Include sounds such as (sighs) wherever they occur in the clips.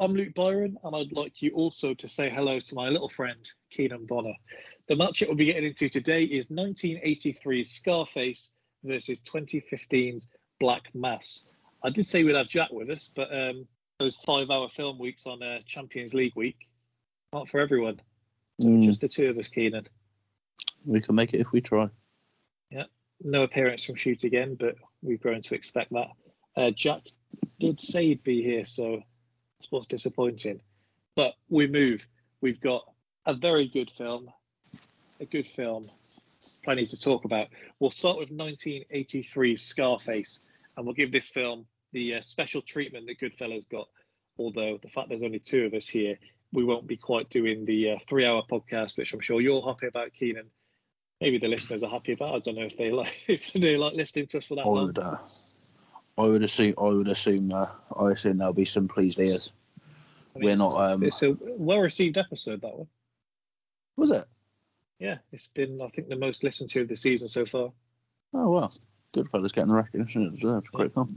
I'm Luke Byron, and I'd like you also to say hello to my little friend Keenan Bonner. The matchup we'll be getting into today is 1983's Scarface versus 2015's Black Mass. I did say we'd have Jack with us, but um, those five-hour film weeks on uh, Champions League week aren't for everyone. So Mm. just the two of us, Keenan. We can make it if we try. Yeah, no appearance from Shoot again, but we've grown to expect that. Uh, Jack did say he'd be here, so I suppose disappointing. But we move. We've got a very good film, a good film, plenty to talk about. We'll start with 1983's Scarface, and we'll give this film the uh, special treatment that Goodfellas got. Although the fact there's only two of us here, we won't be quite doing the uh, three-hour podcast, which I'm sure you're happy about, Keenan maybe the listeners are happy about. I don't know if they like (laughs) if they like listening to us for that I long. I would assume, I would assume, uh, I assume there'll be some pleased ears. I mean, we're not, it's- um, It's a well-received episode that one. Was it? Yeah, it's been I think the most listened to of the season so far. Oh well, Goodfellas getting the recognition it deserves. Great film.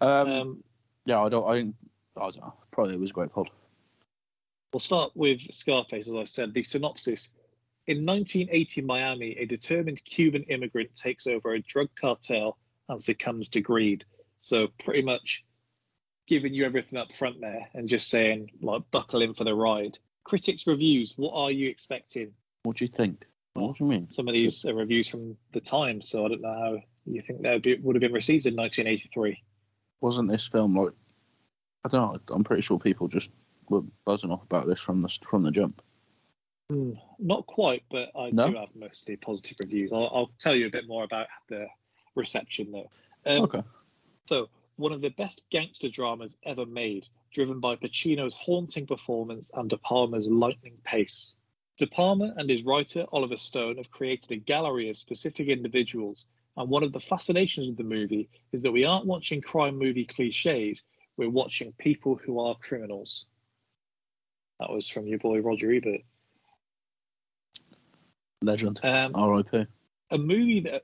Um, Um, yeah, I don't, I, think- I don't know. Probably it was a great pod. we'll start with Scarface, as I said. The synopsis: In 1980 Miami, a determined Cuban immigrant takes over a drug cartel and succumbs to greed. So pretty much giving you everything up front there and just saying like buckle in for the ride. Critics reviews: What are you expecting? What do you think? What do you mean? some of these are reviews from the time, so I don't know how you think that would, have been received in 1983. Wasn't this film like? I don't know. I'm pretty sure people just were buzzing off about this from the from the jump. Hmm, Not quite, but I No? do have mostly positive reviews. I'll, I'll tell you a bit more about the reception, though. Um, Okay. So, one of the best gangster dramas ever made, driven by Pacino's haunting performance and De Palma's lightning pace. De Palma and his writer, Oliver Stone, have created a gallery of specific individuals, and one of the fascinations of the movie is that we aren't watching crime movie cliches, we're watching people who are criminals. That was from your boy Roger Ebert. Legend. Um, R.I.P. a movie that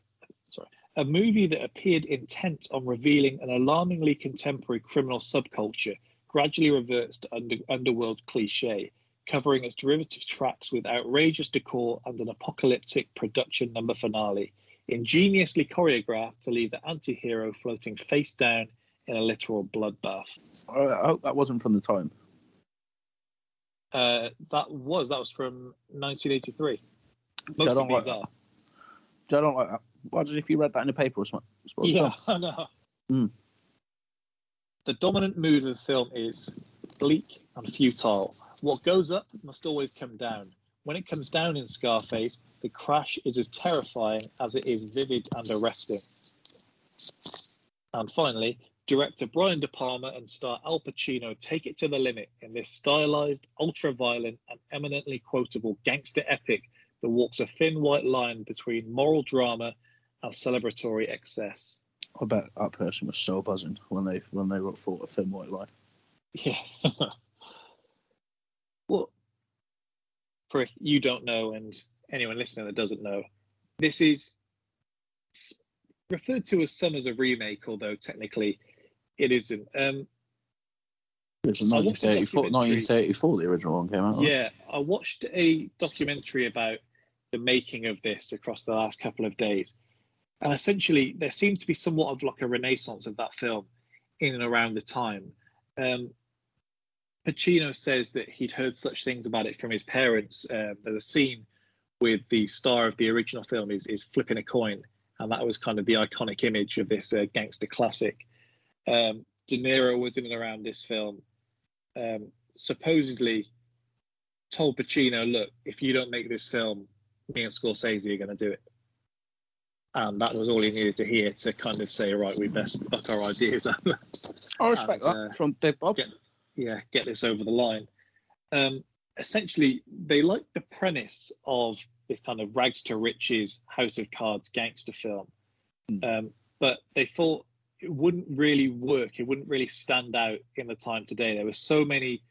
a movie that appeared intent on revealing an alarmingly contemporary criminal subculture gradually reverts to under, underworld cliche covering its derivative tracks with outrageous decor and an apocalyptic production number finale ingeniously choreographed to leave the anti-hero floating face down in a literal bloodbath I, I hope that wasn't from the time. uh, that was that was from 1983 most I don't like these are I don't like that. Imagine if you read that in a paper or something. It's what it's Yeah. I know. Mm. The dominant mood of the film is bleak and futile. What goes up must always come down. When it comes down in Scarface, the crash is as terrifying as it is vivid and arresting. And finally, director Brian De Palma and star Al Pacino take it to the limit in this stylized, ultra violent, and eminently quotable gangster epic that walks a thin white line between moral drama and celebratory excess. I bet that person was so buzzing when they when they thought a thin white line. Yeah. (laughs) well, for if you don't know and anyone listening that doesn't know, this is referred to as some as a remake, although technically it isn't. Um, It was in I watched the 1934, 1934 the original one came out. yeah, I watched a documentary about the making of this across the last couple of days. And essentially, there seemed to be somewhat of like a renaissance of that film in and around the time. Um, Pacino says that he'd heard such things about it from his parents. Um, there's a scene with the star of the original film is, is flipping a coin, and that was kind of the iconic image of this uh, gangster classic. Um, De Niro was in and around this film. Um, supposedly told Pacino, look, if you don't make this film, me and Scorsese are going to do it. And that was all he needed to hear to kind of say, right, we best fuck our ideas up. (laughs) I respect And, that uh, from Big Bob. yeah. yeah, get this over the line. Um, essentially, they liked the premise of this kind of rags to riches House of Cards gangster film, Mm. um, but they thought it wouldn't really work. It wouldn't really stand out in the time today. There were so many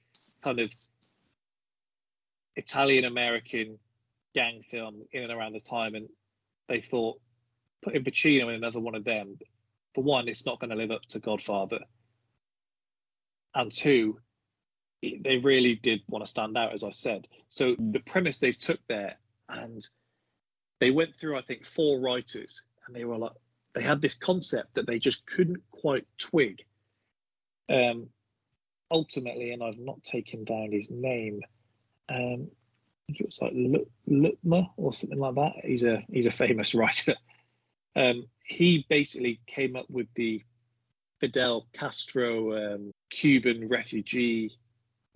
kind of Italian American gang film in and around the time, and they thought putting Pacino in another one of them, for one, it's not going to live up to Godfather, and two, it- they really did want to stand out, as I said. So Mm. the premise they took there, and they went through, I think, four writers, and they were like, they had this concept that they just couldn't quite twig. Um, ultimately, and I've not taken down his name. Um, I think it was like Lu- Lutmer or something like that. He's a he's a famous (laughs) writer. Um, he basically came up with the Fidel Castro um, Cuban refugee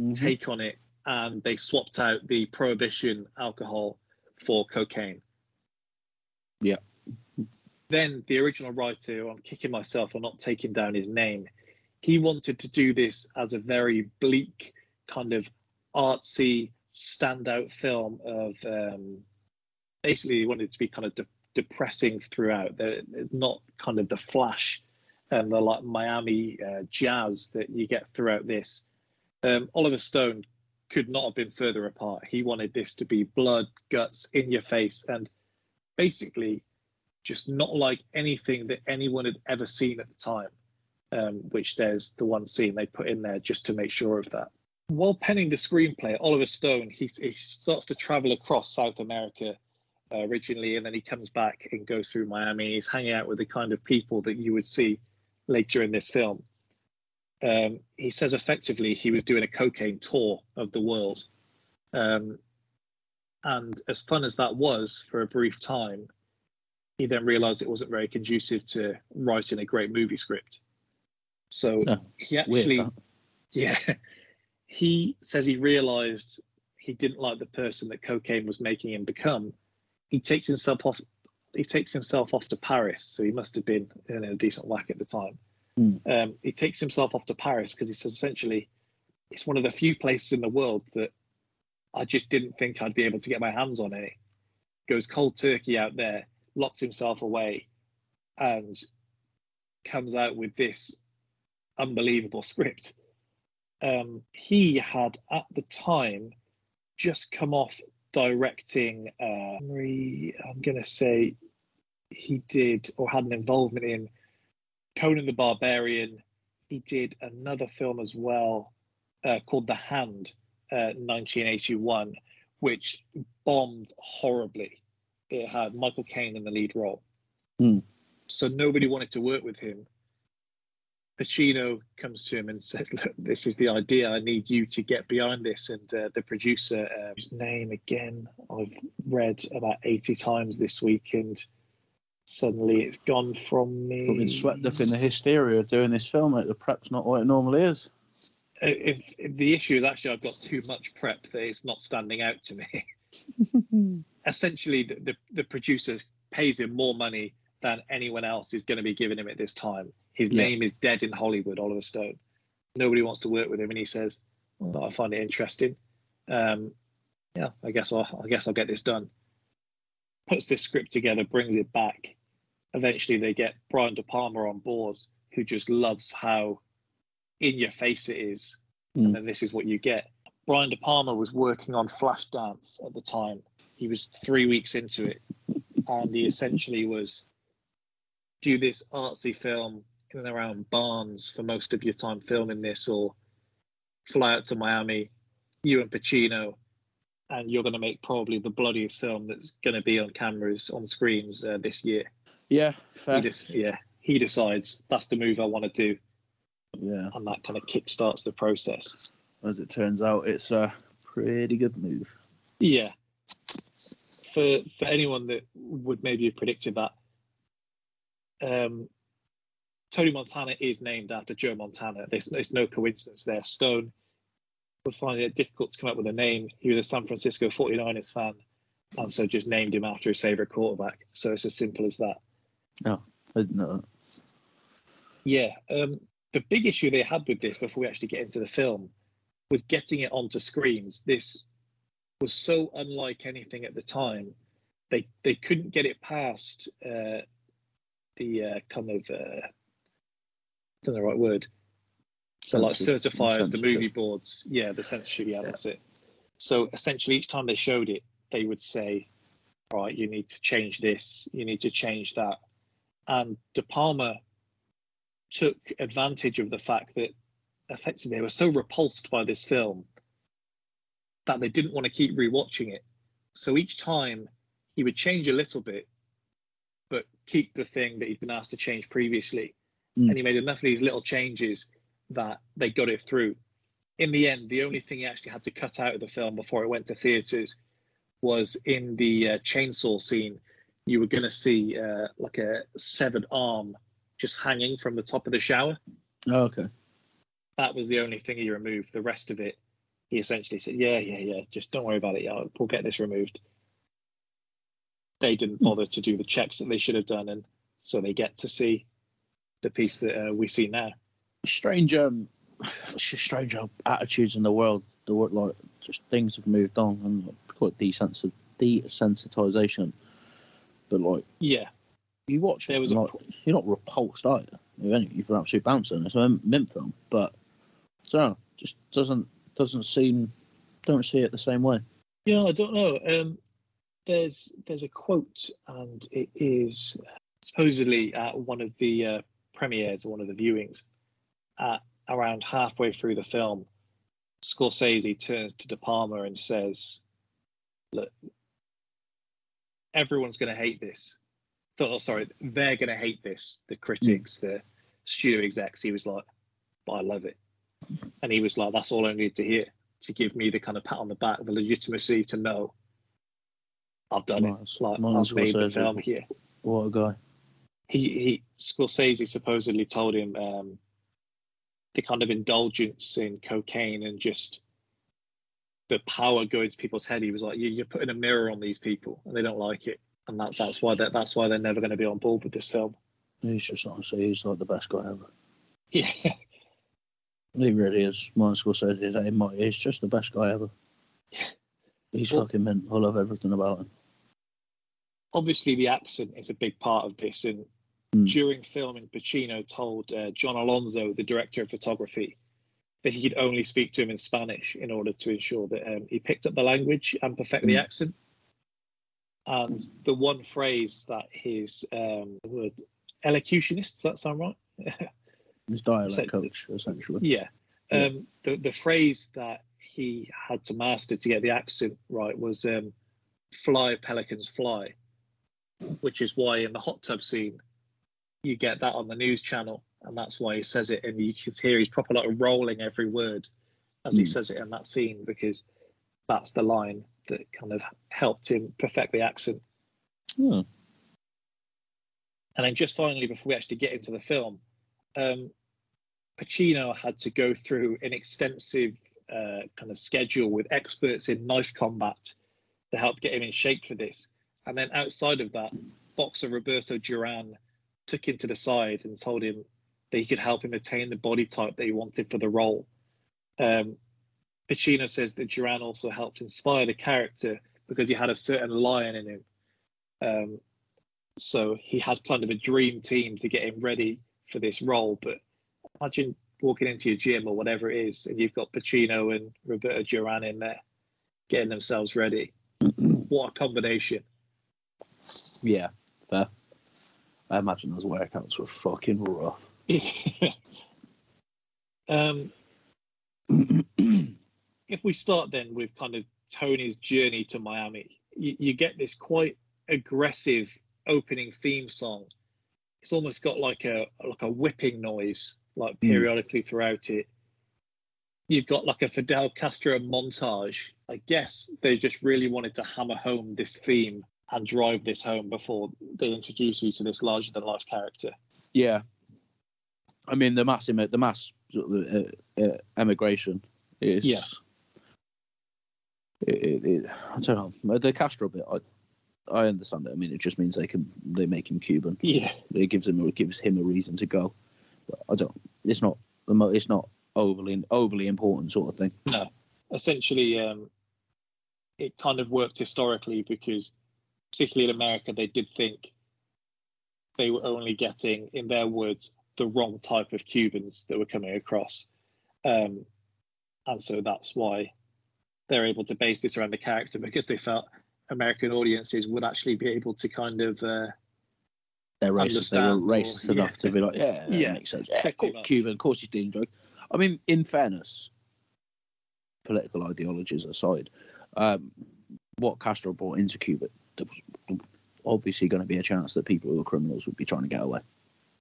Mhm. take on it, and they swapped out the prohibition alcohol for cocaine. Yeah. Then the original writer, I'm kicking myself for not taking down his name. He wanted to do this as a very bleak, kind of artsy, standout film of um, basically he wanted it to be kind of de- depressing throughout. The, not kind of the flash and the like Miami uh, jazz that you get throughout this. Um, Oliver Stone could not have been further apart. He wanted this to be blood, guts, in your face, and basically just not like anything that anyone had ever seen at the time. Um, which there's the one scene they put in there just to make sure of that. While penning the screenplay, Oliver Stone he, he starts to travel across South America originally, and then he comes back and goes through Miami. He's hanging out with the kind of people that you would see later in this film. Um, he says effectively he was doing a cocaine tour of the world. Um, and as fun as that was for a brief time, he then realized it wasn't very conducive to writing a great movie script. So Yeah, he Weird. actually, that. yeah, (laughs) he says he realized he didn't like the person that cocaine was making him become. He takes himself off. He takes himself off to Paris, so he must have been in a decent whack at the time. Hmm. Um, he takes himself off to Paris because he says essentially it's one of the few places in the world that I just didn't think I'd be able to get my hands on any. Goes cold turkey out there, locks himself away, and comes out with this unbelievable script. Um, he had at the time just come off directing. Uh, I'm going to say he did or had an involvement in Conan the Barbarian. He did another film as well uh, called The Hand, uh, 1981, which bombed horribly. It had Michael Caine in the lead role. Hmm. So nobody wanted to work with him. Pacino comes to him and says, "Look, this is the idea. I need you to get behind this." And uh, the producer, uh, whose name again I've read about eighty times this week, and suddenly it's gone from me. We've been swept up in the hysteria of doing this film. Mate. The prep's not what it normally is. If, if the issue is actually I've got too much prep that it's not standing out to me. (laughs) Essentially, the, the the producer pays him more money than anyone else is going to be giving him at this time. His Yeah. name is dead in Hollywood, Oliver Stone. Nobody wants to work with him, and he says, well, "I find it interesting. Um, yeah, I guess I'll, I guess I'll get this done." Puts this script together, brings it back. Eventually, they get Brian De Palma on board, who just loves how in your face it is, Mm. and then this is what you get. Brian De Palma was working on Flashdance at the time. He was three weeks into it, and he essentially was do this artsy film in and around Barnes for most of your time filming this, or fly out to Miami, you and Pacino, and you're going to make probably the bloodiest film that's going to be on cameras on screens uh, this year. Yeah, fair. He just, yeah, he decides that's the move I want to do, Yeah, and that kind of kickstarts the process. as it turns out, it's a pretty good move. Yeah. For for anyone that would maybe have predicted that, um, Tony Montana is named after Joe Montana. There's, there's no coincidence there. Stone was finding it difficult to come up with a name. He was a San Francisco 49ers fan, and so just named him after his favorite quarterback. So it's as simple as that. I didn't know that. Yeah. Um, the big issue they had with this before we actually get into the film was getting it onto screens. This was so unlike anything at the time. They they couldn't get it past uh, the uh, kind of uh, I don't know the right word. So like certifiers, the movie boards, yeah, the censorship, yeah, that's it. So essentially, each time they showed it, they would say, "All right, you need to change this, you need to change that," and De Palma took advantage of the fact that effectively they were so repulsed by this film that they didn't want to keep rewatching it. So each time he would change a little bit, keep the thing that he'd been asked to change previously. Mm. And he made enough of these little changes that they got it through. In the end, the only thing he actually had to cut out of the film before it went to theatres was in the uh, chainsaw scene. You were going to see uh, like a severed arm just hanging from the top of the shower. Oh, okay. That was the only thing he removed. The rest of it, he essentially said, "Yeah, yeah, yeah. Just don't worry about it. Yeah, we'll get this removed." They didn't bother to do the checks that they should have done, and so they get to see the piece that uh, we see now. Strange. Um, (laughs) strange attitudes in the world. The world, like, just things have moved on and like, call it desensitization. But like, Yeah, you watch There was and, a- like, you're not repulsed, are you? If anything, you're an absolute bouncer. and It's a mint film, but so just doesn't doesn't seem don't see it the same way. Yeah, I don't know. Um, there's there's a quote, and it is uh, supposedly at one of the uh, premieres or one of the viewings. At around halfway through the film, Scorsese turns to De Palma and says, "Look, everyone's going to hate this. So, oh, sorry, they're going to hate this. The critics, mm. the studio execs." He was like, "But I love it," and he was like, "That's all I need to hear." to give me the kind of pat on the back, the legitimacy to know I've done Nice. it. Like Nice I've made the film here. What a guy. He he Scorsese supposedly told him um, the kind of indulgence in cocaine and just the power going to people's head. He was like, you, you're putting a mirror on these people and they don't like it, and that, that's why that that's why they're never going to be on board with this film. He's just honestly, he's like the best guy ever. (laughs) Yeah, He really is. Martin Scorsese is he's just the best guy ever. He's Well- fucking mint. I love everything about him. Obviously the accent is a big part of this and Mm. during filming pacino told uh, john alonzo the director of photography that he could only speak to him in spanish in order to ensure that um, he picked up the language and perfect the Mm. accent and the one phrase that his um, word elocutionist does that sound right (laughs) He's dialect So- coach essentially. yeah Yeah. um, the, the phrase that he had to master to get the accent right was um, fly pelicans fly which is why in the hot tub scene you get that on the news channel and that's why he says it and you can hear he's proper like rolling every word as he Mm. says it in that scene because that's the line that kind of helped him perfect the accent Hmm. and then just finally, before we actually get into the film, um, Pacino had to go through an extensive uh, kind of schedule with experts in knife combat to help get him in shape for this. And then outside of that, boxer Roberto Duran took him to the side and told him that he could help him attain the body type that he wanted for the role. Um, Pacino says that Duran also helped inspire the character because he had a certain lion in him. Um, so he had kind of a dream team to get him ready for this role. But imagine walking into your gym or whatever it is, and you've got Pacino and Roberto Duran in there getting themselves ready. what a combination! Yeah, fair. I imagine those workouts were fucking rough. (laughs) um, (clears throat) if we start then with kind of Tony's journey to Miami, you, you get this quite aggressive opening theme song. It's almost got like a like a whipping noise, like Mm. periodically throughout it. You've got like a Fidel Castro montage. I guess they just really wanted to hammer home this theme and drive this home before they introduce you to this larger than life character. Yeah. I mean, the mass, the mass uh, uh, emigration is. Yeah. It, it, it, I don't know. The Castro bit, I, I understand it. I mean, it just means they can they make him Cuban. Yeah. It gives him it gives him a reason to go. But I don't. It's not the mo- it's not overly overly important sort of thing. No, essentially, um, it kind of worked historically because, particularly in America, they did think they were only getting, in their words, the wrong type of Cubans that were coming across, um, and so that's why they're able to base this around the character because they felt American audiences would actually be able to kind of. Uh, They're racist. They were Understand, or- racist enough yeah. to be like, yeah, yeah, Yeah, makes sense. Yeah, pretty. Cuban, of course he's doing drugs. I mean, in fairness, political ideologies aside, um, what Castro brought into Cuba, there was obviously going to be a chance that people who were criminals would be trying to get away.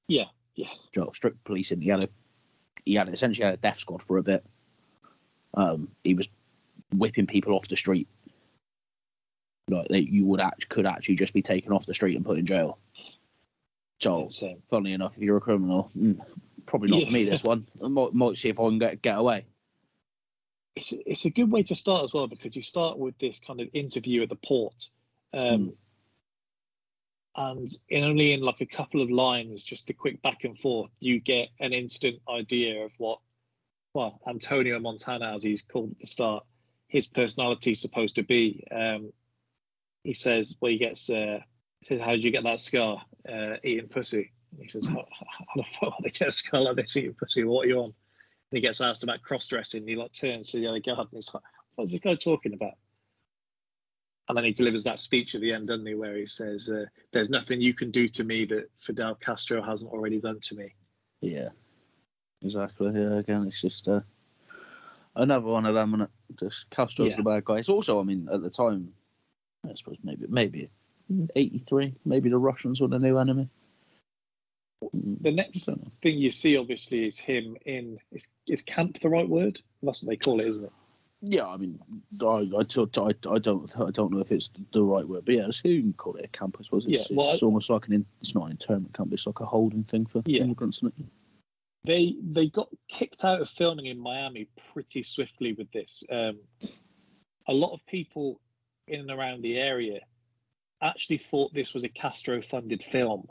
Yeah, yeah. Joe, strict policing. He had a, he had essentially had a death squad for a bit. Um, he was whipping people off the street. Like that, you would act could actually just be taken off the street and put in jail. So, insane. funnily enough, if you're a criminal, mm, probably not for me. This one, I might, might see if I can get get away. it's it's a good way to start as well because you start with this kind of interview at the port, um, and in only in like a couple of lines, just a quick back and forth, you get an instant idea of what, well, Antonio Montana, as he's called at the start, his personality is supposed to be. Um, he says, well, he gets, uh, he says, how did you get that scar? Uh, eating pussy. And he says, how, how the fuck would I get a scar like this eating pussy? What are you on? And he gets asked about cross dressing. And he like turns to the other guard and he's like, "What's this guy talking about?" And then he delivers that speech at the end, doesn't he, where he says, uh, "There's nothing you can do to me that Fidel Castro hasn't already done to me." Yeah, exactly. Yeah, again, it's just uh, another one of them, and just Castro's Yeah. the bad guy. It's also, I mean, at the time, I suppose maybe maybe eighty three, maybe the Russians were the new enemy. The next thing you see, obviously, is him in is, is camp the right word? That's what they call it, isn't it? Yeah, I mean, I, I, don't- I, I don't I don't know if it's the right word, but yeah, it's, you can call it a camp. I suppose it's, Yeah, well, it's almost like an in, it's not an internment camp, it's like a holding thing for Yeah. immigrants. They they got kicked out of filming in Miami pretty swiftly with this. Um, a lot of people in and around the area actually thought this was a Castro-funded film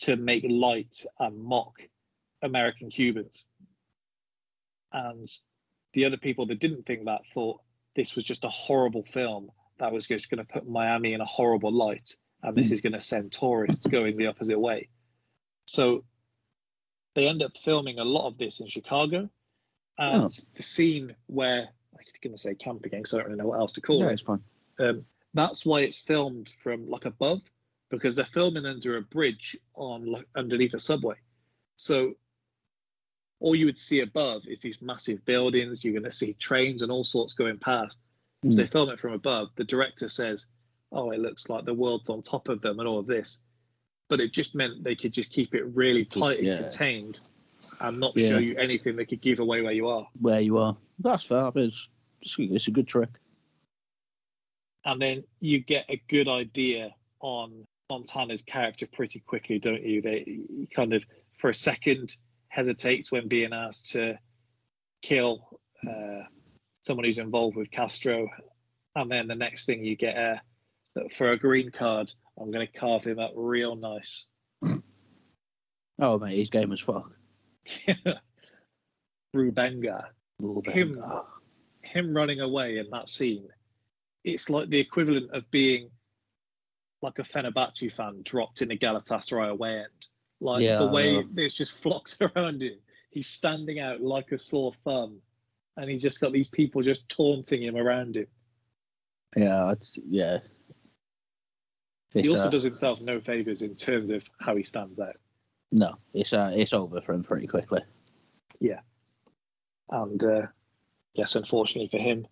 to make light and mock American Cubans, and the other people that didn't think that thought this was just a horrible film that was just going to put Miami in a horrible light, and this Mm. is going to send tourists going the opposite way. So they end up filming a lot of this in Chicago, and Oh. the scene where I'm going to say camp again because I don't really know what else to call it. Yeah, it. it's fine. Um, that's why it's filmed from like above because they're filming under a bridge on like underneath a subway. So all you would see above is these massive buildings. You're going to see trains and all sorts going past. So Mm. they film it from above. The director says, "Oh, it looks like the world's on top of them and all of this," but it just meant they could just keep it really Just- tight and yeah. contained and not Yeah. show you anything that could give away where you are. Where you are, that's fair. It's, it's a good trick. and then you get a good idea on Montana's character pretty quickly, don't you? They kind of, for a second, hesitates when being asked to kill uh, someone who's involved with Castro, and then the next thing you get uh, that for a green card, I'm going to carve him up real nice. Oh mate, he's game as fuck. (laughs) Rubenga, Lord Him. Him running away in that scene, it's like the equivalent of being like a Fenerbahce fan dropped in a Galatasaray away end. Like Yeah, the way know. there's just flocks (laughs) around him. He's standing out like a sore thumb, and he's just got these people just taunting him around him. Yeah, it's, yeah. He also uh, does himself no favors in terms of how he stands out. no, it's uh, it's over for him pretty quickly. Yeah, and uh, yes, unfortunately for him,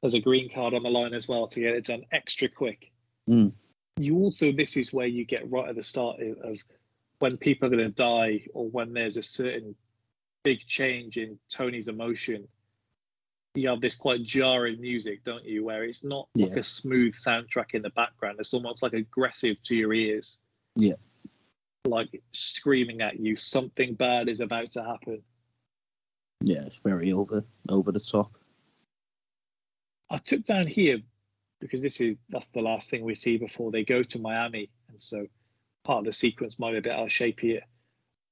there's a green card on the line as well to get it done extra quick. Mm. You also, this is where you get right at the start of- of when people are going to die or when there's a certain big change in Tony's emotion. You have this quite jarring music, don't you? Where it's not like a smooth soundtrack in the background. It's almost like aggressive to your ears. Yeah. Like screaming at you, something bad is about to happen. Yeah, it's very over over the top. I took down here because this is that's the last thing we see before they go to Miami, and so part of the sequence might be a bit out of shape here.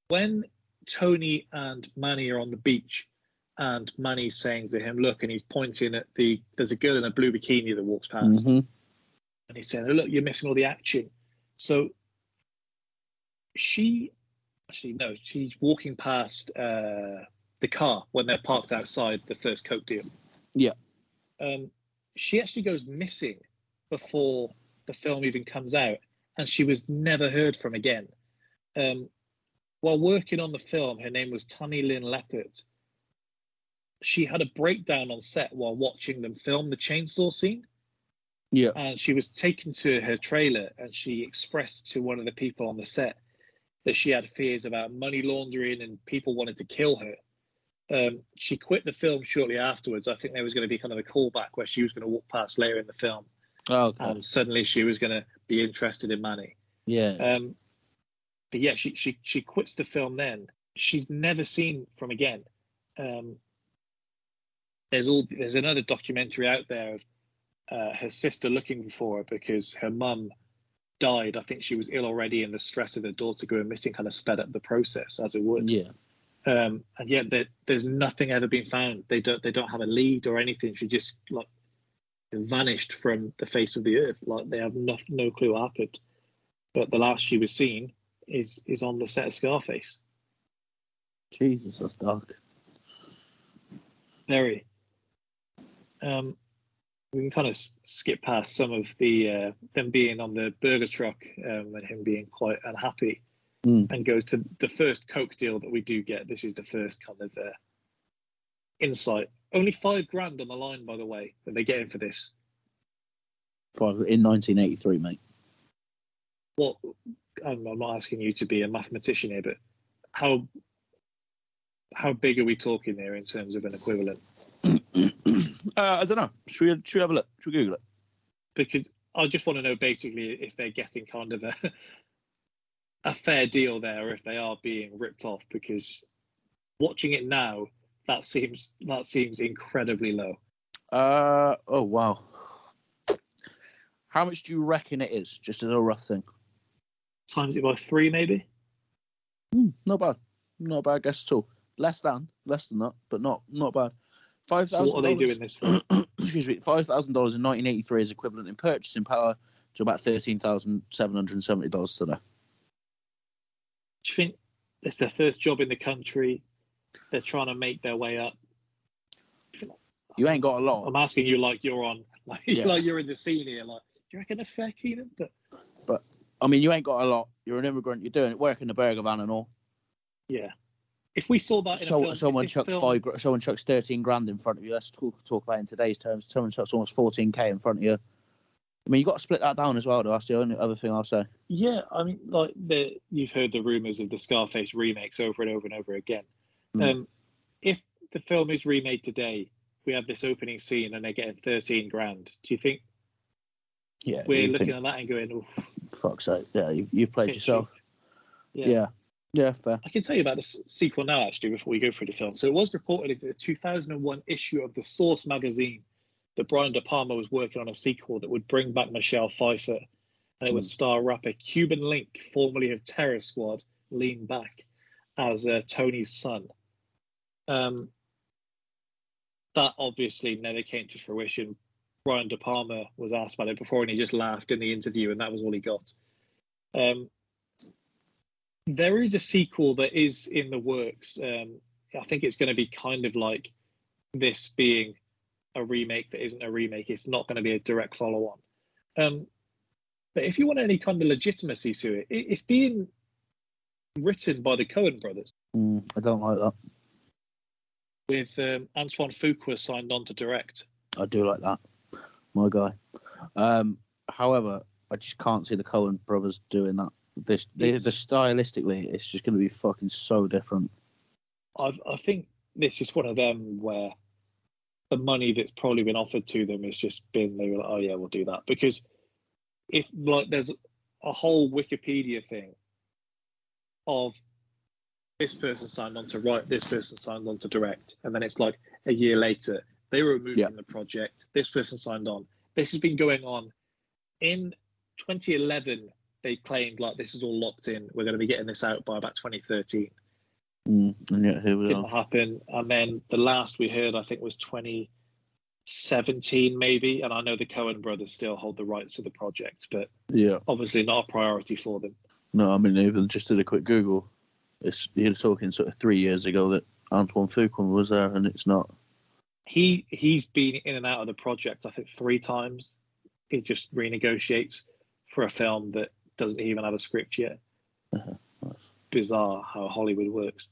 When Tony and Manny are on the beach, and Manny's saying to him, "Look," and he's pointing at the. There's a girl in a blue bikini that walks past, Mhm. and he's saying, oh, "Look, you're missing all the action." So she, actually, no, she's walking past uh, the car when they're parked outside the first Coke deal. Yeah. Um, she actually goes missing before the film even comes out, and she was never heard from again. Um, while working on the film, her name was Tammy Lynn Leppert. She had a breakdown on set while watching them film the chainsaw scene Yeah. and she was taken to her trailer and she expressed to one of the people on the set that she had fears about money laundering and people wanted to kill her. Um, she quit the film shortly afterwards. I think there was going to be kind of a callback where she was going to walk past later in the film, Oh, okay. and suddenly she was going to be interested in Manny. yeah. Um, but yeah, she she she quits the film. Then she's never seen from again. Um, there's all there's another documentary out there of uh, her sister looking for her because her mum died. I think she was ill already, and the stress of her daughter going missing kind of sped up the process, as it would. yeah. Um, and yet there, there's nothing ever been found. They don't they don't have a lead or anything. She just like vanished from the face of the earth. Like they have no, no clue what happened. But the last she was seen is is on the set of Scarface. Jesus, that's dark. Very. Um, we can kind of skip past some of the uh, them being on the burger truck um, and him being quite unhappy, Mm. and go to the first Coke deal that we do get. This is the first kind of uh, insight. Only five grand on the line, by the way, that they're getting for this. Five in 1983, mate. What? I'm, I'm not asking you to be a mathematician here, but how how big are we talking there in terms of an equivalent? (clears throat) uh, I don't know. Should we, should we have a look? Should we Google it? because I just want to know basically if they're getting kind of a (laughs) a fair deal there, or if they are being ripped off. Because watching it now, that seems that seems incredibly low. Uh oh wow. How much do you reckon it is? Just as a rough thing. Times it by three, maybe. Hmm, not bad. Not a bad guess at all. Less than, less than that, but not not bad. Five So what are they doing this for? (coughs) Excuse me. Five thousand dollars in 1983 is equivalent in purchasing power to about thirteen thousand seven hundred and seventy dollars today. Do you think it's their first job in the country? They're trying to make their way up. You ain't got a lot. I'm asking you like you're on, (laughs) like, Yeah. like you're in the scene here. Like, do you reckon that's fair, Keenan? But I mean, you ain't got a lot. You're an immigrant. You're doing it, working the burger van and all. yeah, if we saw that in a So, film, someone chucks film- five. Someone chucks thirteen grand in front of you. Let's talk talk about it in today's terms. Someone chucks almost fourteen k in front of you. I mean, you have got to split that down as well. Though that's the only other thing I'll say. Yeah, I mean, like the you've heard the rumors of the Scarface remakes over and over and over again. Mm. Um, if the film is remade today, we have this opening scene and they're getting thirteen grand. Do you think Yeah, we're looking think, at that and going, "Oof, fuck's sake. Yeah, you, you've played yourself. cheap." Yeah. yeah, fair. I can tell you about the sequel now, actually, before we go through the film. So it was reported in a 2001 issue of the Source magazine that Brian De Palma was working on a sequel that would bring back Michelle Pfeiffer, and it would Hmm. star rapper Cuban Link, formerly of Terror Squad, lean back as uh, Tony's son. Um, that obviously never came to fruition. Brian De Palma was asked about it before, and he just laughed in the interview, and that was all he got. Um, there is a sequel that is in the works. Um, I think it's going to be kind of like this being a remake that isn't a remake. It's not going to be a direct follow on. Um, but if you want any kind of legitimacy to it, it it's being written by the Coen brothers Mm, I don't like that. With um, Antoine Fuqua signed on to direct. I do like that. My guy. Um, however, I just can't see the Coen brothers doing that. This, the, the stylistically, it's just going to be fucking so different. I I think this is one of them where the money that's probably been offered to them has just been they were like, oh yeah, we'll do that because if like there's a whole Wikipedia thing of this person signed on to write, this person signed on to direct, and then it's like a year later they were removed Yeah. from the project. This person signed on. This has been going on in 2011. They claimed like this is all locked in. We're going to be getting this out by about 2013 Mm, and yet here we Didn't are. happen. And then the last we heard, I think, was 2017, maybe. And I know the Coen brothers still hold the rights to the project, but Yeah. obviously not a priority for them. No, I mean, even just did a quick Google. It's you're talking sort of three years ago that Antoine Fuqua was there, and it's not. He he's been in and out of the project, I think, three times. He just renegotiates for a film that doesn't even have a script yet. Uh-huh. Nice. Bizarre how Hollywood works.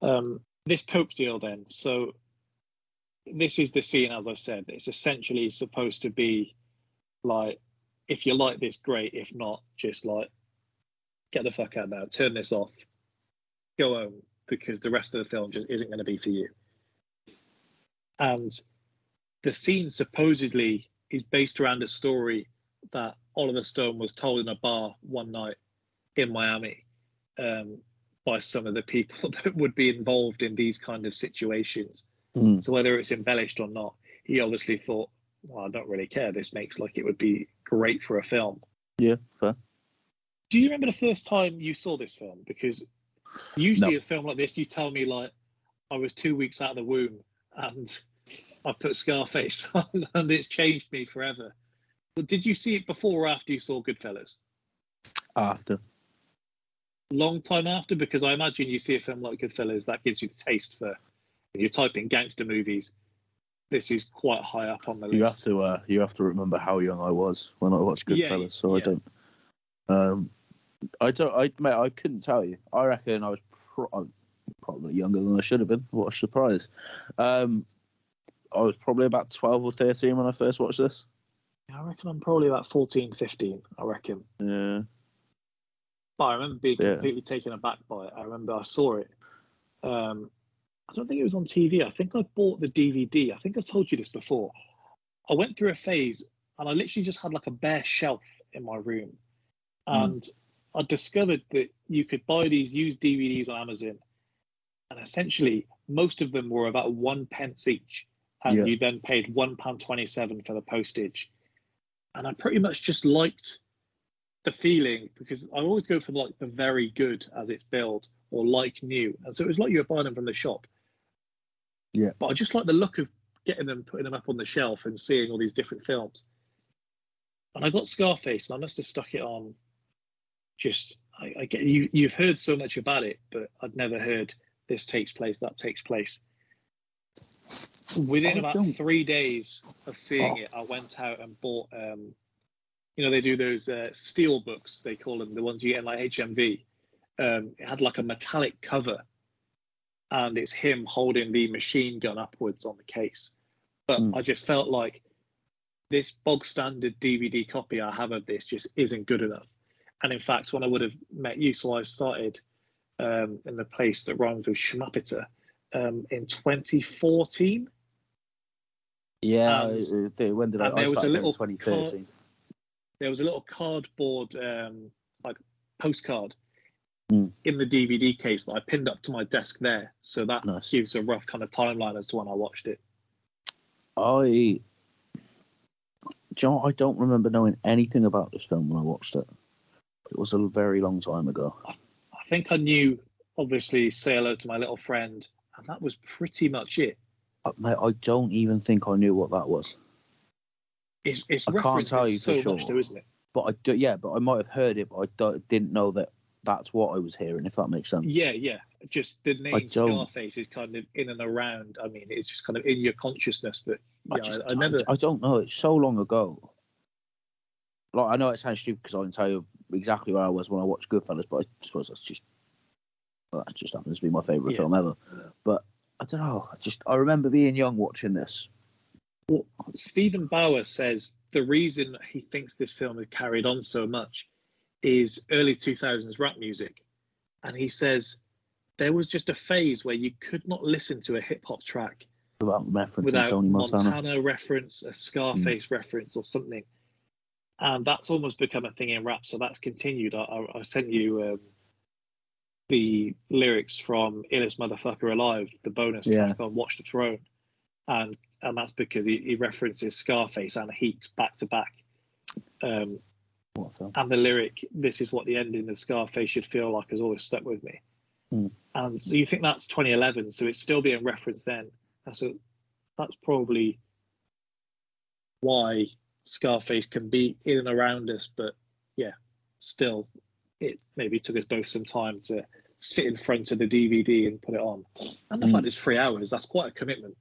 Um, this Coke deal, then. So this is the scene, as I said. It's essentially supposed to be like, if you like this, great. If not, just like, get the fuck out now. Turn this off. Go home because the rest of the film just isn't going to be for you. And the scene supposedly is based around a story that Oliver Stone was told in a bar one night in Miami um, by some of the people (laughs) that would be involved in these kind of situations. Mm. So whether it's embellished or not, he obviously thought, well, I don't really care. This makes like it would be great for a film. Yeah, fair. Do you remember the first time you saw this film? Because usually No. a film like this, you tell me like I was two weeks out of the womb and I put Scarface (laughs) on and it's changed me forever. But did you see it before or after you saw Goodfellas? After. Long time after, because I imagine you see a film like Goodfellas, that gives you the taste for. You type in gangster movies. This is quite high up on the list. You have to. Uh, you have to remember how young I was when I watched Yeah, Goodfellas, so I don't. Um, I don't. I mate, I couldn't tell you. I reckon I was pro- probably younger than I should have been. What a surprise! Um, I was probably about twelve or thirteen when I first watched this. I reckon I'm probably about 14, 15, I reckon. Yeah. But I remember being Yeah. completely taken aback by it. I remember I saw it. Um, I don't think it was on TV. I think I bought the DVD. I think I've told you this before. I went through a phase and I literally just had like a bare shelf in my room. And I discovered that you could buy these used DVDs on Amazon. And essentially, most of them were about one pence each. And Yeah. you then paid one pound twenty-seven for the postage. And I pretty much just liked the feeling because I always go for like the very good as it's billed or like new. And so it was like you were buying them from the shop. Yeah. But I just like the look of getting them, putting them up on the shelf and seeing all these different films. And I got Scarface and I must have stuck it on just I, I get you you've heard so much about it, but I'd never heard this takes place, that takes place. Within about three days of seeing it, I went out and bought um you know, they do those uh, steel books, they call them, the ones you get in like HMV. Um, it had like a metallic cover, and it's him holding the machine gun upwards on the case. But Mm. I just felt like this bog standard DVD copy I have of this just isn't good enough. And in fact, when I would have met you, so I started um, in the place that rhymes with Schmappiter um, in 2014. Yeah. And- they- when did I? there was a little 2013. there was a little cardboard um, like postcard Hmm. in the DVD case that I pinned up to my desk there. So that Nice. gives a rough kind of timeline as to when I watched it. I. Know. I don't remember knowing anything about this film when I watched it. It was a very long time ago. I think I knew, obviously, say hello to my little friend, and that was pretty much it. I, mate, I don't even think I knew what that was. It's, it's I can't tell you so for much, sure. though, isn't it? But I do, yeah, but I might have heard it, but I didn't know that that's what I was hearing. If that makes sense. Yeah, yeah. Just the name Scarface is kind of in and around. I mean, it's just kind of in your consciousness, but yeah, I just, I, I never. I don't know. It's so long ago. Like I know it sounds stupid because I can tell you exactly where I was when I watched Goodfellas, but I suppose that's just well, that just happens to be my favorite Yeah. film ever. But I don't know. I just I remember being young watching this. Well, Steven Bauer says the reason he thinks this film has carried on so much is early 2000s rap music. And he says there was just a phase where you could not listen to a hip hop track Without without Tony Montana. Montana. reference, a Scarface mm. reference, or something. And that's almost become a thing in rap. So that's continued. I, I, I sent you um, the lyrics from Illest Motherfucker Alive, the bonus Yeah. track on Watch the Throne. And and that's because he, he references Scarface and Heat back to back. Um, What and the lyric, "This is what the ending of Scarface should feel like," has always stuck with me. Hmm. And so you think that's 2011, so it's still being referenced then. And so that's probably why Scarface can be in and around us, but yeah, still, it maybe took us both some time to sit in front of the DVD and put it on. And the Hmm. fact it's three hours, that's quite a commitment.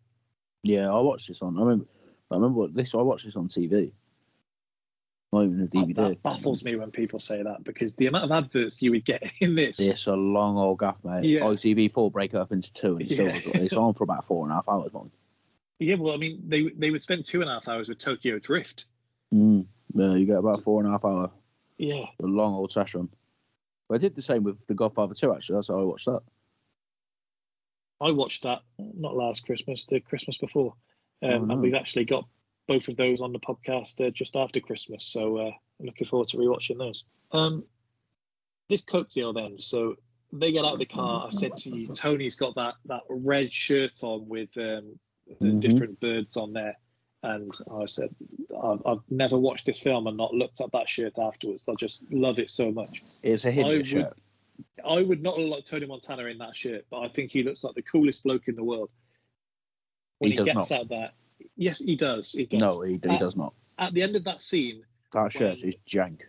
Yeah, I watched this on. I remember. I remember this. I watched this on TV. Not even a DVD. That baffles me when people say that because the amount of adverts you would get (laughs) in this. It's a long old gaff, mate. Yeah. ITV4 break it up into two, and it's, still, it's on for about four and a half hours. Man. Yeah, well, I mean, they they would spend two and a half hours with Tokyo Drift. Mm. Yeah, you get about four and a half hour, Yeah, a long old session. But I did the same with The Godfather 2, actually. That's how I watched that. I watched that not last Christmas, the Christmas before, um, Oh, and we've actually got both of those on the podcast uh, just after Christmas. So uh, I'm looking forward to rewatching those. Um, this Coke deal then. So they get out of the car. I said to you, Tony's got that that red shirt on with um, the Mhm. different birds on there. And I said, I've, I've never watched this film and not looked at that shirt afterwards. I just love it so much. It's a hideous would- shirt. I would not look like Tony Montana in that shirt, but I think he looks like the coolest bloke in the world. When He he, does gets not. out that, yes, he does. He does. No, he, he Uh, does not. At the end of that scene, That shirt when- is jank.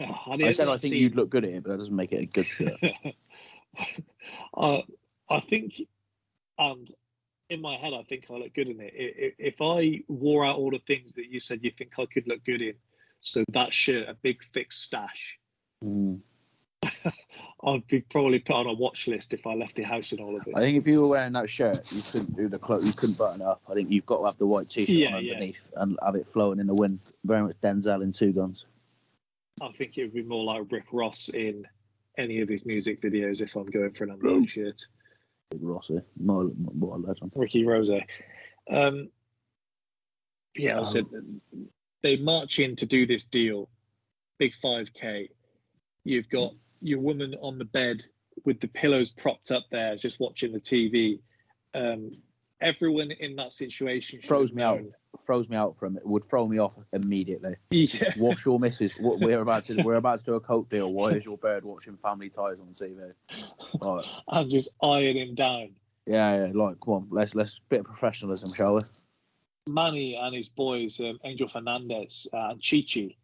at I said I think scene, you'd look good at it, but that doesn't make it a good shirt. (laughs) uh, I think, and in my head, I think I look good in it. If I wore out all the things that you said you think I could look good in, so that shirt, a big thick stash, Mm. (laughs) I'd be probably put on a watch list if I left the house in all of it. I think if you were wearing that shirt, you couldn't do the clo- you couldn't button up. I think you've got to have the white t-shirt Yeah, on yeah. underneath and have it flowing in the wind. Very much Denzel in Two Guns. I think it would be more like Rick Ross in any of his music videos if I'm going for an underwear shirt. Rossi. What a legend. Ricky Rose. Um, yeah, I Um, said they march in to do this deal, big 5K. You've got your woman on the bed with the pillows propped up there, just watching the TV. Um, everyone in that situation have me out. Throws me out from it. Would throw me off immediately. Yeah, (laughs) Wash your missus. What- (laughs) We're about to we're about to do a coat deal. Why is your bird watching Family Ties on TV? And just eyeing him down. Yeah, yeah. Like, come on. Let's let's bit of professionalism, shall we? Manny and his boys, um, Angel Fernandez uh, and Chichi,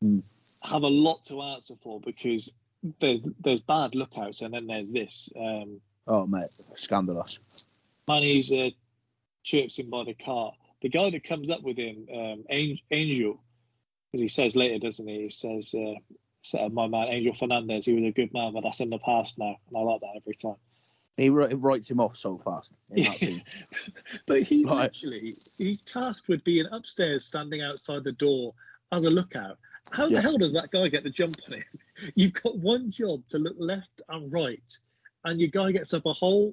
Hmm. have a lot to answer for because there's there's bad lookouts and then there's this. Um, Oh mate, scandalous. Manny's uh, chirps him by the car. The guy that comes up with him, um, Angel, as he says later, doesn't he? He says, uh, my man Angel Fernandez. He was a good man, but that's in the past now." And I like that every time. He writes him off so fast. In that (laughs) scene. but he Right. literally he's tasked with being upstairs, standing outside the door as a lookout. How Yeah. the hell does that guy get the jump on him? You've got one job to look left and right, and your guy gets up a whole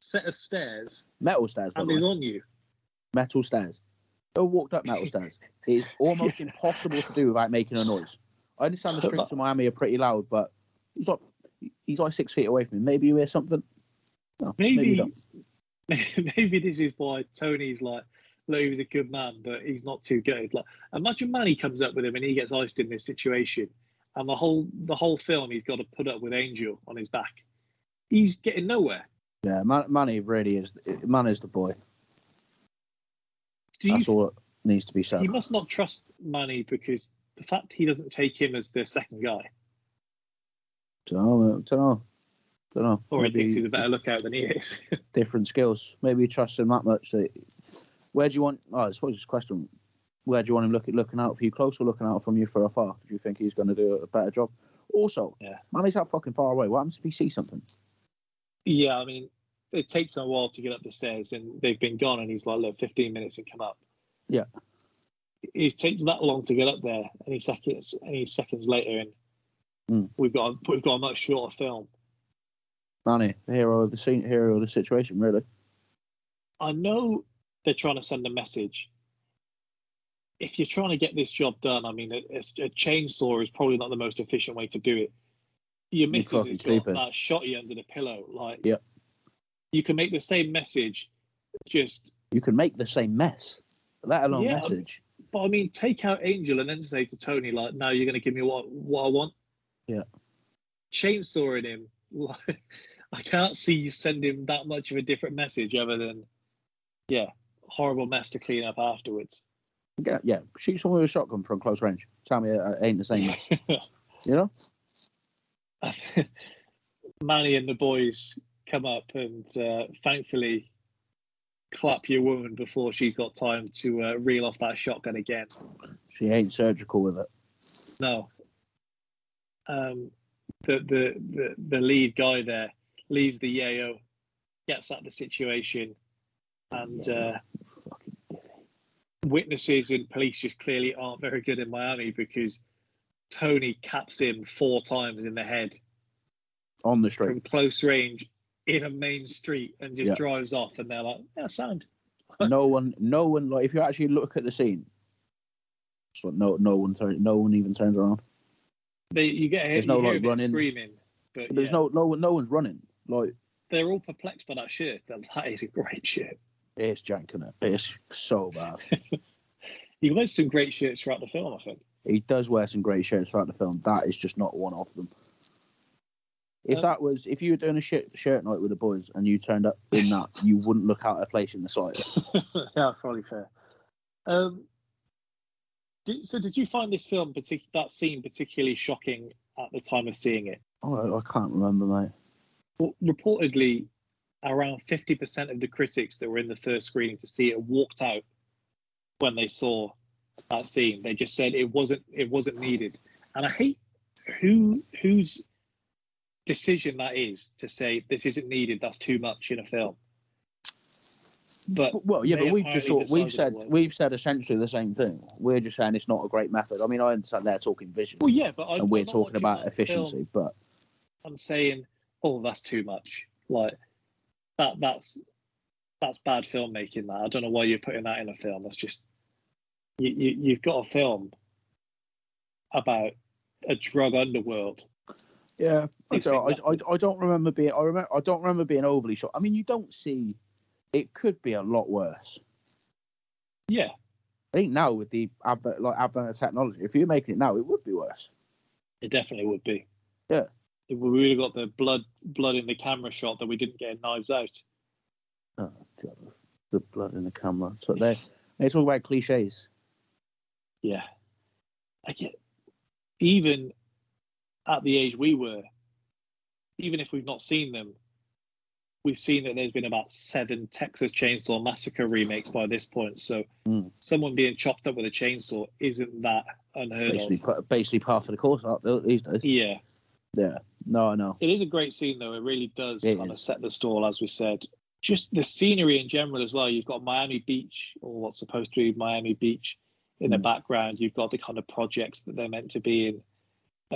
set of stairs Metal stairs. by and the way. he's on you. Metal stairs. Who walked up metal stairs? (laughs) It's almost impossible to do without making a noise. I understand the streets of Miami are pretty loud, but he's like he's like six feet away from me. Maybe you hear something. No, you Maybe (laughs) maybe this is why Tony's like, look, he was a good man, but he's not too good. Like, imagine Manny comes up with him and he gets iced in this situation, and the whole the whole film he's got to put up with Angel on his back. He's getting nowhere. Yeah, Man- Manny really is. Man is the boy. Do you? That's all that needs to be said. You must not trust Manny because the fact he doesn't take him as the second guy, Don't know. Uh, Don't know. Don't know. or he thinks he's a better lookout than he is. (laughs) different skills. Maybe he trusts him that much. That, where do you want? Oh, I suppose it's a question. Where do you want him look, looking out for you close or looking out from you for afar? Do you think he's going to do a better job? Also, Yeah. man, he's that fucking far away. What happens if he sees something? yeah, I mean, it takes him a while to get up the stairs, and they've been gone, and he's like, look, 15 minutes and come up. Yeah. It takes that long to get up there. Any seconds, any seconds later, and Mm. we've got a, we've got a much shorter film. Manny, the hero of the scene, hero of the situation, really. I know they're trying to send a message. If you're trying to get this job done, I mean, a, a, chainsaw is probably not the most efficient way to do it. Your missus has got that shotty under the pillow. Like, Yep. You can make the same message, just. You can make the same mess, let alone Yeah. message. But I mean, take out Angel and then say to Tony, like, "No, you're going to give me what what I want." Yeah. Chainsawing him, (laughs) I can't see you sending that much of a different message other than, yeah, horrible mess to clean up afterwards. Yeah, yeah. Shoot someone with a shotgun from close range. Tell me it ain't the same. (laughs) you know? (laughs) Manny and the boys come up and uh, thankfully clap your woman before she's got time to uh, reel off that shotgun again. She ain't surgical with it. No. Um, the, the the the lead guy there leaves the yayo, gets out the situation, and uh, witnesses and police just clearly aren't very good in Miami because Tony caps him four times in the head On the street from street. close range in a main street and just Yeah. drives off. And they're like, "Yeah, sound." (laughs) no one, no one. Like, if you actually look at the scene, so no, no one, turn, no one even turns around. They, you get There's you no, like, running. screaming, but There's yeah, no, no one, no one's running. Like, they're all perplexed by that shirt. That is a great shirt. it's janking it. It's so bad. (laughs) He wears some great shirts throughout the film. I think. He does wear some great shirts throughout the film. That is just not one of them. If Um, that was, if you were doing a shirt, shirt night with the boys and you turned up in that, (laughs) you wouldn't look out of place in the slightest. yeah, (laughs) that's probably fair. Um, did, so, did you find this film, partic- that scene, particularly shocking at the time of seeing it? Oh, I can't remember, mate. Well, reportedly, around 50% of the critics that were in the first screening to see it walked out when they saw that scene. They just said it wasn't it wasn't needed. And I hate who whose decision that is to say this isn't needed. That's too much in a film. But Well, yeah, but we've just sort, we've said we've said essentially the same thing. We're just saying it's not a great method. I mean, I understand they're talking vision, well, yeah, but I, and we're I'm talking about efficiency. But I'm saying, oh, that's too much. Like that. That's that's bad filmmaking. That I don't know why you're putting that in a film. That's just you. you you've got a film about a drug underworld. Yeah, I don't, I, I, I don't remember being. I remember. I don't remember being overly shocked. I mean, you don't see. It could be a lot worse. Yeah, I think now with the advent, like advent of technology, if you're making it now, it would be worse. it definitely would be. Yeah. If we really got the blood blood in the camera shot that we didn't get in Knives Out. Oh god, the blood in the camera. So they they talk about cliches. Yeah. I get even at the age we were, even if we've not seen them, we've seen that there's been about seven Texas Chainsaw Massacre remakes by this point. So Mm. someone being chopped up with a chainsaw isn't that unheard Basically, of. basically part of the course these days. Yeah. Yeah, no, I know. It is a great scene though. It really does It kind of is. set the stall, as we said. Just the scenery in general as well. You've got Miami Beach, or what's supposed to be Miami Beach, in the Mm. background. You've got the kind of projects that they're meant to be in.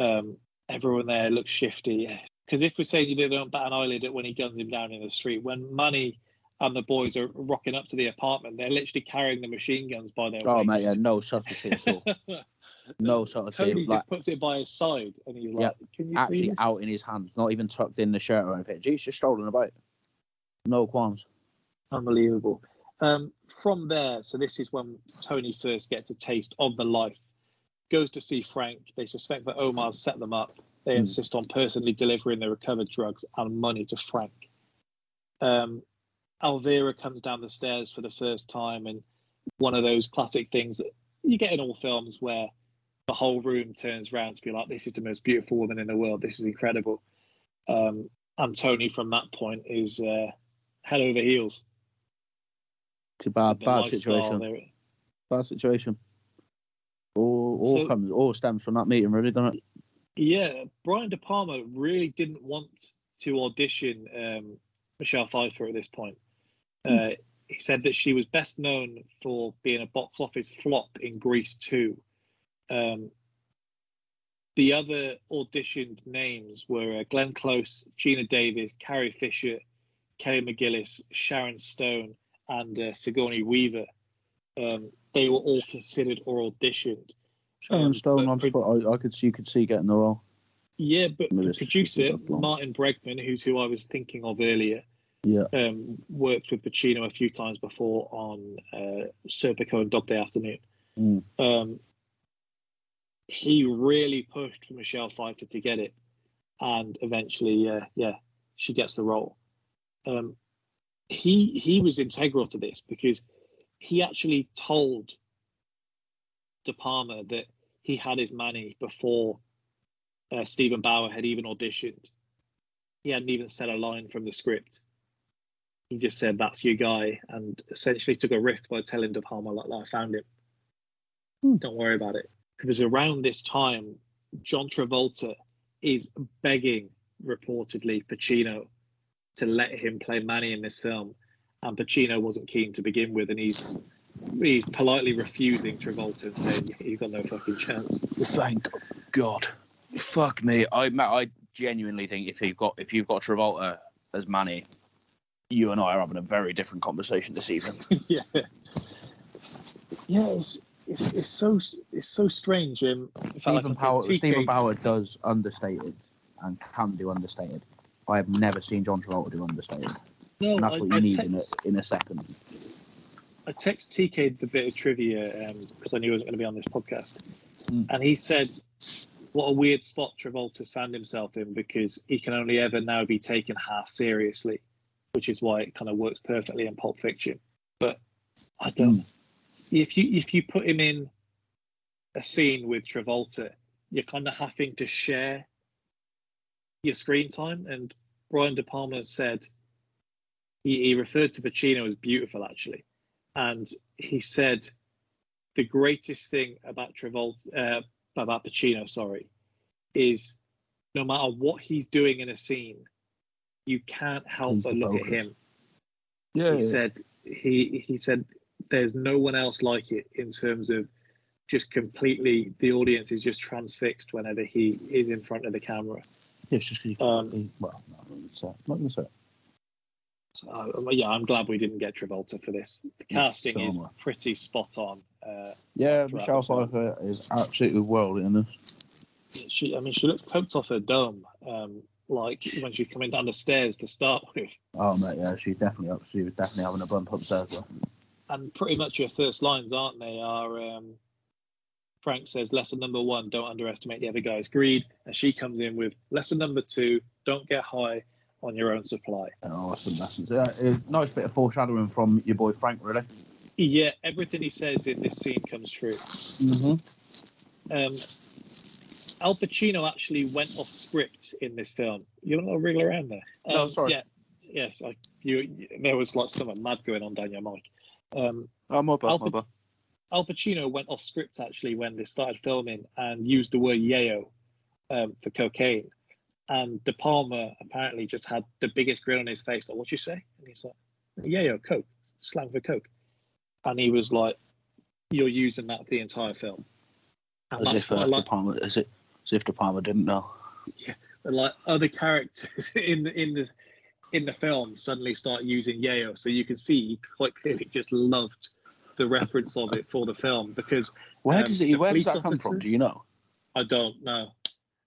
Um, everyone there looks shifty. Because if we're saying you don't bat an eyelid at when he guns him down in the street, when Manny and the boys are rocking up to the apartment, they're literally carrying the machine guns by their Oh mate, yeah, waist. no subtlety at all. (laughs) No subtlety. Tony like just puts it by his side, and he's like, Yeah, "Can you actually see?" out in his hands, not even tucked in the shirt or anything. He's just strolling about. No qualms. Unbelievable. Um, from there, so this is when Tony first gets a taste of the life. Goes to see Frank. They suspect that Omar set them up. They Hmm. insist on personally delivering the recovered drugs and money to Frank. Um, Elvira comes down the stairs for the first time, and one of those classic things that you get in all films where the whole room turns around to be like, "This is the most beautiful woman in the world. This is incredible." Um, and Tony, from that point, is uh, head over heels. It's a bad, bad situation. Bad situation. All, all So- comes, all stems from that meeting, really, doesn't it? Yeah, Brian De Palma really didn't want to audition um, Michelle Pfeiffer at this point. Uh, he said that she was best known for being a box office flop in Grease 2. Um, the other auditioned names were uh, Glenn Close, Geena Davis, Carrie Fisher, Kelly McGillis, Sharon Stone, and uh, Sigourney Weaver. Um, they were all considered or auditioned. Sharon Stone, but I'm pro- I, I could see, you could see getting the role. Yeah, but the producer Martin Bregman, who's who I was thinking of earlier, Yeah. um, worked with Pacino a few times before on uh, Serpico and Dog Day Afternoon. Mm. Um, he really pushed for Michelle Pfeiffer to get it. and eventually, uh, yeah, she gets the role. Um, he he was integral to this because he actually told De Palma that he had his Manny before uh, Steven Bauer had even auditioned. He hadn't even said a line from the script. He just said, "That's your guy," and essentially took a risk by telling De Palma, "Like, like I found him. Hmm. Don't worry about it." Because around this time, John Travolta is begging, reportedly, Pacino to let him play Manny in this film, and Pacino wasn't keen to begin with, and he's he's politely refusing Travolta and saying you've got no fucking chance. Thank God. Fuck me. I Matt, I genuinely think if you've got if you've got Travolta as Manny, you and I are having a very different conversation this evening. (laughs) yeah, yeah, it's, it's it's so it's so strange. Um, in like I Steven Power Bauer does understated and can do understated. I have never seen John Travolta do understated. No, And that's I, what you I need text, in a in a second. I text TK the bit of trivia because I knew he wasn't going to be on this podcast, Mm. and he said, "What a weird spot Travolta's found himself in because he can only ever now be taken half seriously, which is why it kind of works perfectly in Pulp Fiction." But I don't. If you if you put him in a scene with Travolta, you're kind of having to share your screen time. And Brian De Palma said he, he referred to Pacino as beautiful, actually, and he said the greatest thing about Travolta, uh, about Pacino, sorry, is no matter what he's doing in a scene, you can't help He's but look at him. Yeah, He said he he said there's no one else like it in terms of just completely the audience is just transfixed whenever he is in front of the camera. it's just Um, well, no, I'm not gonna say- not gonna say it. So uh, yeah, I'm glad we didn't get Travolta for this. The casting so is pretty spot on. Uh, Yeah, Michelle. Pfeiffer is absolutely world in this. she, I mean, she looks poked off her dome, um, like when she's coming down the stairs to start (laughs) with. Oh mate, yeah, she's definitely up. She was definitely having a bump upstairs. Though. And pretty much her first lines, aren't they? Are um, Frank says, "Lesson number one: Don't underestimate the other guy's greed," and she comes in with lesson number two: Don't get high on your own supply. Oh, some lessons. Yeah, it's a nice bit of foreshadowing from your boy Frank, really. Yeah, everything he says in this scene comes true. Mm-hmm. Um, Al Pacino actually went off script in this film. You want to wriggle around there? No, Um, sorry. Yeah, yes. I, you, there was like something mad going on down your mic. Um, Oh, my bad, Al my bad. Al Pacino went off script actually when they started filming and used the word yayo um, for cocaine. And De Palma apparently just had the biggest grin on his face. Like, what you say? And he's like, yayo, coke, slang for coke. And he was like, you're using that the entire film. And As if uh, like. De Palma, as, it, as if De Palma didn't know. Yeah. But like other characters (laughs) in the in the in the film suddenly start using yayo, so you can see he quite clearly just loved the reference of it for the film because Where Um, does it? Where does that come officer- from? Do you know? I don't know.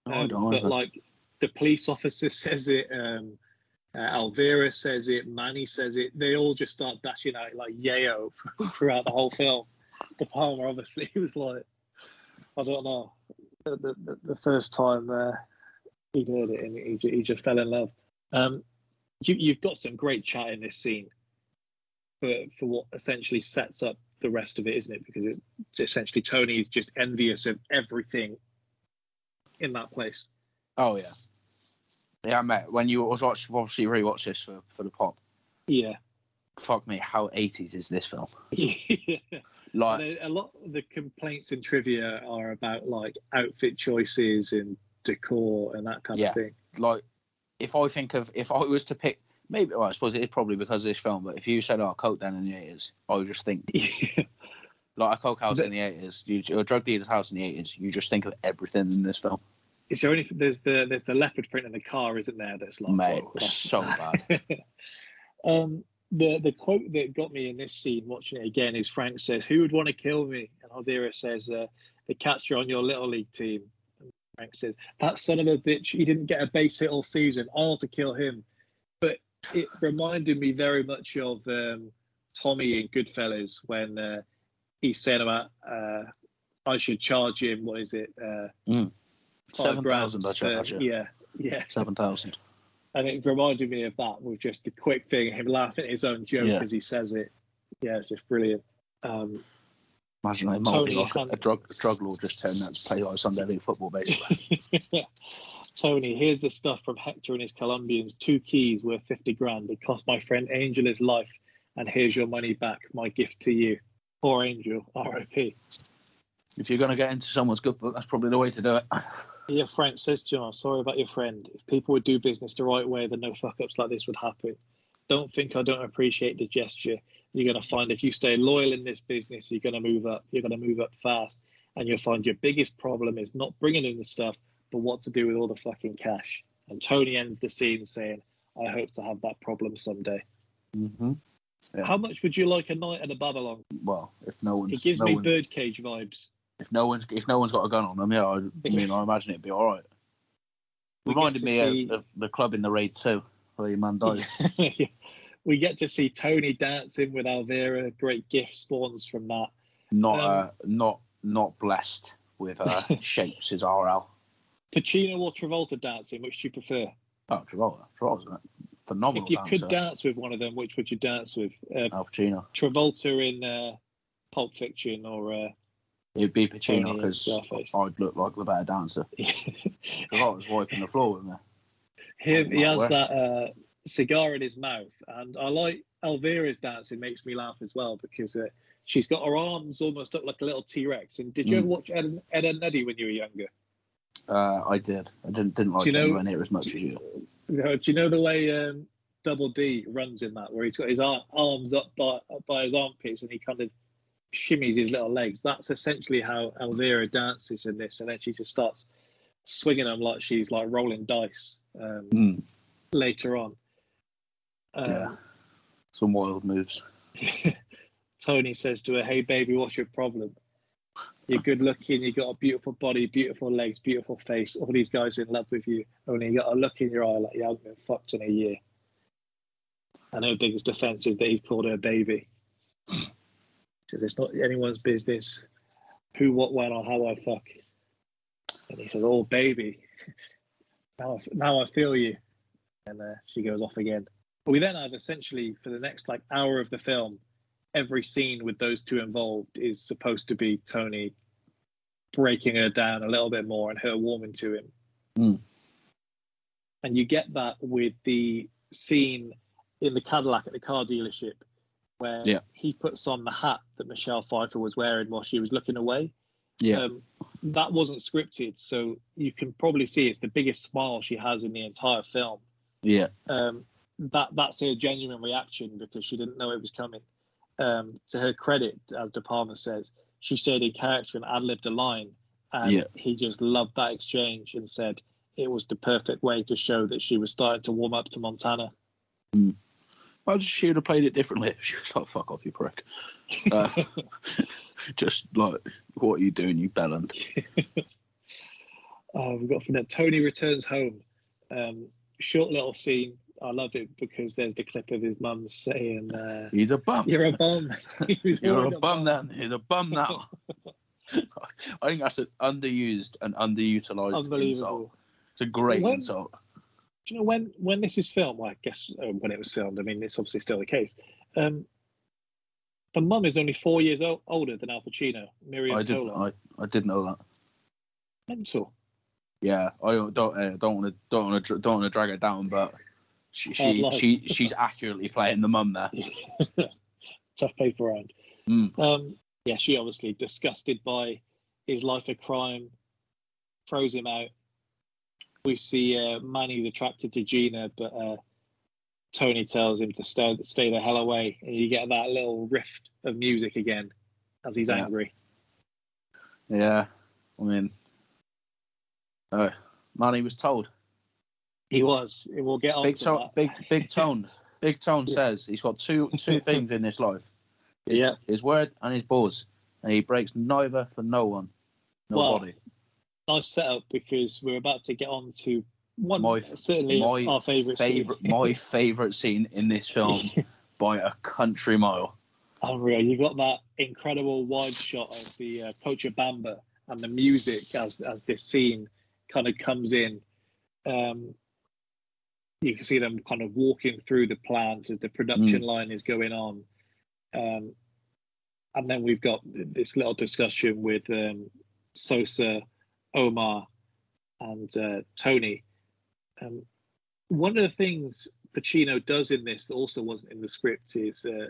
No, I Um, don't but either. like the police officer (laughs) says it, um, uh, Elvira says it, Manny says it. They all just start dashing out like yayo (laughs) throughout the whole film. De Palma obviously (laughs) was like, I don't know, the, the, the first time uh, he heard it and he, he just fell in love. Um, you, you've got some great chat in this scene for for what essentially sets up the rest of it, isn't it? Because it's essentially Tony is just envious of everything in that place. Oh yeah, yeah, mate. When you was watch, obviously rewatch this for, for the pop. Yeah. Fuck me, how 80s is this film? (laughs) yeah. Like, And a, lot of the complaints in trivia are about like outfit choices and decor and that kind Yeah. of thing. like if I think of if I was to pick, maybe well, I suppose it is probably because of this film. But if you said, "Oh, coke down in the 80s," I would just think (laughs) like a coke house in the 80s, you, a drug dealer's house in the 80s. You just think of everything in this film, Is there anything? There's the there's the leopard print in the car, isn't there? That's like mate. so bad. (laughs) um, the the quote that got me in this scene, watching it again, is Frank says, "Who would want to kill me?" And Aldera says, uh, "The catcher on your little league team." And Frank says, "That son of a bitch, he didn't get a base hit all season. Want to kill him." But it reminded me very much of um, Tommy in Goodfellas when uh, he's saying about I should charge him. What is it? Uh, Mm. 7,000 grand I charge you. Yeah, Yeah, Seven thousand. (laughs) and it reminded me of that with just the quick thing, him laughing at his own joke Yeah. as he says it. Yeah, it's just brilliant. Um, Imagine might Tony be like a, Hunt. a drug a drug lord just telling that to play like Sunday league football, basically. (laughs) Tony, here's the stuff from Hector and his Colombians. Two keys worth 50 grand. It cost my friend Angel his life, and here's your money back. My gift to you. Poor Angel, RIP. if you're gonna get into someone's good book, that's probably the way to do it. Your friend says, John, sorry about your friend. If people would do business the right way, then no fuck ups like this would happen. Don't think I don't appreciate the gesture. You're going to find if you stay loyal in this business, you're going to move up. You're going to move up fast. And you'll find your biggest problem is not bringing in the stuff, but what to do with all the fucking cash. And Tony ends the scene saying, I hope to have that problem someday. Mm-hmm. Yeah. How much would you like a night at the Babylon? Well, if no one's It gives no me one- birdcage vibes. If no one's if no one's got a gun on them, yeah, I, I mean, I imagine it'd be all right. We Reminded me see- of the, the club in the raid too, where your man died. (laughs) we get to see Tony dancing with Elvira. Great gift spawns from that. Not Um, uh, not not blessed with uh, (laughs) shapes as RL. Pacino or Travolta dancing, which do you prefer? Oh, Travolta, Travolta's a phenomenal if you dancer. could dance with one of them, which would you dance with? Uh, Al Pacino. Travolta in uh, Pulp Fiction or uh, It'd be Pacino because I'd look like the better dancer. (laughs) Because I was wiping the floor with me. him? He has work. that uh, cigar in his mouth, and I like Elvira's dancing. Makes me laugh as well because uh, she's got her arms almost up like a little T Rex. And did you Mm. ever watch Ed, Edd n Eddy when you were younger? Uh, I did. I didn't didn't like Do you know- anywhere near as much as you. Do you know the way um, Double D runs in that, where he's got his ar- arms up by, up by his armpits and he kind of shimmies his little legs? That's essentially how Elvira dances in this, and then she just starts swinging them like she's like rolling dice um, Mm, later on. Um, Yeah. some wild moves. (laughs) Tony says to her, "Hey baby, what's your problem? You're good looking. You got a beautiful body, beautiful legs, beautiful face. All these guys are in love with you. Only you got a look in your eye like you haven't been fucked in a year." And her biggest defense is that he's called her baby. Says it's not anyone's business who, what, when, or how I fuck. And he says, "Oh baby, (laughs) now I, now I feel you." And uh, she goes off again. But we then have essentially for the next like hour of the film, every scene with those two involved is supposed to be Tony breaking her down a little bit more and her warming to him. Mm. And you get that with the scene in the Cadillac at the car dealership where Yeah. he puts on the hat that Michelle Pfeiffer was wearing while she was looking away. Yeah. Um, that wasn't scripted, so you can probably see it's the biggest smile she has in the entire film Yeah. um, that that's a genuine reaction because she didn't know it was coming. Um, to her credit, as De Palma says, she stayed in character and ad libbed a line, and Yeah. he just loved that exchange and said it was the perfect way to show that she was starting to warm up to Montana. I just she would have played it differently. (laughs) She was like, "Fuck off, you prick." Uh, (laughs) just like, what are you doing, you bellend? (laughs) Uh, we've got from that Tony returns home. Um, short little scene. I love it because there's the clip of his mum saying, uh, He's a bum. "You're a bum." You're always a bum then. He's a bum now. I think that's an underused and underutilized insult. It's a great When- insult. Do you know when when this is filmed? Well, I guess uh, when it was filmed. I mean, it's obviously still the case. Um, the mum is only four years o- older than Al Pacino. Miriam I didn't. I, I did know that. Mental. Yeah, I don't uh, don't want to don't want to don't want to drag it down, but she she, she she's accurately playing the mum there. (laughs) Tough paper round. Mm. Um, yeah, she obviously disgusted by his life of crime, throws him out. We see uh, Manny's attracted to Gina, but uh, Tony tells him to stay stay the hell away, and you get that little rift of music again as he's Yeah. angry. Yeah, I mean, uh, Manny was told. He was. We'll get on Big to tone, big big (laughs) tone, big tone Yeah. says he's got two two (laughs) things in this life: his, Yeah. his word and his balls, and he breaks neither for no one, Well, nobody. Nice setup because we're about to get on to one My- certainly my our favorite, scene. my (laughs) favorite scene in this film by a country mile. Unreal. You got that incredible wide shot of the uh, Cochabamba and the music as as this scene kind of comes in. Um, you can see them kind of walking through the plant as the production line is going on. Um, and then we've got this little discussion with um, Sosa, Omar, and uh, Tony. Um, one of the things Pacino does in this that also wasn't in the script is uh,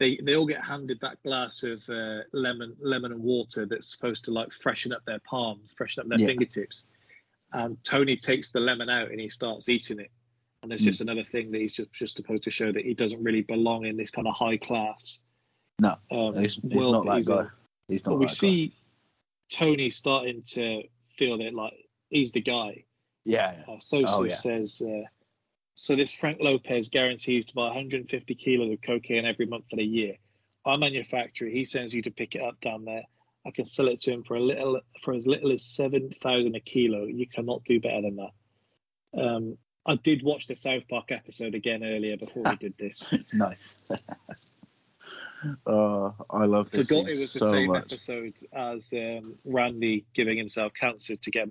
they they all get handed that glass of uh, lemon lemon and water that's supposed to like freshen up their palms, freshen up their Yeah. fingertips. And Tony takes the lemon out and he starts eating it. And it's Mm. just another thing that he's just, just supposed to show that he doesn't really belong in this kind of high class. No, um, He's, he's not that he's guy. in. He's But not we that guy. see Tony starting to feel that like he's the guy. Yeah, yeah. Uh, Sosa Oh, yeah. says, uh, so this Frank Lopez guarantees to buy 150 kilos of cocaine every month for the year. Our manufacturer, he sends you to pick it up down there. I can sell it to him for a little, for as little as seven thousand a kilo. You cannot do better than that. Um, I did watch the South Park episode again earlier before we (laughs) did this. It's nice. (laughs) uh, I love this Forgot scene it was the same much. episode as um, Randy giving himself cancer to get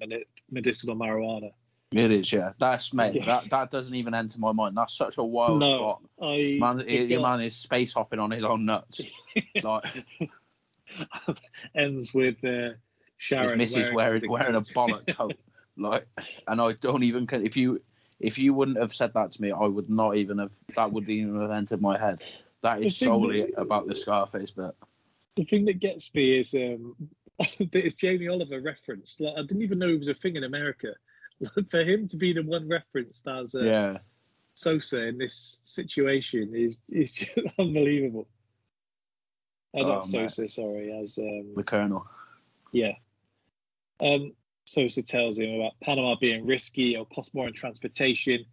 medicinal marijuana. It is, yeah. That's mate. Yeah. That that doesn't even enter my mind. That's such a wild no, plot. I Man, your man is space hopping on his own nuts. (laughs) like (laughs) ends with uh, Sharon his missus wearing his wearing a coat. bollock (laughs) coat. Like, and I don't even con- if you if you wouldn't have said that to me, I would not even have. That would even have entered my head. That is solely that- about the Scarface bit. the thing that gets me is um, (laughs) that it's Jamie Oliver referenced. Like I didn't even know it was a thing in America. (laughs) Like, for him to be the one referenced as uh, Yeah, Sosa in this situation is is (laughs) just unbelievable. Uh, Oh, not man. Sosa, sorry, as um, the Colonel. yeah. Um, Sosa tells him about Panama being risky or cost more in transportation.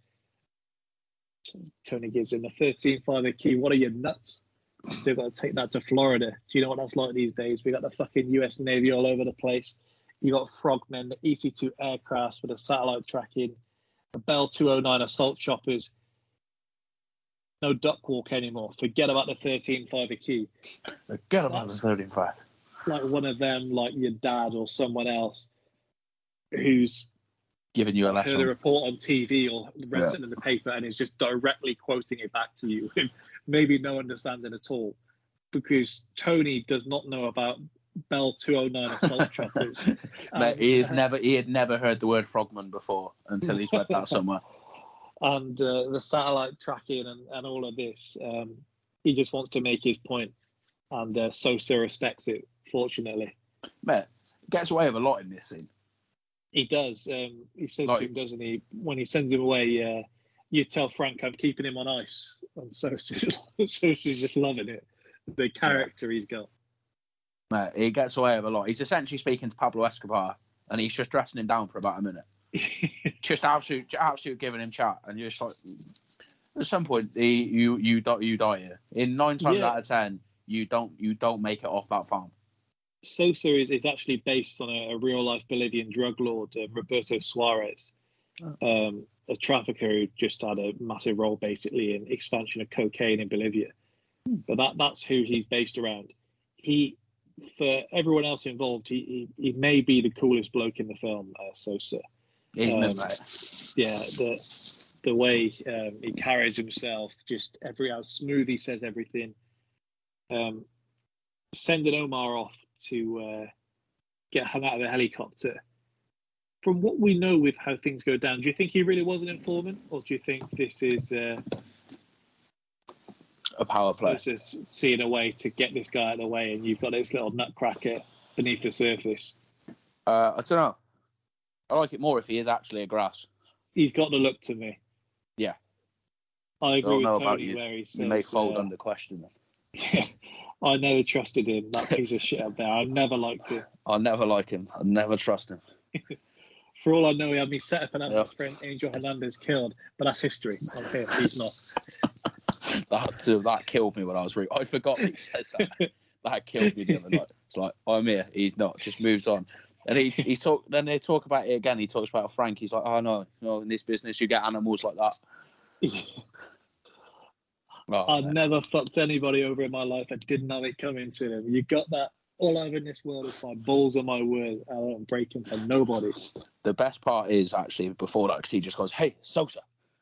Tony gives him a 13 5 key. What are you nuts? Still got to take that to Florida. Do you know what that's like these days? We got the fucking US Navy all over the place. You got Frogmen, the EC2 aircrafts with a satellite tracking, the Bell 209 assault choppers. No duck walk anymore. Forget about the 13 5 key. Forget about the 35. Like one of them, like your dad or someone else who's Giving you a heard a report on TV or read Yeah. something in the paper and is just directly quoting it back to you with (laughs) maybe no understanding at all. Because Tony does not know about Bell 209 assault (laughs) choppers. Mate, he has And, never he had never heard the word frogman before until he's read that (laughs) somewhere. and uh, the satellite tracking and, and all of this. Um, he just wants to make his point, and uh, Sosa respects it. Fortunately, Mate, gets away with a lot in this scene. He does. Um, he says Like- to him, doesn't he? When he sends him away, uh, you tell Frank I'm keeping him on ice, and so (laughs) she's just loving it. The character he's got. Mate, he gets away with a lot. He's essentially speaking to Pablo Escobar, and he's just dressing him down for about a minute. (laughs) Just absolute, absolute giving him chat, and you're just like, at some point, he, you you die, you die here. In nine times Yeah. out of ten, you don't you don't make it off that farm. Sosa is, is actually based on a, a real life Bolivian drug lord, uh, Roberto Suarez, um, a trafficker who just had a massive role basically in expansion of cocaine in Bolivia. But that that's who he's based around. He, for everyone else involved, he, he, he may be the coolest bloke in the film, uh, Sosa. Isn't Um, it. Yeah, the the way um, he carries himself, just every how smooth he says everything. Um, sending Omar off to uh, get hung out of the helicopter. From what we know with how things go down, do you think he really was an informant, or do you think this is uh, A power play. this is seeing a way to get this guy out of the way, and you've got this little nutcracker beneath the surface? Uh, I don't know. I like it more if he is actually a grass. He's got the look to me. Yeah. I agree don't with Tony where he says You may fold uh, under question. Then. (laughs) I never trusted him. That piece of shit up there. I never liked him. I'll never like him. I'll never trust him. (laughs) For all I know, he had me set up and had Yeah. my friend Angel Hernandez killed. But that's history. I'm here. He's not. (laughs) That that killed me when I was reading. I forgot he says that. (laughs) that killed me the other night. It's like I'm here. He's not. Just moves on. And he he talk. Then they talk about it again. He talks about Frank. He's like, oh no, no. In this business, you get animals like that. Oh, I've man. never fucked anybody over in my life. I didn't have it coming to them. You got that all over in this world is my balls and my word. I don't break them for nobody. The best part is actually before that, because he just goes, "Hey, Sosa."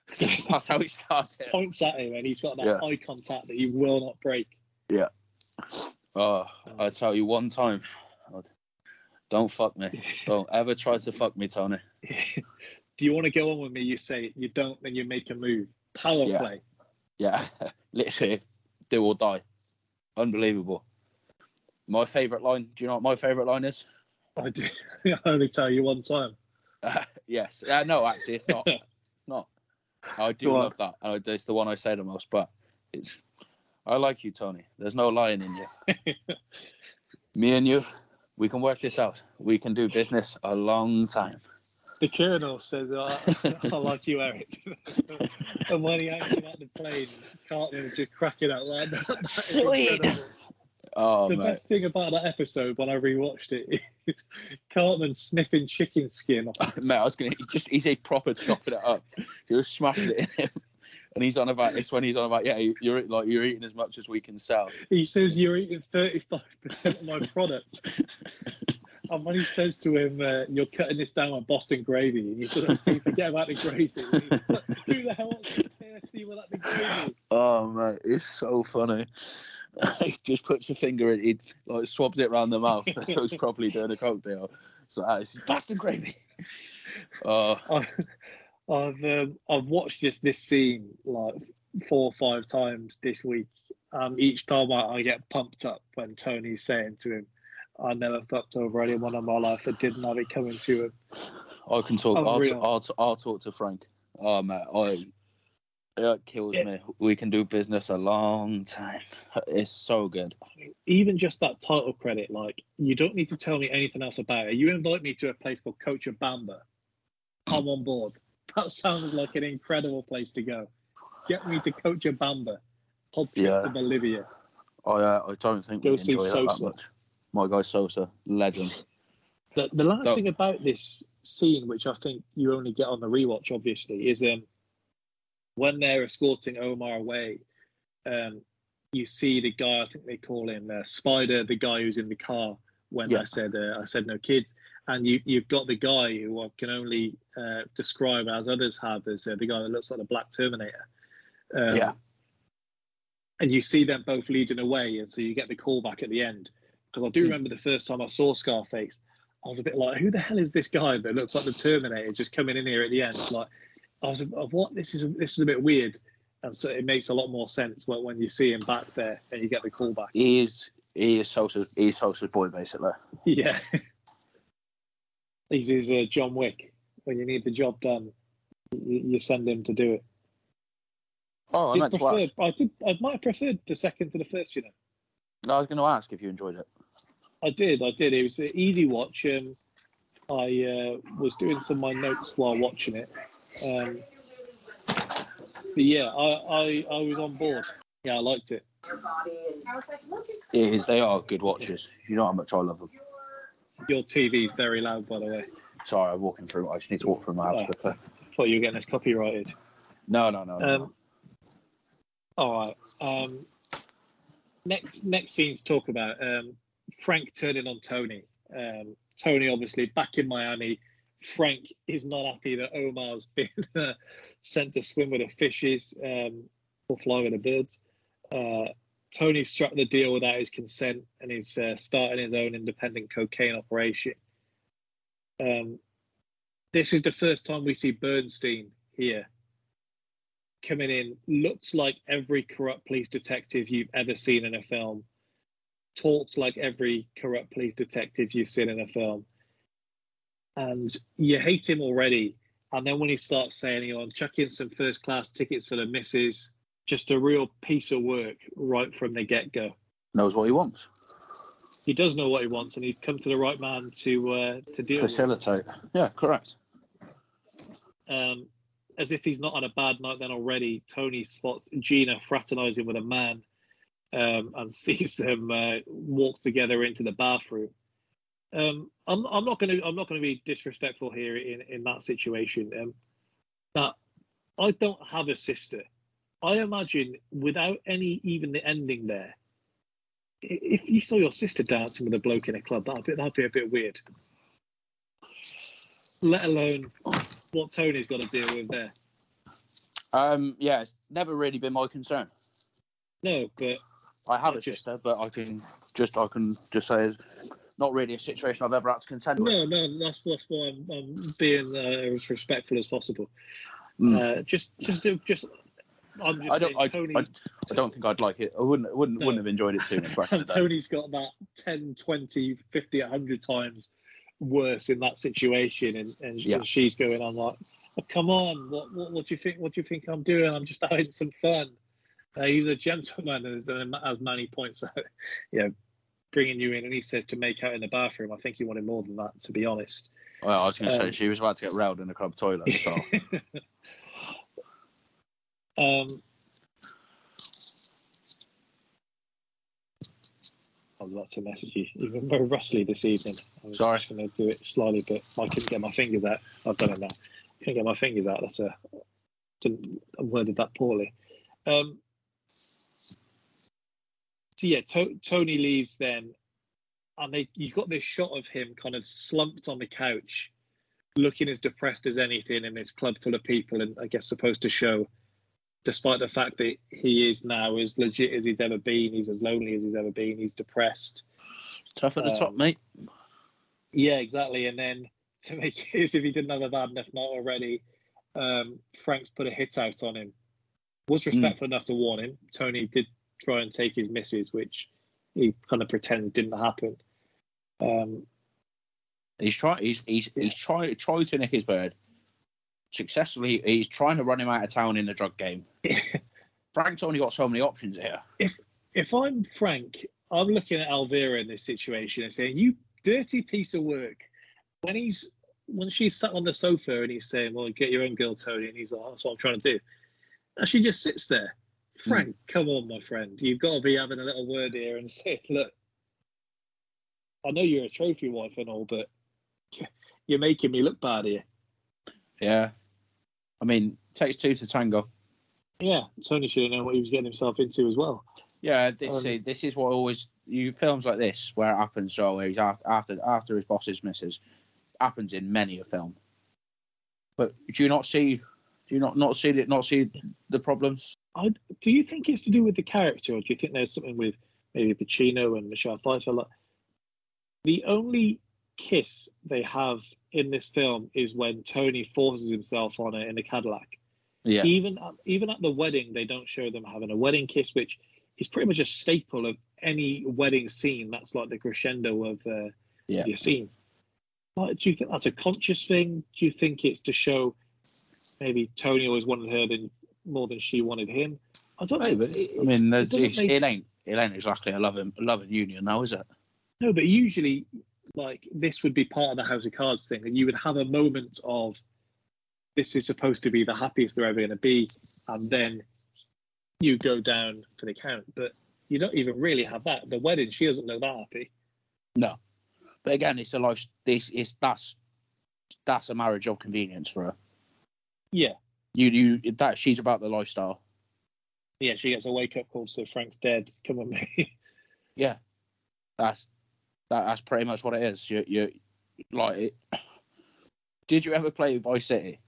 (laughs) That's how he starts it. Points at him and he's got that Yeah. eye contact that he will not break. Yeah. Oh, I tell you one time, don't fuck me. Don't ever try to fuck me, Tony. (laughs) Do you want to go on with me? You say it. You don't, then you make a move. Power Yeah. play. Yeah, (laughs) literally, do or die. Unbelievable. My favourite line. Do you know what my favourite line is? I do. (laughs) I only tell you one time. (laughs) yes. Uh, no, actually, it's not. It's not. I do Go on. love that. and It's the one I say the most, but it's. I like you, Tony. There's no lying in you. Me and you, we can work this out. We can do business a long time. The colonel says, oh, I like you, Eric. and when he hangs him at the plane, Cartman is just cracking out like that. That is Sweet. incredible. Oh the mate. best thing about that episode when I rewatched it is Cartman sniffing chicken skin off. Mate, I was gonna he just he's a proper chopping it up. He was smashing it in him. And he's on about this when he's on about yeah you're like you're eating as much as we can sell. He says you're eating 35% of my product. (laughs) and when he says to him, uh, you're cutting this down with Boston gravy, and you sort of forget about the gravy. Like, Who the hell wants KFC without the gravy? (laughs) Oh man, it's so funny. (laughs) he just puts a finger in, he like swabs it around the mouth. (laughs) so he's probably doing a cocktail. So uh, it's bastard gravy. Oh, I've I've, um, I've watched just this scene like four or five times this week. Um, each time I, I get pumped up when Tony's saying to him, "I never fucked over anyone in my life that didn't have it coming to him." I can talk. I'll, Unreal. I'll, I'll talk to Frank. Oh mate, I it kills Yeah. me. We can do business a long time. It's so good. Even just that title credit, like you don't need to tell me anything else about it. You invite me to a place called Cochabamba, I'm on board. (laughs) That sounds like an incredible place to go. Get me to Cochabamba, pod Yeah. to Bolivia. I uh, I don't think Go we enjoy that, that much. My guy Sosa, legend. The, the last So- thing about this scene, which I think you only get on the rewatch, obviously, is um, when they're escorting Omar away. Um, you see the guy. I think they call him uh, Spider, the guy who's in the car when Yeah. I said uh, I said no kids, and you you've got the guy who I can only uh, describe as others have as uh, the guy that looks like the Black Terminator. Um, Yeah. And you see them both leading away, and so you get the call back at the end. Because I do Mm. remember the first time I saw Scarface, I was a bit like, who the hell is this guy that looks like the Terminator just coming in here at the end? Like, I was, what? This is this is a bit weird, and so it makes a lot more sense when, when you see him back there and you get the call back. He is he is Sosa. He's Sosa's boy basically. Yeah, (laughs) he's his uh, John Wick. When you need the job done, you, you send him to do it. Oh, I Did meant to prefer. I did. I might have preferred the second to the first. You know. I was going to ask if you enjoyed it. I did, I did. It was an easy watch. Um, I uh, was doing some of my notes while watching it. Um, but yeah, I, I, I was on board. Yeah, I liked it. It is, they are good watches. You know how much I love them. Your TV's very loud, by the way. Sorry, I'm walking through. I just need to walk through my house Oh. quickly. Thought you were getting this copyrighted. No, no, no. no. Um, all right. Um, next next scene to talk about. Um, Frank turning on Tony. Um, Tony obviously back in Miami. Frank is not happy that Omar's (laughs) been uh, sent to swim with the fishes um, or fly with the birds. Uh, Tony struck the deal without his consent and is uh, starting his own independent cocaine operation. Um, this is the first time we see Bernstein here coming in looks like every corrupt police detective you've ever seen in a film talks like every corrupt police detective you've seen in a film and you hate him already and then when he starts saying you know i'm chucking some first class tickets for the missus just a real piece of work right from the get-go Knows what he wants. he does know what he wants and he's come to the right man to uh, to deal with. Facilitate. Yeah, correct. um, as if he's not on a bad night then already, Tony spots Gina fraternizing with a man um, and (laughs) sees them uh, walk together into the bathroom. Um, I'm, I'm not going to I'm not going to be disrespectful here in, in that situation. Um, that I don't have a sister. I imagine without any even the ending there, if you saw your sister dancing with a bloke in a club, that'd be, that'd be a bit weird. Let alone what Tony's got to deal with there. Um, yeah, it's never really been my concern. No, but I have a sister, but I can just I can just say it's not really a situation I've ever had to contend with. no, no, that's, that's why I'm, I'm being uh, as respectful as possible. Mm. Uh, just, just, just. I'm just I don't. I, Tony. I, I don't think I'd like it. I wouldn't. Wouldn't. No. Wouldn't have enjoyed it too much. (laughs) back. Tony's got that 10, 20, 50, 100 times worse in that situation, and, and, Yeah. she's going on like, oh, "Come on, what, what, what do you think? What do you think I'm doing? I'm just having some fun." Uh, he's a gentleman, as as Manny points out. (laughs) You know, bringing you in, and he says to make out in the bathroom. I think he wanted more than that, to be honest. Well, I was going to Um, say she was about to get railed in the club toilet. So. (laughs) Um, I was about to message you. You've been very rustly this evening. I was Sorry. just going to do it slowly, but I couldn't get my fingers out. I've done it now. Couldn't get my fingers out. That's a didn't I worded that poorly. Um, yeah, to- Tony leaves then, and they you've got this shot of him kind of slumped on the couch, looking as depressed as anything in this club full of people, and I guess supposed to show despite the fact that he is now as legit as he's ever been, he's as lonely as he's ever been, he's depressed. Tough at the top, Um, mate. Yeah, exactly. And then (laughs) to make it as if he didn't have a bad enough night already, um, Frank's put a hit out on him. Was respectful enough to warn him. Tony did try and take his misses, which he kind of pretends didn't happen. Um, He's trying. He's he's Yeah. he's trying to nick his bird. Successfully, he's trying to run him out of town in the drug game. (laughs) Frank's only got so many options here. If if I'm Frank, I'm looking at Elvira in this situation and saying, "You dirty piece of work." When he's when she's sat on the sofa and he's saying, "Well, get your own girl, Tony," and he's like, "That's what I'm trying to do," and she just sits there. Frank, come on, my friend, you've got to be having a little word here and (laughs) say, "Look, I know you're a trophy wife and all, but (laughs) you're making me look bad here." Yeah, I mean, takes two to tango. Yeah, Tony should have known what he was getting himself into as well. Yeah, this Um, is this is what always you films like this where it happens. So where he's after after after his boss's misses happens in many a film. But do you not see? Do you not not see it? Not see the problems? I, do you think it's to do with the character, or do you think there's something with maybe Pacino and Michelle Pfeiffer? Like, the only kiss they have in this film is when Tony forces himself on it in the Cadillac. Yeah, Even at, even at the wedding, they don't show them having a wedding kiss, which is pretty much a staple of any wedding scene. That's like the crescendo of uh, Yeah. your scene. Like, do you think that's a conscious thing? Do you think it's to show maybe Tony always wanted her than more than she wanted him? I don't know. But I mean, it there's, make- it ain't it ain't exactly a loving loving union now, is it? No, but usually, like this would be part of the House of Cards thing, and you would have a moment of this is supposed to be the happiest they're ever going to be, and then you go down for the count. But you don't even really have that. The wedding, she doesn't look that happy. No, but again, it's a life. This is that's that's a marriage of convenience for her. Yeah, You you that she's about the lifestyle. yeah. She gets a wake up call, so Frank's dead. Come on, me. Yeah, that's that, that's pretty much what it is. You you like it. Did you ever play Vice City?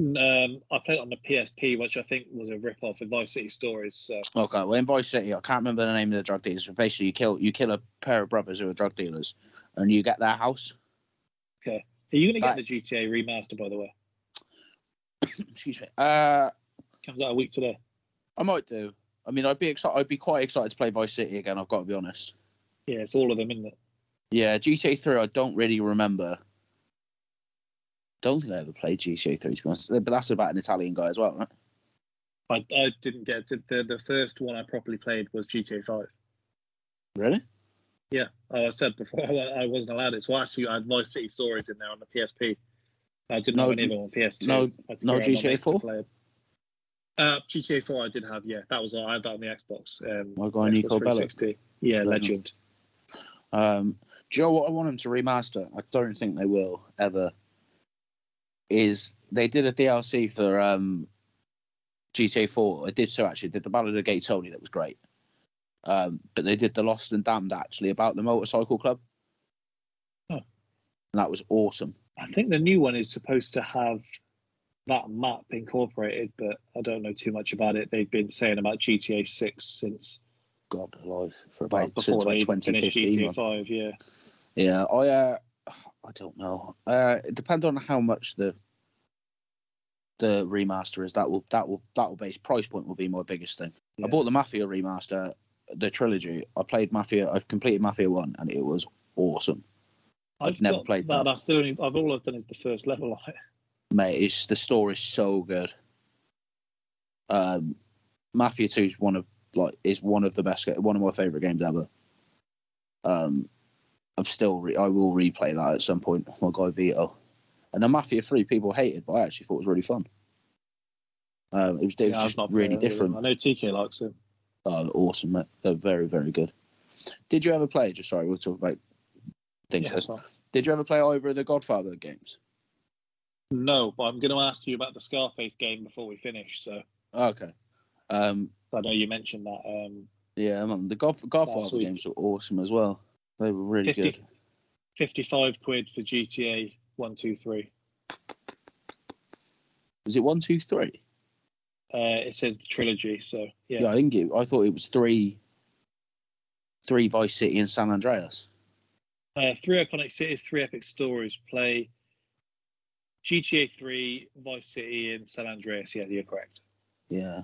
um, I played on the PSP, which I think was a rip off of Vice City Stories. So Okay, well in Vice City, I can't remember the name of the drug dealers. But basically, you kill you kill a pair of brothers who are drug dealers, and you get their house. Okay. Are you going to get the GTA remaster? By the way, (coughs) Excuse me. Uh, comes out a week today. I might do. I mean, I'd be excited. I'd be quite excited to play Vice City again. I've got to be honest. Yeah, it's all of them, isn't it? Yeah, GTA Three. I don't really remember. Don't think I ever played GTA Three to be honest. But that's about an Italian guy as well, right? I, I didn't get to the the first one I properly played was GTA Five. Really? Yeah, oh, I said before I, (laughs) I wasn't allowed it, so actually I had Vice City Stories in there on the PSP. I didn't No- have any of them on PS2. no- to no go around my GTA mates to 4? Uh, GTA 4 I did have, yeah. That was I had that on the Xbox. Um, My guy Xbox Niko Bellic. 360. Yeah, Legend. legend. Um, do you know what I want them to remaster? I don't think they will ever. Is they did a DLC for um, GTA 4. I did so actually. Did the Ballad of Gay Tony that was great. Um, but they did the Lost and Damned actually about the motorcycle club. Huh. And that was awesome. I think the new one is supposed to have that map incorporated, but I don't know too much about it. They've been saying about GTA 6 since God alive for well, about before since about finished 2015. GTA. 5. Yeah, Yeah, I uh, I don't know. Uh, it depends on how much the the remaster is. That will that will that will base price point will be my biggest thing. Yeah. I bought the Mafia remaster, the trilogy. I played Mafia. I've completed Mafia one, and it was awesome. I've never played that. That's the only. I've all I've done is the first level on it. Mate, it's the story's so good. Um, Mafia Two is one of like is one of the best, one of my favorite games ever. Um, I'm still re- I will replay that at some point. My guy Vito, and the Mafia Three people hated, but I actually thought it was really fun. Um, it was, it was Yeah, just not really different. I know TK likes it. Oh, awesome, mate. They're very, very good. Did you ever play? Just sorry, we'll talk about things. Yeah, so- Did you ever play either of the Godfather games? No, but I'm going to ask you about the Scarface game before we finish. So Okay. Um, I know you mentioned that. Um, Yeah, man, the God, Godfather games were awesome as well. They were really 50 good. 55 quid for GTA 1, 2, 3. Was it one, two, three? Uh, it says the trilogy, so Yeah, yeah. I think it, I thought it was three, three Vice City and San Andreas. Uh, three iconic cities, three epic stories. Play GTA 3, Vice City, and San Andreas. Yeah, you're correct. Yeah,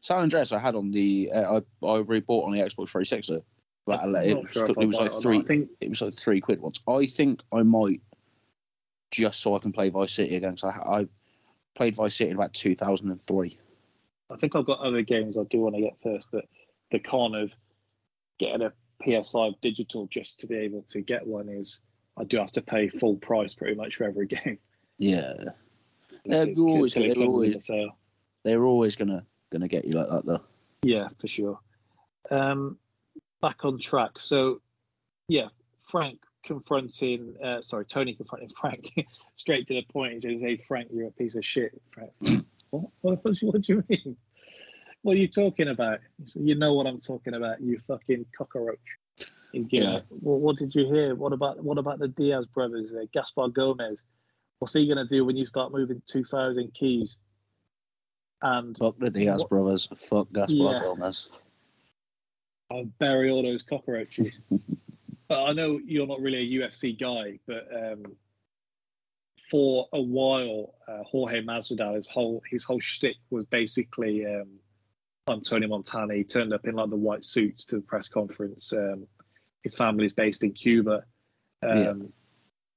San Andreas I had on the uh, I I rebought on the Xbox 360. But I'm it, was, sure it was like it or not. three. Think It was like three quid once. I think I might just so I can play Vice City again. So I, I played Vice City in about 2003. I think I've got other games I do want to get first, but the con of getting a PS5 digital just to be able to get one is I do have to pay full price pretty much for every (laughs) game. Yeah, Unless Yeah, it's- you always- until it it'll comes in always- the they're always gonna gonna get you like that though. Yeah, for sure. Um, back on track. So, yeah, Frank confronting, uh, sorry, Tony confronting (laughs) Frank straight to the point. He says, "Hey, Frank, you're a piece of shit." Frank's like, what? (clears throat) What, what, what do you mean? What are you talking about? Said, "You know what I'm talking about, you fucking cockroach." He's Yeah. Well, what did you hear? What about what about the Diaz brothers, uh, Gaspar Gomez? What's he gonna do when you start moving two thousand keys? And Fuck the Diaz What- brothers. Fuck Gaspar Yeah. Gomez. I'll bury all those cockroaches. (laughs) but I know you're not really a UFC guy, but um, for a while, uh, Jorge Masvidal, his whole his whole shtick was basically um, I'm Tony Montana. He turned up in like the white suits to the press conference. Um, his family's based in Cuba, um,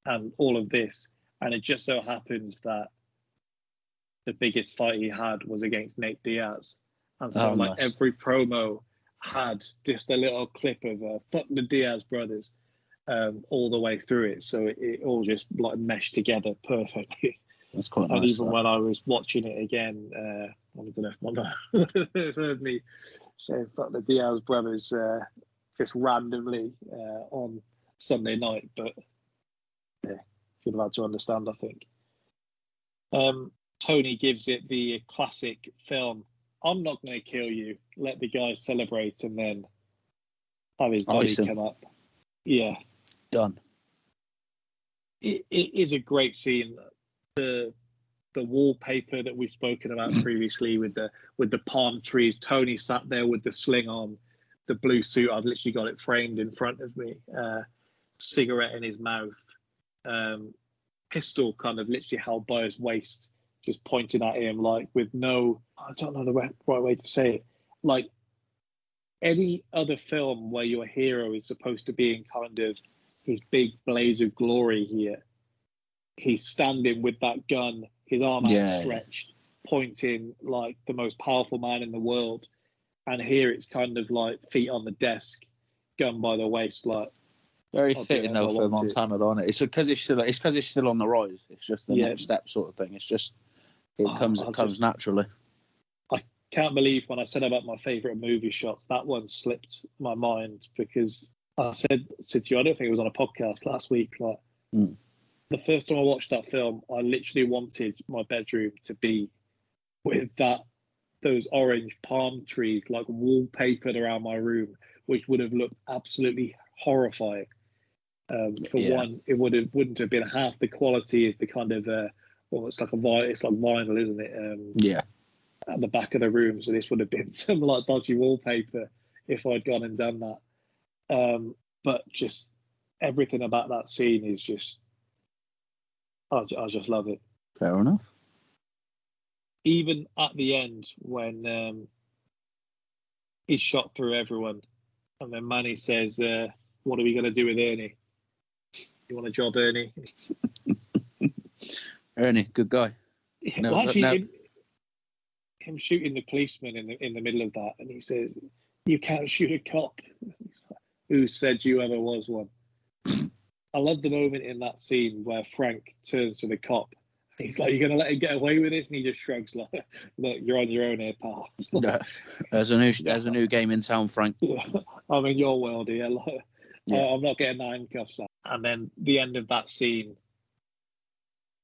Yeah. and all of this. And it just so happens that the biggest fight he had was against Nate Diaz, and so Oh, like nice. every promo had just a little clip of uh, "fuck the Diaz brothers" um, all the way through it, so it, it all just like meshed together perfectly. That's quite and nice. even that. when I was watching it again, uh, I don't know if i've heard me saying "fuck the Diaz brothers" uh, just randomly uh, on Sunday night, but yeah, you'd have had to understand, I think. Um, Tony gives it the classic film. I'm not going to kill you. Let the guy celebrate and then have his body Ice him. come up. Yeah, Done. it, it is a great scene. The the wallpaper that we've spoken about (laughs) previously with the with the palm trees. Tony sat there with the sling on, the blue suit. I've literally got it framed in front of me. Uh, cigarette in his mouth, um, pistol kind of literally held by his waist, just pointing at him like with no. I don't know the right, right way to say it. Like any other film where your hero is supposed to be in kind of his big blaze of glory here. He's standing with that gun, his arm Yeah. outstretched, pointing like the most powerful man in the world. And here it's kind of like feet on the desk, gun by the waist, like Very I'll fitting though for. Montana, don't it? It's because it's still it's because it's still on the rise. It's just the Yeah. next step sort of thing. It's just it Oh, comes it comes just- naturally. I can't believe when I said about my favorite movie shots, that one slipped my mind because I said, said to you, I don't think it was on a podcast last week. Like Mm. The first time I watched that film, I literally wanted my bedroom to be with that those orange palm trees like wallpapered around my room, which would have looked absolutely horrifying. Um, for Yeah. one, it would have wouldn't have been half the quality as the kind of uh, well, it's like a vi- it's like vinyl, isn't it? Um, Yeah. at the back of the room. So this would have been (laughs) some like dodgy wallpaper if I'd gone and done that. Um, but just everything about that scene is just, I, I just love it. Fair enough. Even at the end when um, he's shot through everyone, and then Manny says, uh, "What are we going to do with Ernie? You want a job, Ernie?" (laughs) Ernie, good guy. Yeah, No, well, actually, no. Him, him shooting the policeman in the in the middle of that, and he says, "You can't shoot a cop." (laughs) Like, Who said you ever was one? I love the moment in that scene where Frank turns to the cop. He's like, "You're gonna let him get away with this?" And he just shrugs, like, (laughs) "Look, you're on your own here, pal." (laughs) No, there's a new there's a new game in town, Frank. (laughs) I'm in your world here. Like, Yeah. uh, I'm not getting the handcuffs out. And then the end of that scene,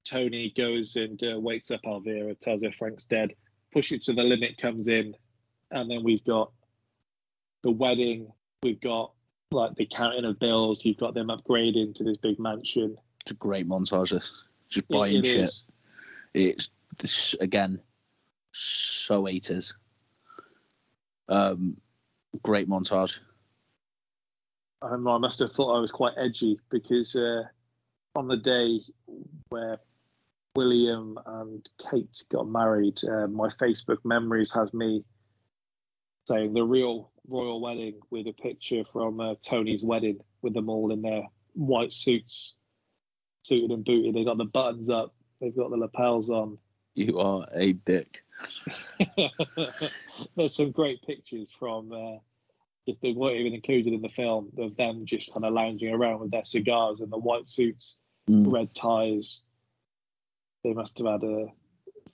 Tony goes and uh, wakes up Elvira, tells her Frank's dead. Push it to the limit comes in, and then we've got the wedding. We've got like the counting of bills. You've got them upgrading to this big mansion. It's a great montage. This just buying it shit. is. It's this again, so 80s. Um, great montage. Um, I must have thought I was quite edgy because uh, on the day where William and Kate got married, uh, my Facebook memories has me saying the real royal wedding with a picture from uh, Tony's wedding with them all in their white suits, suited and booted. They've got the buttons up, they've got the lapels on. You are a dick. (laughs) There's some great pictures from uh, if they weren't even included in the film of them just kind of lounging around with their cigars and the white suits, Mm. red ties. They must have had a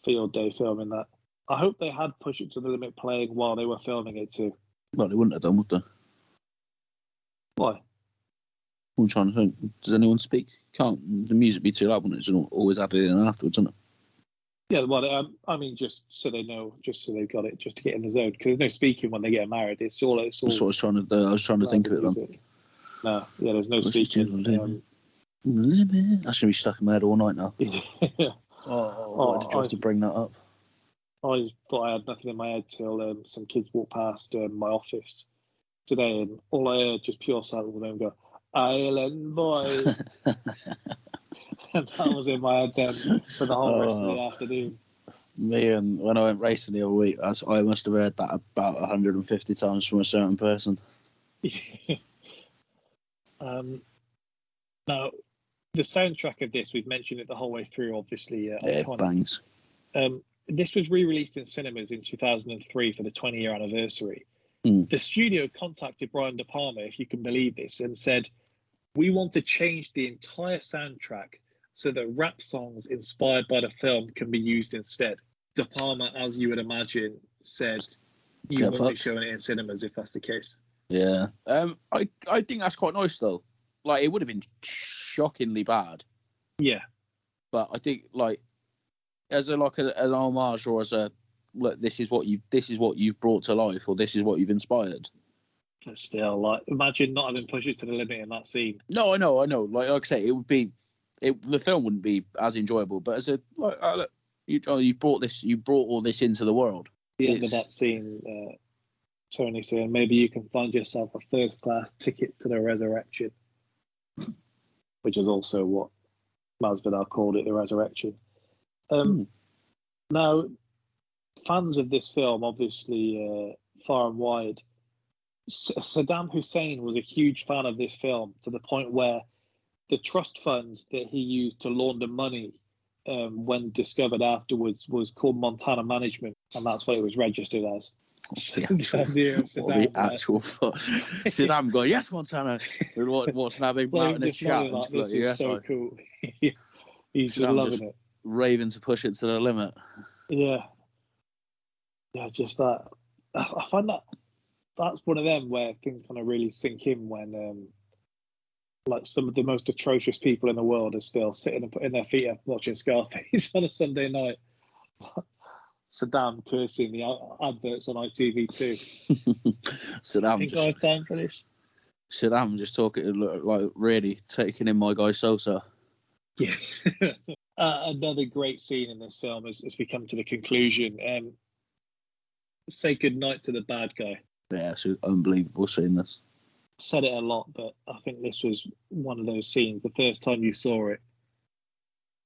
field day filming that. I hope they had Push It to the Limit playing while they were filming it too. Well, they wouldn't have done, would they? Why? I'm trying to think. Does anyone speak? Can't the music be too loud when it's always added in afterwards, isn't it? Yeah, well, um, I mean, just so they know, just so they've got it, just to get in the zone. Because there's no speaking when they get married. It's all. It's all. That's what I was trying to. do. I was trying to think of it. Then. No, yeah, there's no the speaking. Limit. Um, Limit. That's gonna be stuck in my head all night now. (laughs) yeah. Oh, why why did you have to bring that up? I thought I had nothing in my head till um, some kids walked past um, my office today, and all I heard just pure silence of them go, "Island boy," (laughs) and that was in my head then for the whole rest of the Oh. afternoon. Me and when I went racing the other week, I must have heard that about 150 times from a certain person. (laughs) um, now, the soundtrack of this, we've mentioned it the whole way through. Obviously, uh, It bangs. Um, this was re-released in cinemas in 2003 for the 20-year anniversary. Mm. The studio contacted Brian De Palma, if you can believe this, and said, "We want to change the entire soundtrack so that rap songs inspired by the film can be used instead." De Palma, as you would imagine, said, "You Get won't be showing it in cinemas if that's the case." Yeah. Um, I I think that's quite nice though. Like it would have been shockingly bad, Yeah, but I think like as a like a, an homage or as a look, this is what you this is what you've brought to life or this is what you've inspired. but still, like, imagine not having pushed it to the limit in that scene. No, I know, I know. Like, like I say, it would be, it the film wouldn't be as enjoyable. But as a like, uh, look, you oh, you brought this, you brought all this into the world. the end of that scene, uh, Tony saying, maybe you can find yourself a first class ticket to the resurrection, which is also what Masvidal called it, the resurrection. Um, Hmm. Now, fans of this film, obviously uh, far and wide, S- Saddam Hussein was a huge fan of this film to the point where the trust funds that he used to launder money um, when discovered afterwards was called Montana Management, and that's what it was registered as. The (laughs) actual, the (laughs) Saddam, actual fuck. Saddam going, yes, Montana. And what, that big Well, mountain of just chat. like, this like, is yes, so I- cool. (laughs) He's Saddam loving just- it. Raving to push it to the limit. Yeah, yeah, just that. I I find that that's one of them where things kind of really sink in when, um, like, some of the most atrocious people in the world are still sitting and putting their feet up watching Scarface (laughs) on a Sunday night. (laughs) Saddam cursing the adverts on ITV2. (laughs) Saddam, I think I just have time for this. Saddam just talking like really taking in my guy Sosa. Yeah. Uh, another great scene in this film as, as we come to the conclusion. Um, say goodnight to the bad guy. Yeah, it's unbelievable seeing this. said it a lot, but I think this was one of those scenes. The first time you saw it,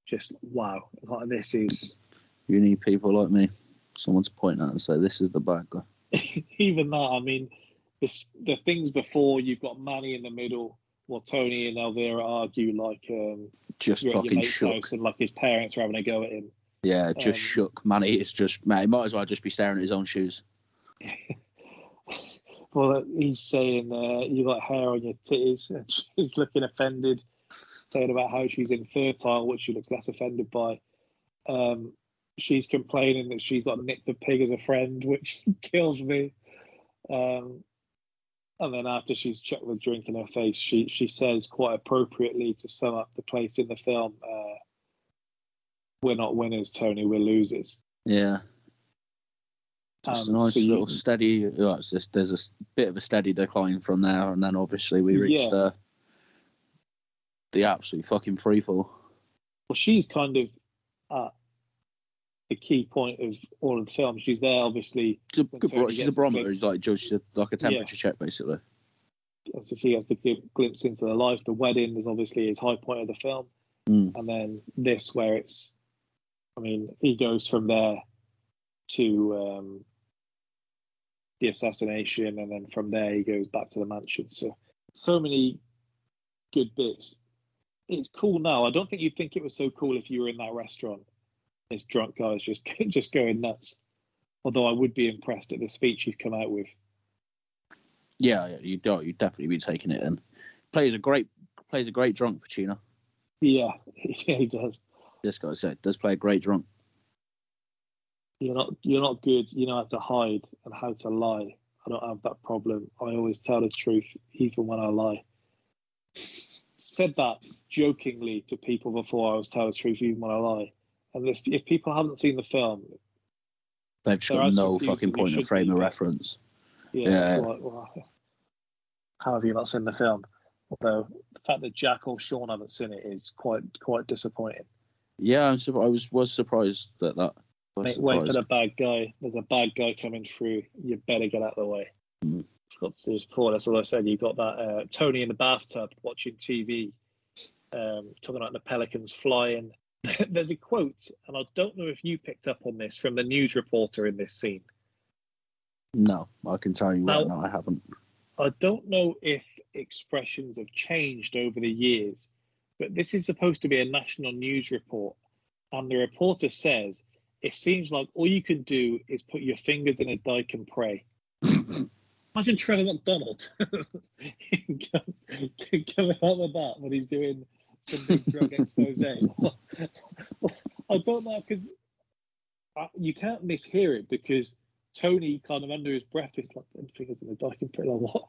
just wow! Like this is (laughs) You need people like me, someone to point out and say this is the bad guy. (laughs) even that. I mean, this the things before you've got Manny in the middle, while Tony and Elvira argue like um, Just you're at your fucking shook. and like his parents are having a go at him. Yeah, just Um, shook. Man, is just man. He might as well just be staring at his own shoes. (laughs) Well, he's saying uh, you got hair on your titties, and (laughs) she's looking offended, saying about how she's infertile, which she looks less offended by. Um, she's complaining that she's got Nick the pig as a friend, (laughs) which kills me. Um, and then after she's checked the drink in her face, she she says quite appropriately to sum up the place in the film, uh, "We're not winners, Tony. We're losers." Yeah, just Um, a nice so you- little steady. Well, just, there's a bit of a steady decline from there, and then obviously we reached Yeah. uh, the absolute fucking free fall. well, she's kind of at the key point of all of the film. She's there, obviously, She's a, good, bro- she's a barometer. Like judged like a temperature check, basically. and so she has the glimpse into the life. The wedding is obviously his high point of the film, Mm. and then this, where it's, I mean, he goes from there to um, the assassination, and then from there he goes back to the mansion. So, so many good bits. It's cool now. I don't think you'd think it was so cool if you were in that restaurant. This drunk guy is just (laughs) just going nuts. Although I would be impressed at the speech he's come out with. Yeah, yeah, you do. You definitely be taking it in. Plays a great plays a great drunk, Pacino. Yeah, (laughs) yeah, he does. This guy said does play a great drunk. You're not you're not good. You know how to hide and how to lie. I don't have that problem. I always tell the truth, even when I lie. Said that jokingly to people before. I always tell the truth, even when I lie. And if, if people haven't seen the film, They've got no fucking point of frame of reference. yeah, Yeah. like, well, how have you not seen the film? Although the fact that Jack or Sean haven't seen it is quite quite disappointing. Yeah, I'm sur- I was was surprised at that. Mate, wait for the bad guy. There's a bad guy coming through. You better get out of the way. Mm. To say this. That's all I said. You got that uh, Tony in the bathtub watching TV, um, talking about the pelicans flying. (laughs) There's a quote, and I don't know if you picked up on this from the news reporter in this scene. No, I can tell you right Now- now, I haven't. I don't know if expressions have changed over the years, but this is supposed to be a national news report. And the reporter says, it seems like all you can do is put your fingers in a dike and pray. (laughs) Imagine Trevor McDonald (laughs) coming out with that when he's doing some big drug expose. (laughs) I don't know, because you can't mishear it because Tony kind of under his breath is like "Them fingers in the dike and pray like what?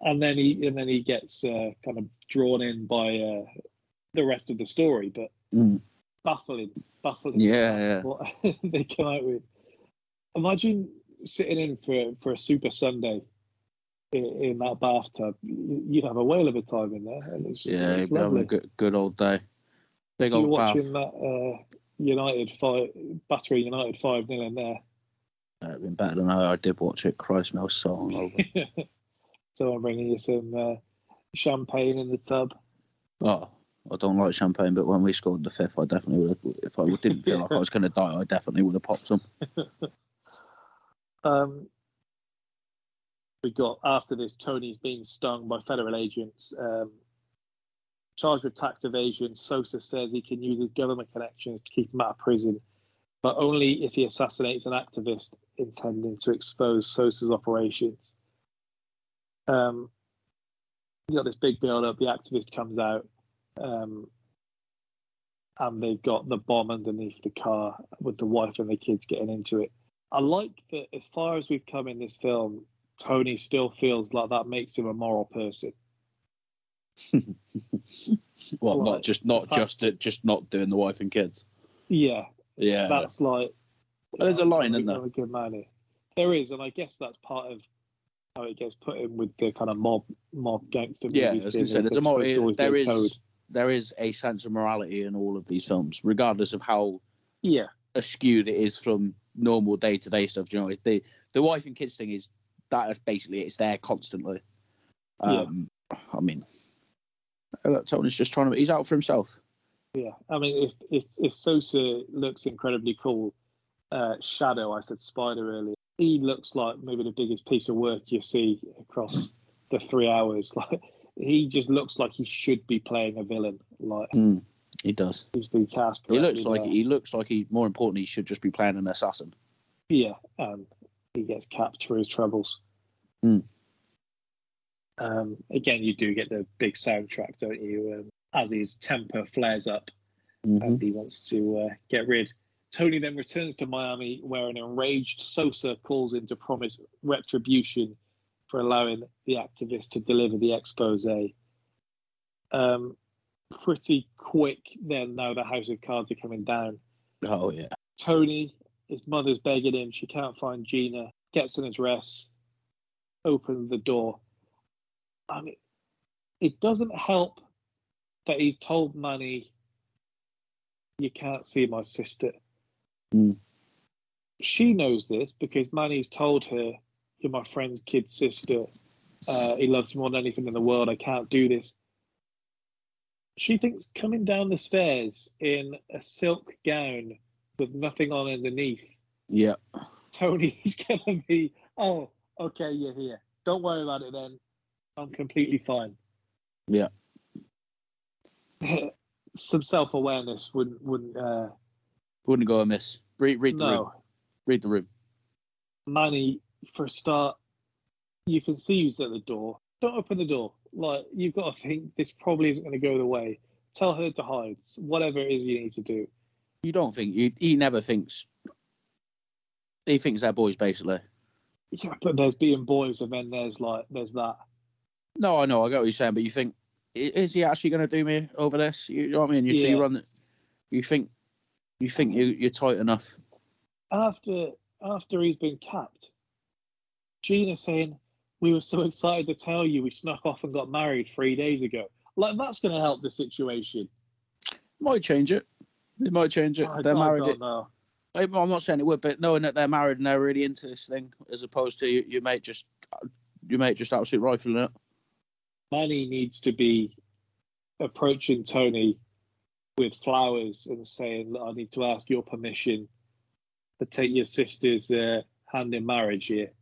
And then he and then he gets uh, kind of drawn in by uh, the rest of the story, but Mm. baffling, baffling. Yeah, yeah. What (laughs) they come out with. Imagine sitting in for for a Super Sunday in, in that bathtub. You'd have a whale of a time in there, and it's, Yeah, it's you'd be having lovely. a good, good old day. Big old You're old bath. watching that uh, United five, Battery United five 0 in there. That'd been better than how I did watch it. Christ, no song. (laughs) so I'm bringing you some uh, champagne in the tub. oh, I don't like champagne, but when we scored the fifth, I definitely would. Have, if I didn't feel like I was going to die, I definitely would have popped some. (laughs) Um, we got after this, Tony's being stung by federal agents. Um, charged with tax evasion. Sosa says he can use his government connections to keep him out of prison, but only if he assassinates an activist intending to expose Sosa's operations. Um, you got this big build up. The activist comes out, um, and they've got the bomb underneath the car with the wife and the kids getting into it. I like that as far as we've come in this film, Tony still feels like that makes him a moral person. (laughs) Well, Right. not just not just just not doing the wife and kids. Yeah, Yeah, that's like there's a line, isn't there? A good man. There is, and I guess that's part of how it gets put in with the kind of mob mob gangster Yeah, I movies. was going to say there's a there's more, supposed to always be there a code. there is a sense of morality in all of these films, regardless of how Yeah, askewed it is from normal day to day stuff. Do you know, the the wife and kids thing is that is basically it's there constantly. Um, I mean, look, Tony's just trying to. He's out for himself. yeah. I mean, if if if Sosa looks incredibly cool, uh, Shadow, I said Spider earlier. He looks like maybe the biggest piece of work you see across the three hours. (laughs) Like he just looks like he should be playing a villain. Like Mm, he does. he's been cast. He looks like there. he looks like he. More importantly, he should just be playing an assassin. Yeah, um, he gets capped for his troubles. Hmm. Um, again, you do get the big soundtrack, don't you? Um, as his temper flares up Mhm. and he wants to uh, get rid. Tony then returns to Miami, where an enraged Sosa calls in to promise retribution for allowing the activist to deliver the expose. Um, pretty quick, then, now the House of Cards are coming down. Oh yeah. Tony, his mother's begging him. She can't find Gina. Gets an address, opens the door. I mean, it doesn't help that he's told Manny, "You can't see my sister." Mm. She knows this because Manny's told her, "You're my friend's kid sister. Uh, he loves me more than anything in the world. I can't do this." She thinks coming down the stairs in a silk gown with nothing on underneath. Yeah. Tony's (laughs) gonna be, oh, okay, you're here. Don't worry about it then. I'm completely fine. Yeah. (laughs) Some self awareness wouldn't wouldn't uh Wouldn't go amiss. Read read the room. no. Read the room. Manny, for a start, you can see who's at the door. Don't open the door. Like you've got to think this probably isn't gonna go the way. Tell her to hide. Whatever it is you need to do. You don't think he, he never thinks. He thinks they're boys basically. Yeah, but there's being boys and then there's like there's that. No, I know. I get what you're saying, but you think is he actually going to do me over this? You know what I mean? You see, Yeah. run. You think, you think you you're tight enough. after after he's been capped, Gina saying, "We were so excited to tell you we snuck off and got married three days ago." Like that's going to help the situation. Might change it. It might change it. I, they're I married. Don't know. I'm not saying it would, but knowing that they're married and they're really into this thing, as opposed to you, you mate just, you mate just absolutely rifling it. Manny needs to be approaching Tony with flowers and saying, "I need to ask your permission to take your sister's uh, hand in marriage here."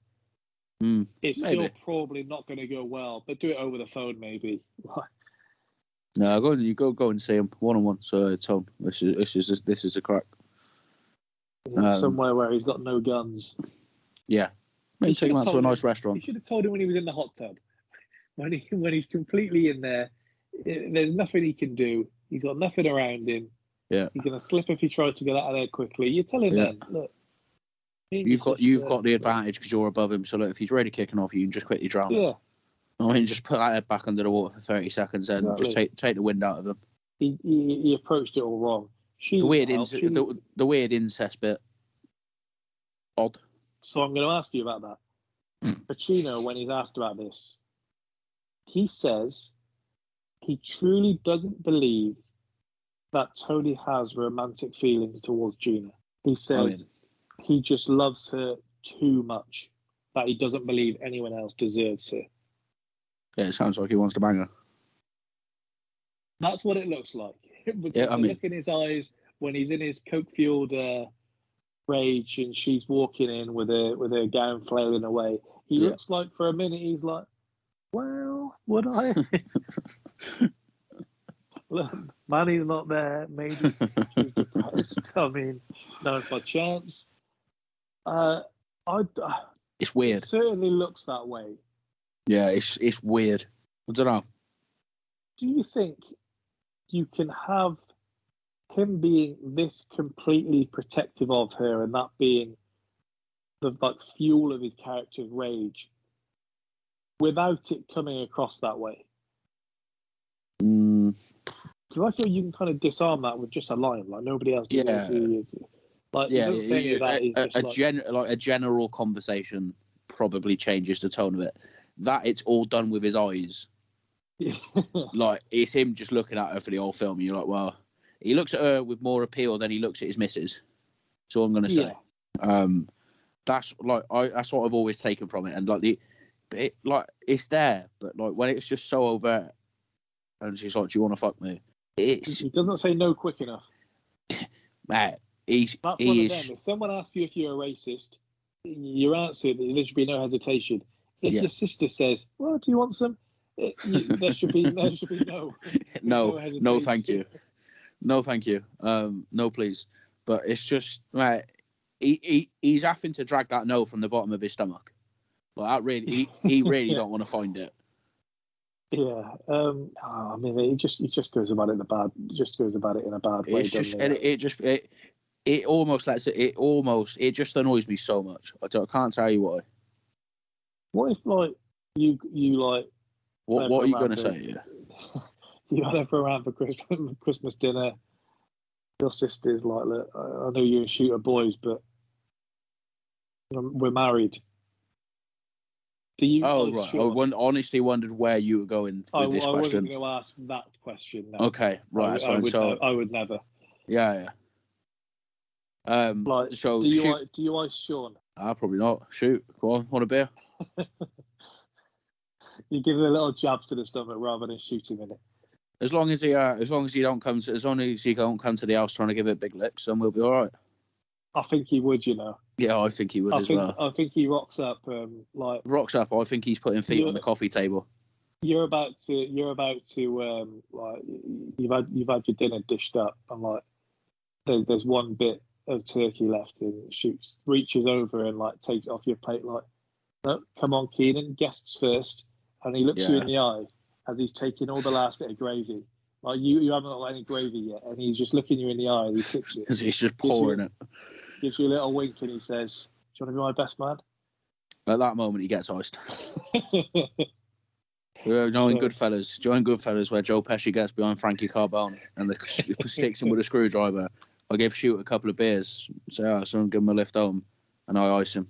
Mm. It's still probably not going to go well, but do it over the phone, maybe. (laughs) No, go and you go go and see him one on one. So Tom, this is this is this is a crack. Um, somewhere where he's got no guns. Yeah, maybe take him out to a nice him. You should have told him when he was in the hot tub. (laughs) When he when he's completely in there, eh, there's nothing he can do. He's got nothing around him. Yeah. He's gonna slip if he tries to get out of there quickly. You tell him Yeah. then, look. You've got you've sister- got the advantage because you're above him. So look, if he's ready kicking off, you can just quickly drown. him. (laughs) I mean, just put that head back under the water for 30 seconds and just take take the wind out of them. he, he he approached it all wrong. She The weird, inc- She- the, the weird incest bit. Odd. So I'm going to ask you about that. Hmm. Pacino, when he's asked about this, he says he truly doesn't believe that Tony has romantic feelings towards Gina. He oh, says he just loves her too much, that he doesn't believe anyone else deserves her. Yeah, it sounds like he wants to bang her. That's what it looks like. (laughs) Yeah, I mean- look in his eyes when he's in his coke-fueled uh, rage and she's walking in with her with her gown flailing away. He Yeah. looks like for a minute he's like, "Well, would I?" (laughs) Look, Manny's not there. Maybe (laughs) she's depressed. I mean, now's my chance. Uh, I, It's weird. it certainly looks that way. Yeah, it's it's weird. I don't know. do you think you can have him being this completely protective of her and that being the like fuel of his character's rage without it coming across that way? Mm, Because I feel you can kind of disarm that with just a line, like nobody else. Yeah. who he is. Like, Yeah, doesn't say any of that. He's a, a, like, gen, like a general conversation probably changes the tone of it. That it's all done with his eyes. (laughs) Like it's him just looking at her for the whole film. And you're like, well, he looks at her with more appeal than he looks at his missus. That's all I'm gonna say. Yeah. Um, that's like I that's what I've always taken from it, and like the, it like it's there, but like when it's just so overt, and she's like, "Do you want to fuck me?" It's he doesn't say no quick enough. (laughs) Matt. He's That's one he of is them. If someone asks you if you're a racist, your answer there should be no hesitation. If Yeah. your sister says, "Well, do you want some?" It, you, there should be there should be no. (laughs) no, no, thank you, no, thank you, um, no, please. But it's just, right, he, he he's having to drag that no from the bottom of his stomach. Like that really, he, he (laughs) really Yeah. don't want to find it. Yeah, um, oh, I mean, it just it just goes about it in a bad, just goes about it in a bad way. It's just, it, it just, it, it almost lets it, it almost, it just annoys me so much. I, don't, I can't tell you why. What if like you you like What, what are you going to say? Yeah. (laughs) you had her around for Christmas, (laughs) Christmas dinner. Your sister's like, look, I I know you're a shooter boys, but um, we're married. Do you? Oh right, sure. I won- honestly wondered where you were going with I, this I wasn't question. going to ask that question. No. Okay, right, I, that's I would, So I would never. yeah, yeah. Um, Like, so do you shoot, like, do you like Sean? ah, probably not. Shoot, go on, want a beer? (laughs) You give him a little jab to the stomach rather than shooting in it. As long as he, uh, as long as you don't come to, as long as you don't come to the house trying to give it big licks, then we'll be all right. I think he would, you know. Yeah, I think he would I as think well. I think he rocks up um, like Rocks up. I think he's putting feet on the coffee table. you're about to you're about to um like you've had you've had your dinner dished up and like there's there's one bit of turkey left and shoots reaches over and like takes it off your plate like no come on Keenan guests first and he looks you in the eye as he's taking all the last bit of gravy like you you haven't got any gravy yet and he's just looking you in the eye and he tips it (laughs) he's just Gives you- pouring it. gives you a little wink and he says do you want to be my best man At that moment, he gets iced. (laughs) Uh, knowing So- Goodfellas, join Goodfellas, where Joe Pesci gets behind Frankie Carbone and the, (laughs) sticks him with a screwdriver. I give Shoot a couple of beers, say, oh, someone give him a lift home, and I ice him.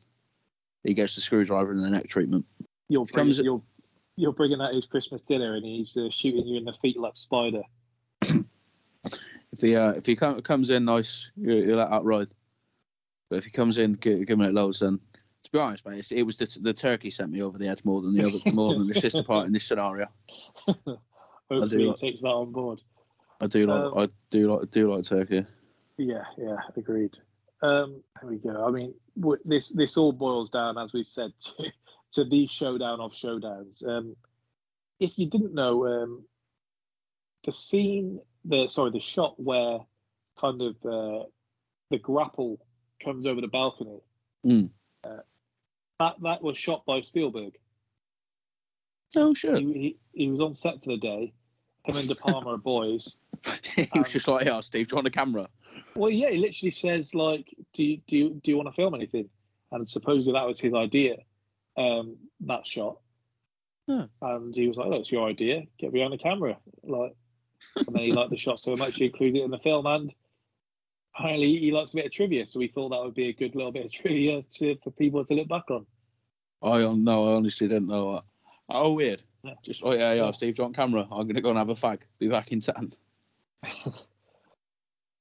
He gets the screwdriver and the neck treatment. you're bringing, Comes- you're you're bringing out his Christmas dinner and he's uh, shooting you in the feet like Spider. (clears throat) If he uh, if he come, comes in nice, you, you let that ride. But if he comes in, him it loads, then to be honest, mate, it's, it was the, the turkey sent me over the edge more than the other, more than the sister part in this scenario. (laughs) Hopefully he like- takes that on board. I do like Um, I do like do like turkey. Yeah, yeah, agreed. Um, there we go. I mean, w- this this all boils down, as we said, (laughs) to, to the showdown of showdowns. Um, if you didn't know, um, the scene, the sorry, the shot where kind of uh, the grapple comes over the balcony, Mm. uh, that that was shot by Spielberg. Oh sure. He, he, he was on set for the day. Him and De Palma are boys. (laughs) he was just like, "Yeah, Steve, do you want a camera?" Well, yeah, he literally says like, "Do you do you, do you want to film anything?" And supposedly that was his idea, um, that shot. Huh. And he was like, "That's your idea. Get behind the camera." Like, and then he liked the shot so much he included it in the film. And apparently he likes a bit of trivia, so we thought that would be a good little bit of trivia to, for people to look back on. I don't know. I honestly didn't know that. Oh, weird. Yeah. Just oh yeah, yeah. Steve, you camera? I'm gonna go and have a fag. Be back in ten. (laughs)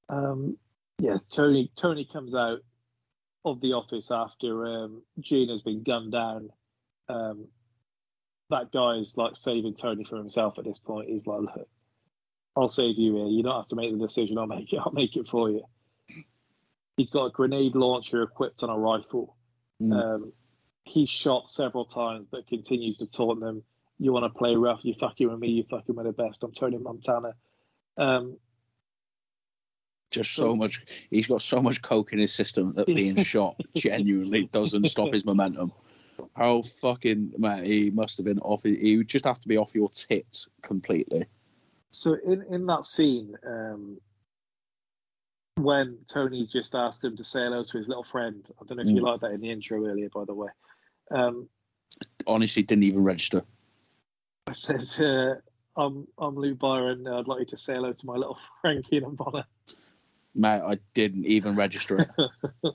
Um, yeah, Tony Tony comes out of the office after um, Gene has been gunned down. Um, that guy's like saving Tony for himself at this point. He's like, Look, I'll save you here. You don't have to make the decision. I'll make it. I'll make it for you. He's got a grenade launcher equipped on a rifle. Mm. Um, he's shot several times, but continues to taunt them. You want to play rough? You fucking with me. You fucking with the best. I'm Tony Montana. Um, Just so much. He's got so much coke in his system that (laughs) being shot genuinely doesn't stop his momentum. How fucking man, he must have been off. He would just have to be off your tits completely. So in in that scene, um, when Tony just asked him to say hello to his little friend, I don't know if you Mm. liked that in the intro earlier, by the way. Um, Honestly, didn't even register. I says, uh, "I'm I'm Lou Byron. I'd like you to say hello to my little (laughs) Frankie and Bonner." Mate, I didn't even register it. (laughs)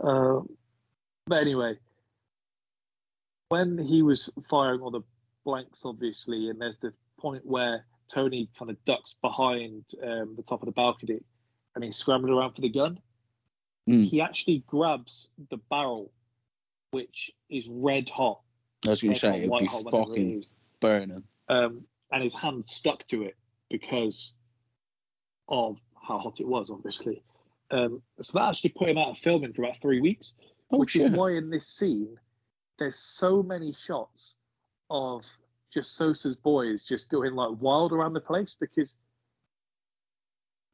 Um, but anyway, when he was firing all the blanks, obviously, and there's the point where Tony kind of ducks behind um, the top of the balcony and he's scrambling around for the gun, Mm. he actually grabs the barrel, which is red hot. I was going to say, it'd be hot, it fucking burning. Um, and his hand stuck to it because of how hot it was, obviously. Um, so that actually put him out of filming for about three weeks Oh, which shit. is why in this scene there's so many shots of just Sosa's boys just going like wild around the place because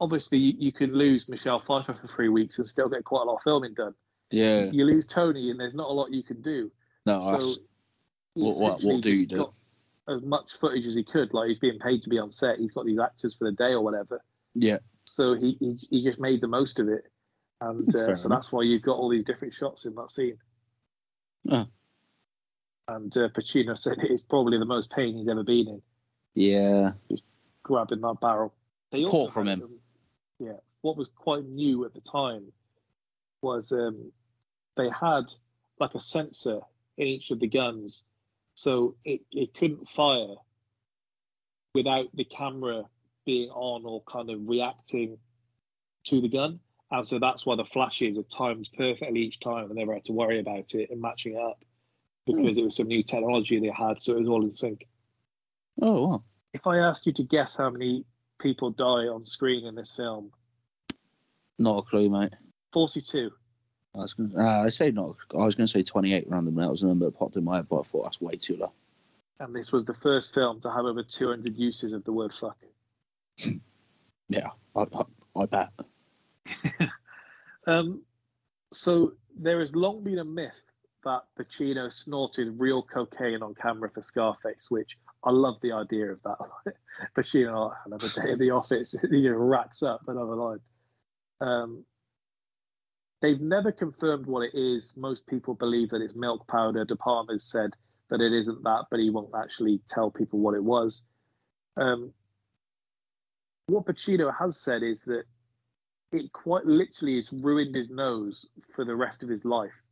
obviously you, you can lose Michelle Pfeiffer for three weeks and still get quite a lot of filming done. Yeah. You lose Tony and there's not a lot you can do. No, so what- what- what do you do? as much footage as he could. Like he's being paid to be on set. He's got these actors for the day or whatever. yeah. So he he, he just made the most of it. And uh, so that's why you've got all these different shots in that scene. Oh. And uh, Pacino (laughs) said it's probably the most pain he's ever been in, Yeah. grabbing that barrel. They Caught from him. um, yeah. What was quite new at the time was um, they had like a sensor in each of the guns, so it, it couldn't fire without the camera being on or kind of reacting to the gun. And so that's why the flashes are timed perfectly each time and never had to worry about it and matching it up because it was some new technology they had, so it was all in sync. Oh, wow. If I asked you to guess how many people die on screen in this film, Not a clue, mate. 42. I was to uh, I say not. I was going to say 28 randomly. That was a number that popped in my head, but I thought that's way too low. And this was the first film to have over 200 uses of the word fuck. Yeah, I, I, I bet. (laughs) Um, so there has long been a myth that Pacino snorted real cocaine on camera for Scarface, which I love the idea of that. (laughs) Pacino, "Oh, another day in the office, (laughs) he just racks up another line. Um, they've never confirmed what it is. Most people believe that it's milk powder. De Palma's said that it isn't that, but he won't actually tell people what it was. Um, what Pacino has said is that it quite literally has ruined his nose for the rest of his life.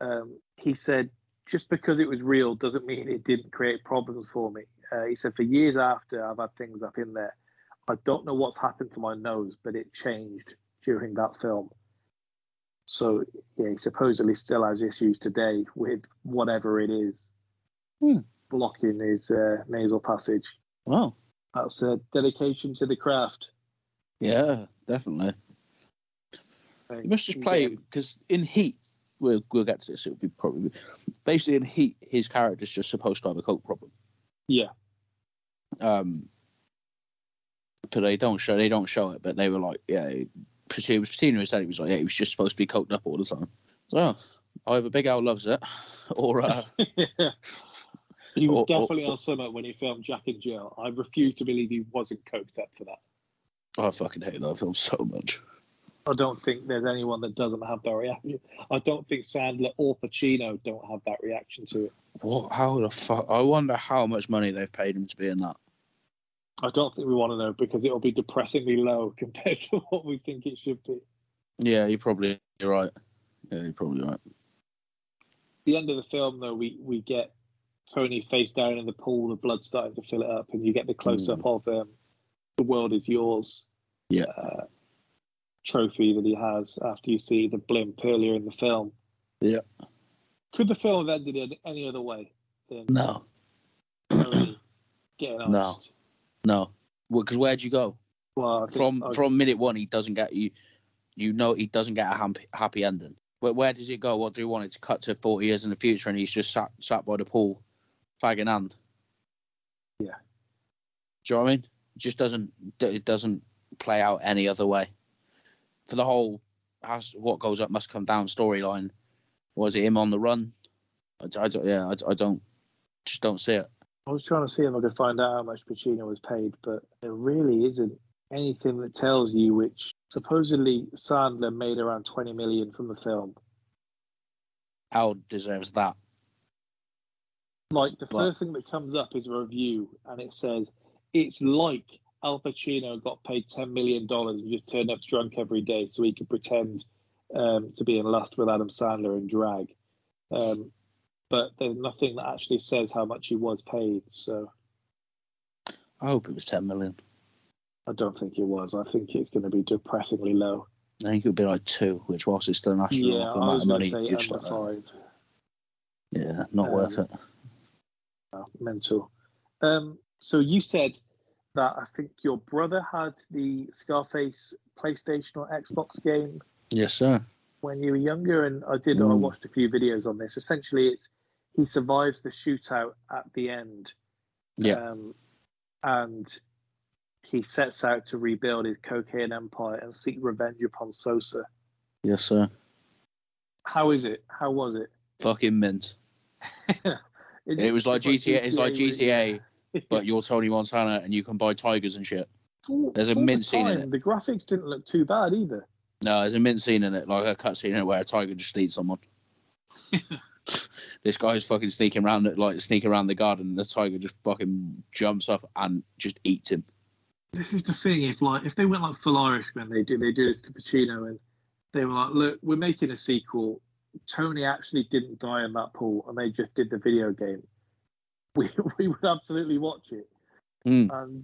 Um, he said, just because it was real doesn't mean it didn't create problems for me. Uh, he said, for years after I've had things up in there, I don't know what's happened to my nose, but it changed during that film. So, yeah, he supposedly still has issues today with whatever it is Hmm. blocking his uh, nasal passage. Wow. That's a dedication to the craft. Yeah, definitely. So You must just play it because in Heat, we'll we'll get to this. It'll be probably basically in Heat, his character's just supposed to have a coke problem. Yeah. Um. So they don't show they don't show it, but they were like, yeah, Pacino Pacino said he was like, yeah, he was just supposed to be coked up all the time. So oh, either Big Al loves it, or uh, (laughs) He was Or- or- definitely on summer when he filmed Jack and Jill. I refuse to believe he wasn't coked up for that. I fucking hate that film so much. I don't think there's anyone that doesn't have that reaction. I don't think Sandler or Pacino don't have that reaction to it. What? How the fuck? I wonder how much money they've paid him to be in that. I don't think we want to know because it'll be depressingly low (laughs) compared to what we think it should be. Yeah, you're probably you're right. Yeah, you're probably right. The end of the film, though, we, we get Tony face down in the pool, the blood starting to fill it up, and you get the close up of um, the world is yours Yeah. uh, trophy that he has after you see the blimp earlier in the film. Yeah. Could the film have ended in any other way than No, (clears throat) getting No. no. Because where'd you go? Well, think From from minute one, he doesn't get you. You know he doesn't get a happy, happy ending. Where, where does it go? What do you want it to cut to forty years in the future, and he's just sat sat by the pool, fag in hand? Yeah. Do you know what I mean? It just doesn't it doesn't play out any other way. For the whole has what goes up must come down storyline, was it him on the run? I, I don't, yeah, I, I don't just don't see it. I was trying to see if I could find out how much Pacino was paid, but there really isn't anything that tells you which supposedly Sandler made around 20 million from the film. Al deserves that. Like the first thing that comes up is a review and it says it's like Al Pacino got paid ten million dollars and just turned up drunk every day so he could pretend um, to be in lust with Adam Sandler and drag. Um, but there's nothing that actually says how much he was paid, so I hope it was ten million. I don't think it was. I think it's going to be depressingly low. I think it would be like two, which whilst it's still an Yeah, astronomical I amount of money, say under like, five. yeah, not Um, worth it. Mental. Um, so you said that I think your brother had the Scarface PlayStation or Xbox game Yes, sir. when you were younger, and I did. I Mm. watched a few videos on this. Essentially, it's he survives the shootout at the end, Yeah. um, and he sets out to rebuild his cocaine empire and seek revenge upon Sosa. Yes, sir. How is it? How was it? Fucking mint. (laughs) Is It was like GTA. It's like really? GTA, (laughs) but you're Tony Montana and you can buy tigers and shit. For- there's a for the mint scene in it. The graphics didn't look too bad either. No, there's a mint scene in it, like a cutscene in it where a tiger just eats someone. (laughs) this guy's fucking sneaking around, like sneaking around the garden. And the tiger just fucking jumps up and just eats him. This is the thing. If like if they went like full Irish when they do they do this to Pacino and they were like, look, we're making a sequel. Tony actually didn't die in that pool, and they just did the video game. (laughs) We we would absolutely watch it Mm. and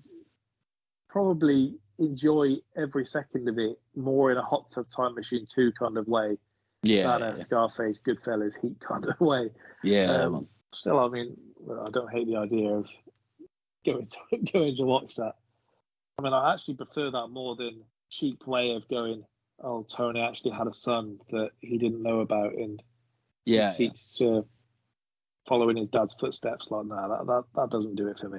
probably enjoy every second of it more in a Hot Tub Time Machine two kind of way Yeah, than a Scarface Goodfellas Heat kind of way. yeah, Um. Still, I mean, I don't hate the idea of going to (laughs) going to watch that. I mean, I actually prefer that more than cheap way of going. Oh, Tony actually had a son that he didn't know about, and he yeah. seeks to follow in his dad's footsteps. Like, no, that that, that doesn't do it for me.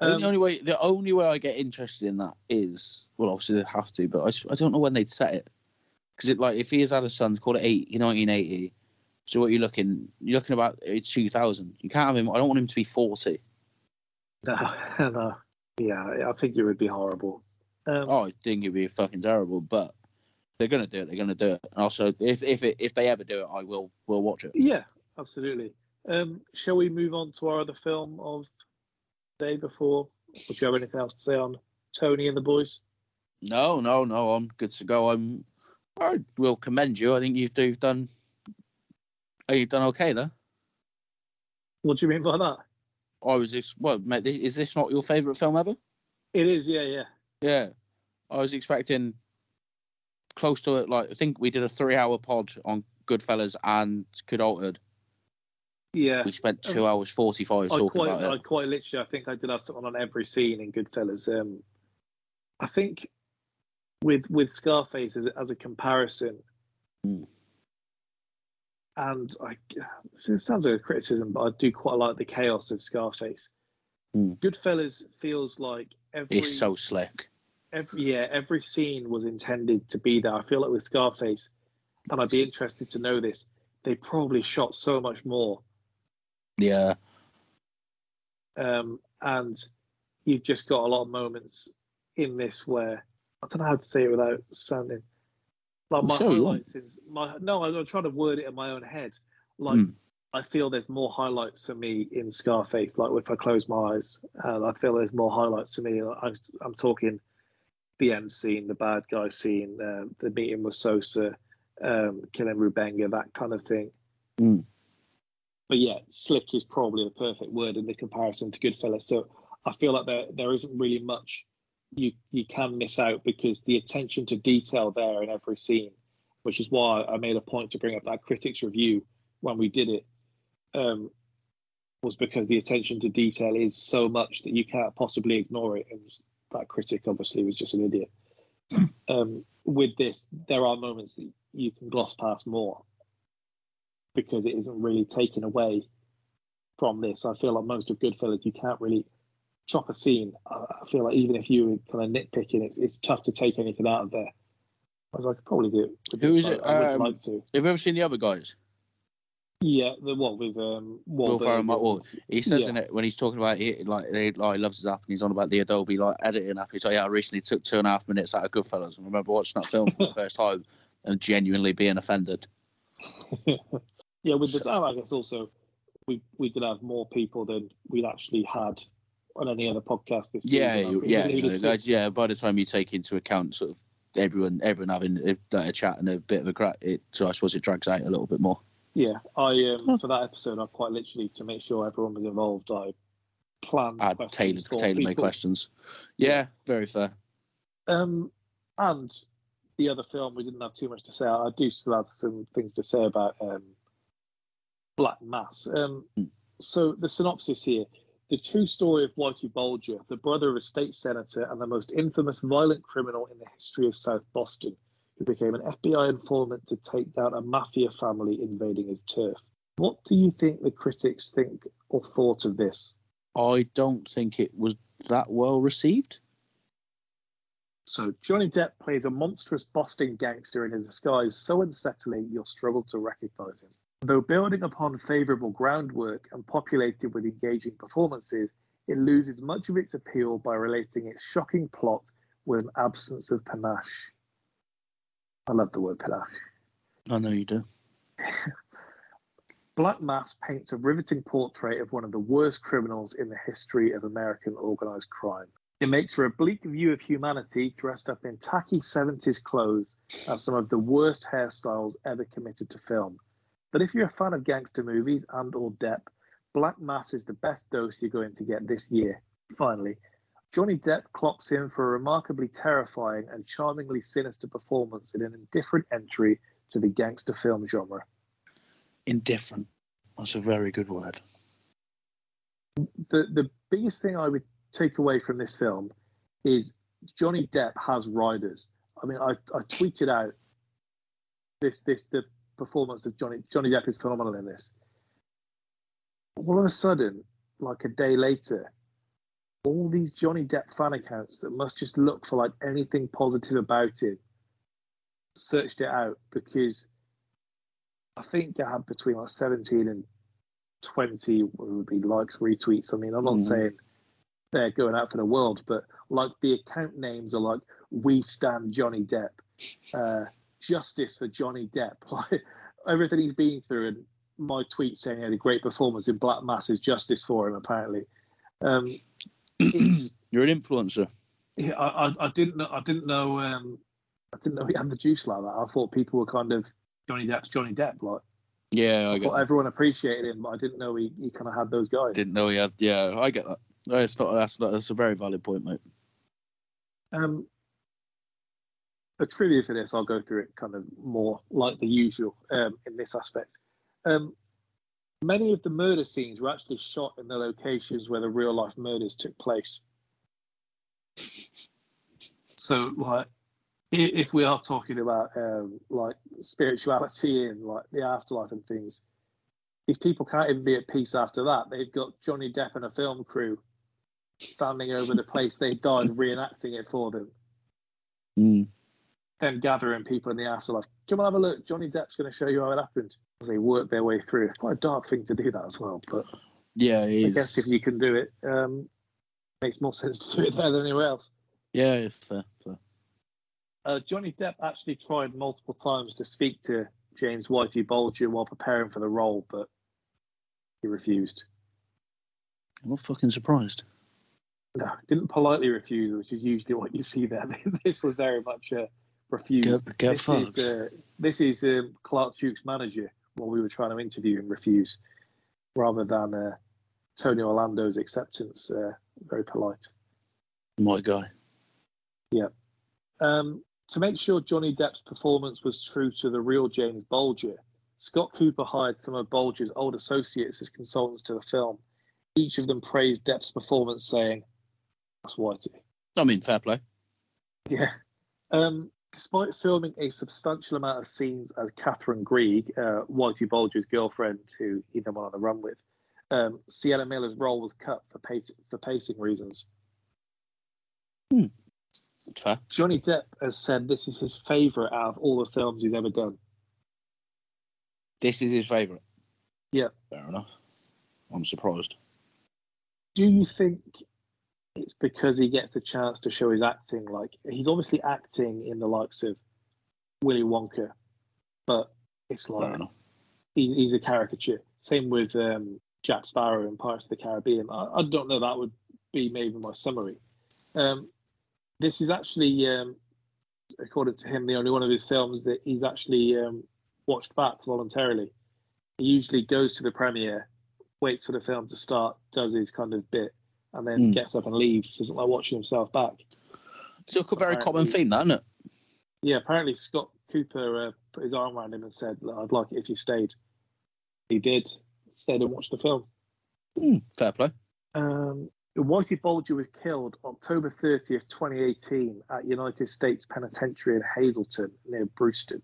Um, the only way, the only way I get interested in that is, well, obviously they have to, but I, just- I don't know when they'd set it. Because it, like, if he has had a son, call it eight, 1980. So what you're looking, you're looking about it's 2000. You can't have him. I don't want him to be 40. (laughs) no, no, yeah, I think it would be horrible. Um, Oh, I think it'd be fucking terrible, but they're gonna do it. They're gonna do it. And also, if if it, if they ever do it, I will will watch it. Yeah, absolutely. Um, shall we move on to our other film of the day before? Would you have anything else to say on Tony and the boys? No, no, no. I'm good to go. I'm. I will commend you. I think you've, you've done. Oh, you've done okay there. What do you mean by that? I was ex- well, mate. Is this not your favourite film ever? It is, yeah, yeah. Yeah, I was expecting close to it. Like I think we did a three-hour pod on Goodfellas and Good Altered. Yeah. We spent two hours forty-five I talking quite, about I it. quite literally, I think I did something on every scene in Goodfellas. Um, I think with with Scarface as, a- as a comparison, Hmm. and I, this sounds like a criticism, but I do quite like the chaos of Scarface. Hmm. Goodfellas feels like every It's so slick. Every yeah every scene was intended to be there. I feel like with Scarface, and I'd be interested to know this. They probably shot so much more, Yeah, um, and you've just got a lot of moments in this where I don't know how to say it without sounding like my Sure highlights. Is my no, I'm trying to word it in my own head. Like Hmm. I feel there's more highlights for me in Scarface. Like if I close my eyes, and I feel there's more highlights to me. I, I'm talking the end scene, the bad guy scene, uh, the meeting with Sosa, um, killing Rebenga, that kind of thing. Mm. But yeah, slick is probably the perfect word in the comparison to Goodfellas. So I feel like there there isn't really much you you can miss out because the attention to detail there in every scene, which is why I made a point to bring up that critics review when we did it, um, was because the attention to detail is so much that you can't possibly ignore it. And that critic obviously was just an idiot. (clears throat) um, with this, there are moments that you can gloss past more because it isn't really taken away from this. I feel like most of Goodfellas, you can't really chop a scene. I I feel like even if you were kind of nitpicking, it's it's tough to take anything out of there. As I could probably do. with Who this, is I- it? I would Um, like to. have you ever seen the other guys? Yeah, the what with um Will Ferrell and Mark Wahlberg. He says Yeah. in it when he's talking about it, like he, like he loves his app and he's on about the Adobe like editing app. He's like, yeah, I recently took two and a half minutes out of Goodfellas and I remember watching that film for the (laughs) first time and genuinely being offended. (laughs) yeah, with this, oh, I guess also we we did have more people than we'd actually had on any other podcast this year. Yeah, season. yeah, alluded yeah. By the time you take into account sort of everyone, everyone having a, like, a chat and a bit of a crack, it so I suppose it drags out a little bit more. Yeah, I um, for that episode, I quite literally to make sure everyone was involved. I planned Add questions tailored, tailor made questions. Yeah, very fair. Um, and the other film, we didn't have too much to say. I do still have some things to say about um, Black Mass. Um, Hmm. so the synopsis here: the true story of Whitey Bulger, the brother of a state senator and the most infamous violent criminal in the history of South Boston, who became an FBI informant to take down a mafia family invading his turf. What do you think the critics think or thought of this? I don't think it was that well received. So Johnny Depp plays a monstrous Boston gangster in a disguise so unsettling you'll struggle to recognize him. Though building upon favorable groundwork and populated with engaging performances, it loses much of its appeal by relating its shocking plot with an absence of panache. I love the word panache. I know you do. (laughs) Black Mass paints a riveting portrait of one of the worst criminals in the history of American organized crime. It makes for a bleak view of humanity dressed up in tacky 70s clothes and some of the worst hairstyles ever committed to film. But if you're a fan of gangster movies and or Depp, Black Mass is the best dose you're going to get this year. Finally, Johnny Depp clocks in for a remarkably terrifying and charmingly sinister performance in an indifferent entry to the gangster film genre. Indifferent. That's a very good word. the the biggest thing I would take away from this film is Johnny Depp has riders. I mean, I, I tweeted out this this the performance of Johnny Johnny Depp is phenomenal in this. All of a sudden, like a day later, all these Johnny Depp fan accounts that must just look for like anything positive about him searched it out because I think they had between like 17 and 20 would be likes, retweets. I mean, I'm not Mhm. saying they're going out for the world, but like the account names are like "We Stand Johnny Depp," uh, "Justice for Johnny Depp," (laughs) like everything he's been through, and my tweet saying he had a great performance in Black Mass is justice for him. Apparently, um, (clears throat) You're an influencer. yeah, I, I, I didn't know. I didn't know. Um, I didn't know he had the juice like that. I thought people were kind of Johnny Depp's Johnny Depp. Like Yeah, I I get thought that. everyone appreciated him, but I didn't know he, he kind of had those guys. Didn't know he had. Yeah, I get that. No, It's not. That's not. That's a very valid point, mate. Um, a trivia for this, I'll go through it kind of more like the usual um, in this aspect. Um, many of the murder scenes were actually shot in the locations where the real life murders took place. So, like, if we are talking about um, like spirituality and like the afterlife and things, these people can't even be at peace after that. They've got Johnny Depp and a film crew standing over the place they died, reenacting it for them Mm. then gathering people in the afterlife. Come and have a look. Johnny Depp's going to show you how it happened. As they work their way through. It's quite a dark thing to do that as well. But Yeah, it I is. guess if you can do it, um, makes more (laughs) sense to do it there than anywhere else. Yeah, it's fair. fair. Uh, Johnny Depp actually tried multiple times to speak to James Whitey Bulger while preparing for the role, but he refused. I'm not fucking surprised. No, didn't politely refuse, which is usually what you see there. (laughs) this was very much a refuse. Get, get this is uh, this is um, Clark Duke's manager while we were trying to interview him refuse, rather than uh, Tony Orlando's acceptance. Uh, very polite. My guy. Yeah. Um, to make sure Johnny Depp's performance was true to the real James Bulger, Scott Cooper hired some of Bulger's old associates as consultants to the film. Each of them praised Depp's performance, saying, "That's Whitey." I mean, fair play. Yeah. Um, despite filming a substantial amount of scenes as Catherine Greig, uh, Whitey Bulger's girlfriend, who he then went on the run with, um, Sienna Miller's role was cut for, pace- for pacing reasons. Fair. Johnny Depp has said this is his favourite out of all the films he's ever done. This is his favourite. Yeah. Fair enough. I'm surprised. Do you think it's because he gets a chance to show his acting? Like he's obviously acting in the likes of Willy Wonka, but it's like he, he's a caricature. Same with um, Jack Sparrow in Pirates of the Caribbean. I, I don't know that would be maybe my summary. Um, this is actually, um, according to him, the only one of his films that he's actually um, watched back voluntarily. He usually goes to the premiere, waits for the film to start, does his kind of bit, and then Mm. gets up and leaves. Doesn't like watching himself back. It's a very common theme, that, isn't it? Yeah, apparently Scott Cooper uh, put his arm around him and said, "I'd like it if you stayed." He did. Stayed and watched the film. Hmm, fair play. Um, Whitey Bulger was killed October 30th, 2018, at United States Penitentiary in Hazelton near Brewston.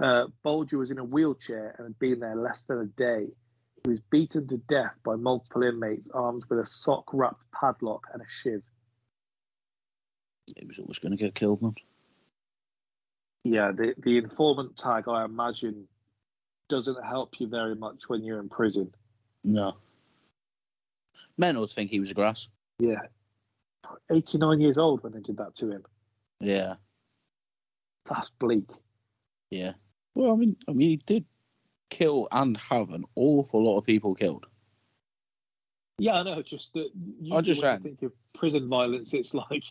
Uh, Bulger was in a wheelchair and had been there less than a day. He was beaten to death by multiple inmates armed with a sock wrapped padlock and a shiv. He was always going to get killed, man. Yeah, the, the informant tag, I imagine, doesn't help you very much when you're in prison. No. Men always think he was a grass. Yeah. 89 years old when they did that to him. Yeah. That's bleak. Yeah. Well, I mean, I mean, he did kill and have an awful lot of people killed. Yeah, I know. Just that. I just when think of prison violence, it's like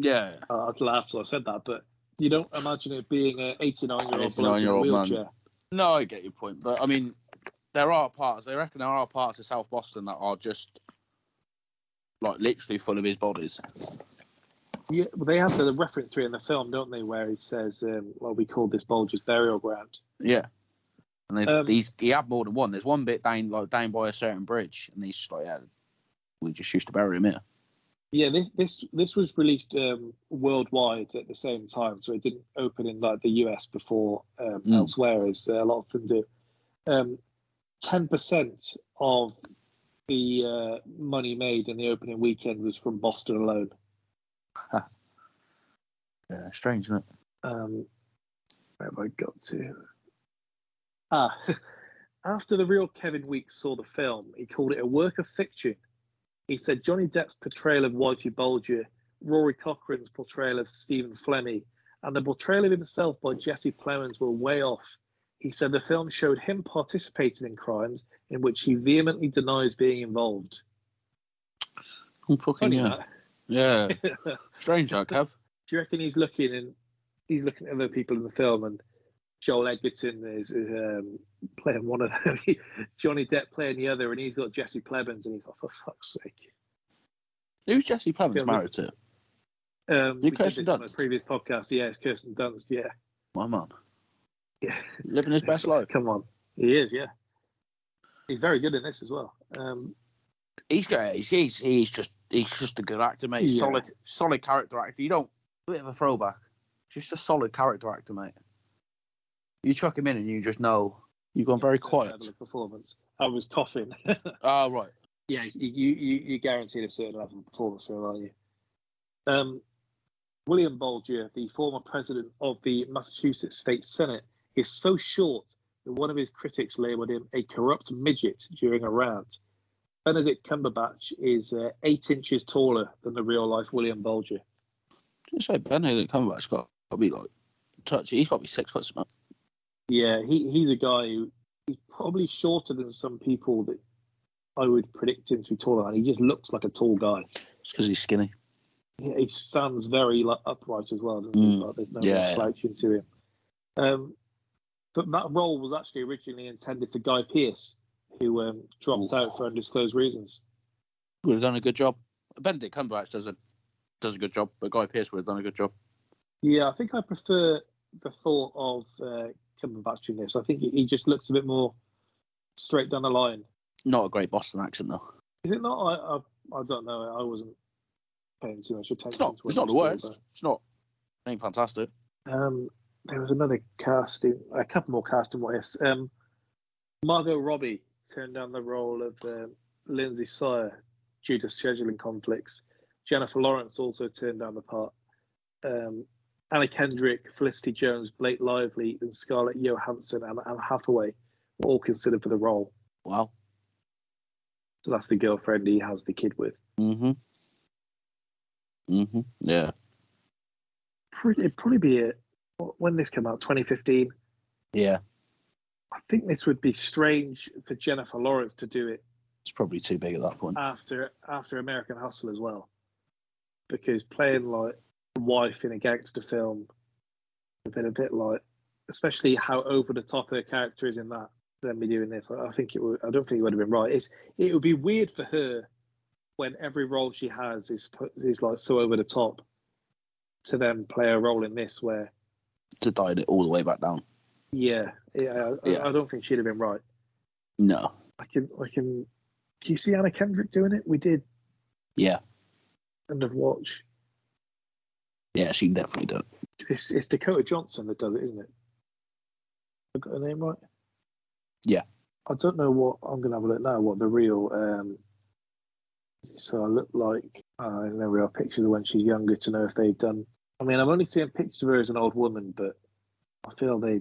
Yeah. (laughs) uh, I'd laugh till I said that, but you don't imagine it being an 89 year old 89-year-old man. No, I get your point, but I mean, there are parts. They reckon there are parts of South Boston that are just like literally full of his bodies. Yeah, well, they have the reference to it in the film, don't they? Where he says, um, "Well, we call this Bulger's burial ground." Yeah. And they, Um, he's he had more than one. There's one bit down like down by a certain bridge, and he's just like, yeah, we just used to bury him here. Yeah, this this this was released um, worldwide at the same time, so it didn't open in like the US before um, Mm. elsewhere, as uh, a lot of them do. Um, Ten percent of the uh, money made in the opening weekend was from Boston alone. (laughs) Yeah, strange, isn't it? Um, where have I got to? Ah, (laughs) after the real Kevin Weeks saw the film, he called it a work of fiction. He said Johnny Depp's portrayal of Whitey Bulger, Rory Cochrane's portrayal of Stephen Flemmi, and the portrayal of himself by Jesse Plemons were way off. He said the film showed him participating in crimes in which he vehemently denies being involved. I'm fucking yeah. Yeah. (laughs) Strange, that Kev. Do you reckon he's looking and he's looking at other people in the film and Joel Edgerton is um, playing one of them, (laughs) Johnny Depp playing the other, and he's got Jesse Plemons, and he's like, for fuck's sake. Who's Jesse Plemons married to? Um, Is we Kirsten this on a Dunst? previous podcast. Yeah, it's Kirsten Dunst. Yeah, My man. yeah. Living his best life. (laughs) Come on, he is. Yeah, he's very good in this as well. Um, He's great. He's, he's he's just he's just a good actor, mate. Yeah. Solid solid character actor. You don't a bit of a throwback. Just a solid character actor, mate. You chuck him in and you just know you've gone very quiet. performance. I was coughing. Oh (laughs) right. yeah, you you you guaranteed a certain level of performance, aren't you? Um, William Bulger, the former president of the Massachusetts State Senate, is so short that one of his critics labeled him a corrupt midget during a rant. Benedict Cumberbatch is uh, eight inches taller than the real life William Bulger. You say Benedict Cumberbatch's got to be like touchy. He's got to be six foot, man. Yeah, he, he's a guy who he's probably shorter than some people that I would predict him to be taller than. He just looks like a tall guy. It's because he's skinny. Yeah, he stands very like upright as well. Doesn't? Mm. Like, there's no yeah. slouching to him. Um, but that role was actually originally intended for Guy Pearce, who um, dropped Ooh. out for undisclosed reasons. Would have done a good job. Benedict Cumberbatch does a does a good job, but Guy Pearce would have done a good job. Yeah, I think I prefer the thought of uh, Cumberbatch in this. I think he, just looks a bit more straight down the line. Not a great Boston accent though. Is it not? I I, I don't know. I wasn't paying too much attention. It's not. It's not the worst. It's not. It ain't fantastic. Um, there was another casting, a couple more casting what ifs. Um, Margot Robbie turned down the role of um, Lindsey Cyr due to scheduling conflicts. Jennifer Lawrence also turned down the part. Um, Anna Kendrick, Felicity Jones, Blake Lively, and Scarlett Johansson and Anne Hathaway were all considered for the role. Wow. So that's the girlfriend he has the kid with. Mhm. Mhm. Yeah. It'd probably be it. when this came out, 2015. Yeah. I think this would be strange for Jennifer Lawrence to do it It's probably too big at that point. after after American Hustle as well, because playing like wife in a gangster film, have been a bit like, especially how over the top her character is in that. Then be doing this. I think it would. I don't think it would have been right. It's it would be weird for her when every role she has is put is like so over the top to then play a role in this where To dial it all the way back down. yeah yeah, I, Yeah. I don't think she'd have been right. No. I can I can. Do you see Anna Kendrick doing it? We did Yeah. end of watch. Yeah, she definitely does. It's, it's Dakota Johnson that does it, isn't it? I got her name right. Yeah. I don't know what I'm gonna have a look now. What the real um. So I look like uh, there's no real pictures of when she's younger to know if they've done. I mean, I'm only seeing pictures of her as an old woman, but I feel they.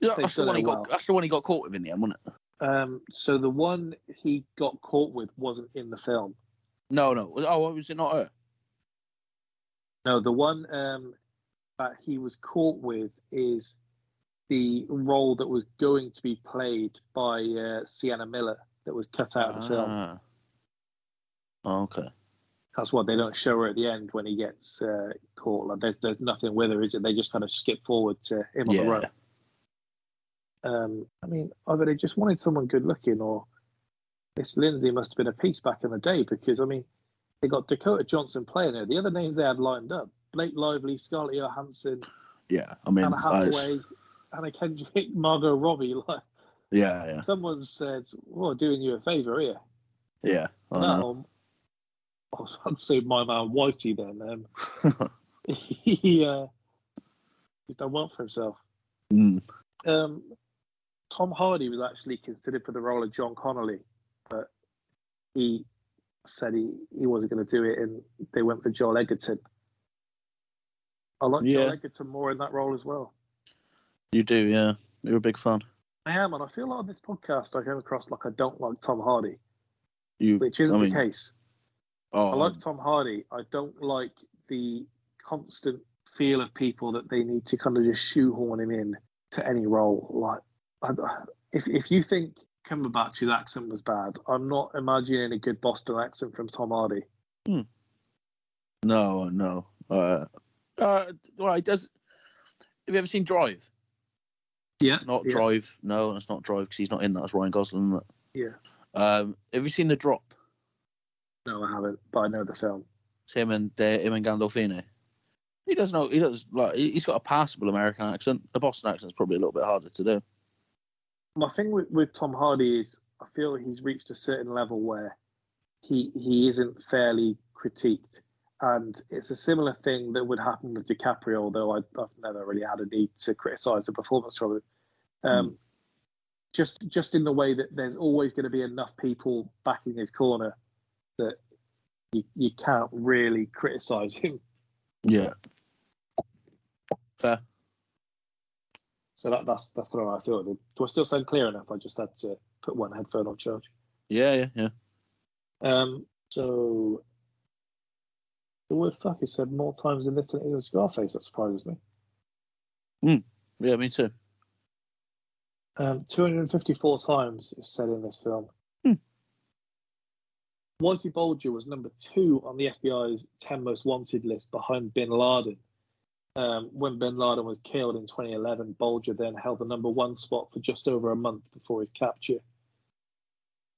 Yeah, that's the one he it got. well. That's the one he got caught with in the end, wasn't it? Um. So the one he got caught with wasn't in the film. No, no. Oh, was it not her? No, the one um, that he was caught with is the role that was going to be played by uh, Sienna Miller that was cut out of the film. Ah. Oh, okay. That's why they don't show her at the end when he gets uh, caught. Like there's there's nothing with her, is it? They just kind of skip forward to him on the Yeah. road. Um, I mean, either they just wanted someone good looking, or this Lindsey must have been a piece back in the day because I mean, they got Dakota Johnson playing her. The other names they had lined up: Blake Lively, Scarlett Johansson, Yeah. I mean, Anna I- Hathaway, Anna Kendrick, (laughs) Margot Robbie. Like yeah, yeah, someone said, "Well, doing you a favour here." yeah. I. No, I was about to say my man Whitey then. Um, he uh, he's done well for himself. Mm. Um, Tom Hardy was actually considered for the role of John Connolly, but he said he, he wasn't going to do it, and they went for Joel Edgerton. I like Yeah. Joel Edgerton more in that role as well. You do, yeah. You're a big fan. I am, and I feel like on this podcast I came across like I don't like Tom Hardy, You, which isn't I mean, the case. Oh, I like um, Tom Hardy. I don't like the constant feel of people that they need to kind of just shoehorn him in to any role. Like, I, if if you think Cumberbatch's accent was bad, I'm not imagining a good Boston accent from Tom Hardy. no, no. Uh, uh, well, he does. Have you ever seen Drive? Yeah, Not yeah. Drive. No, it's not Drive because he's not in that. It's Ryan Gosling. It? Yeah. Um, have you seen The Drop? No, I haven't, but I know the film. It's him and uh, him and Gandolfini. He does know. He does like. he- He's got a passable American accent. The Boston accent's probably a little bit harder to do. My thing with, with Tom Hardy is I feel he's reached a certain level where he he isn't fairly critiqued. And it's a similar thing that would happen with DiCaprio, although I, I've never really had a need to criticise the performance from him. Um, Just just in the way that there's always going to be enough people backing his corner that you, you can't really criticise him. Yeah. Fair. So that, that's that's kind of how I feel. Do I still sound clear enough? I just had to put one headphone on charge. Yeah, yeah, yeah. Um, so the word fuck is said more times in this than it is in Scarface. That surprises me. Yeah, me too. Um, 254 times is said in this film. Hmm. Whitey Bulger was number two on the FBI's 10 most wanted list behind Bin Laden. Um, when Bin Laden was killed in 2011, Bulger then held the number one spot for just over a month before his capture.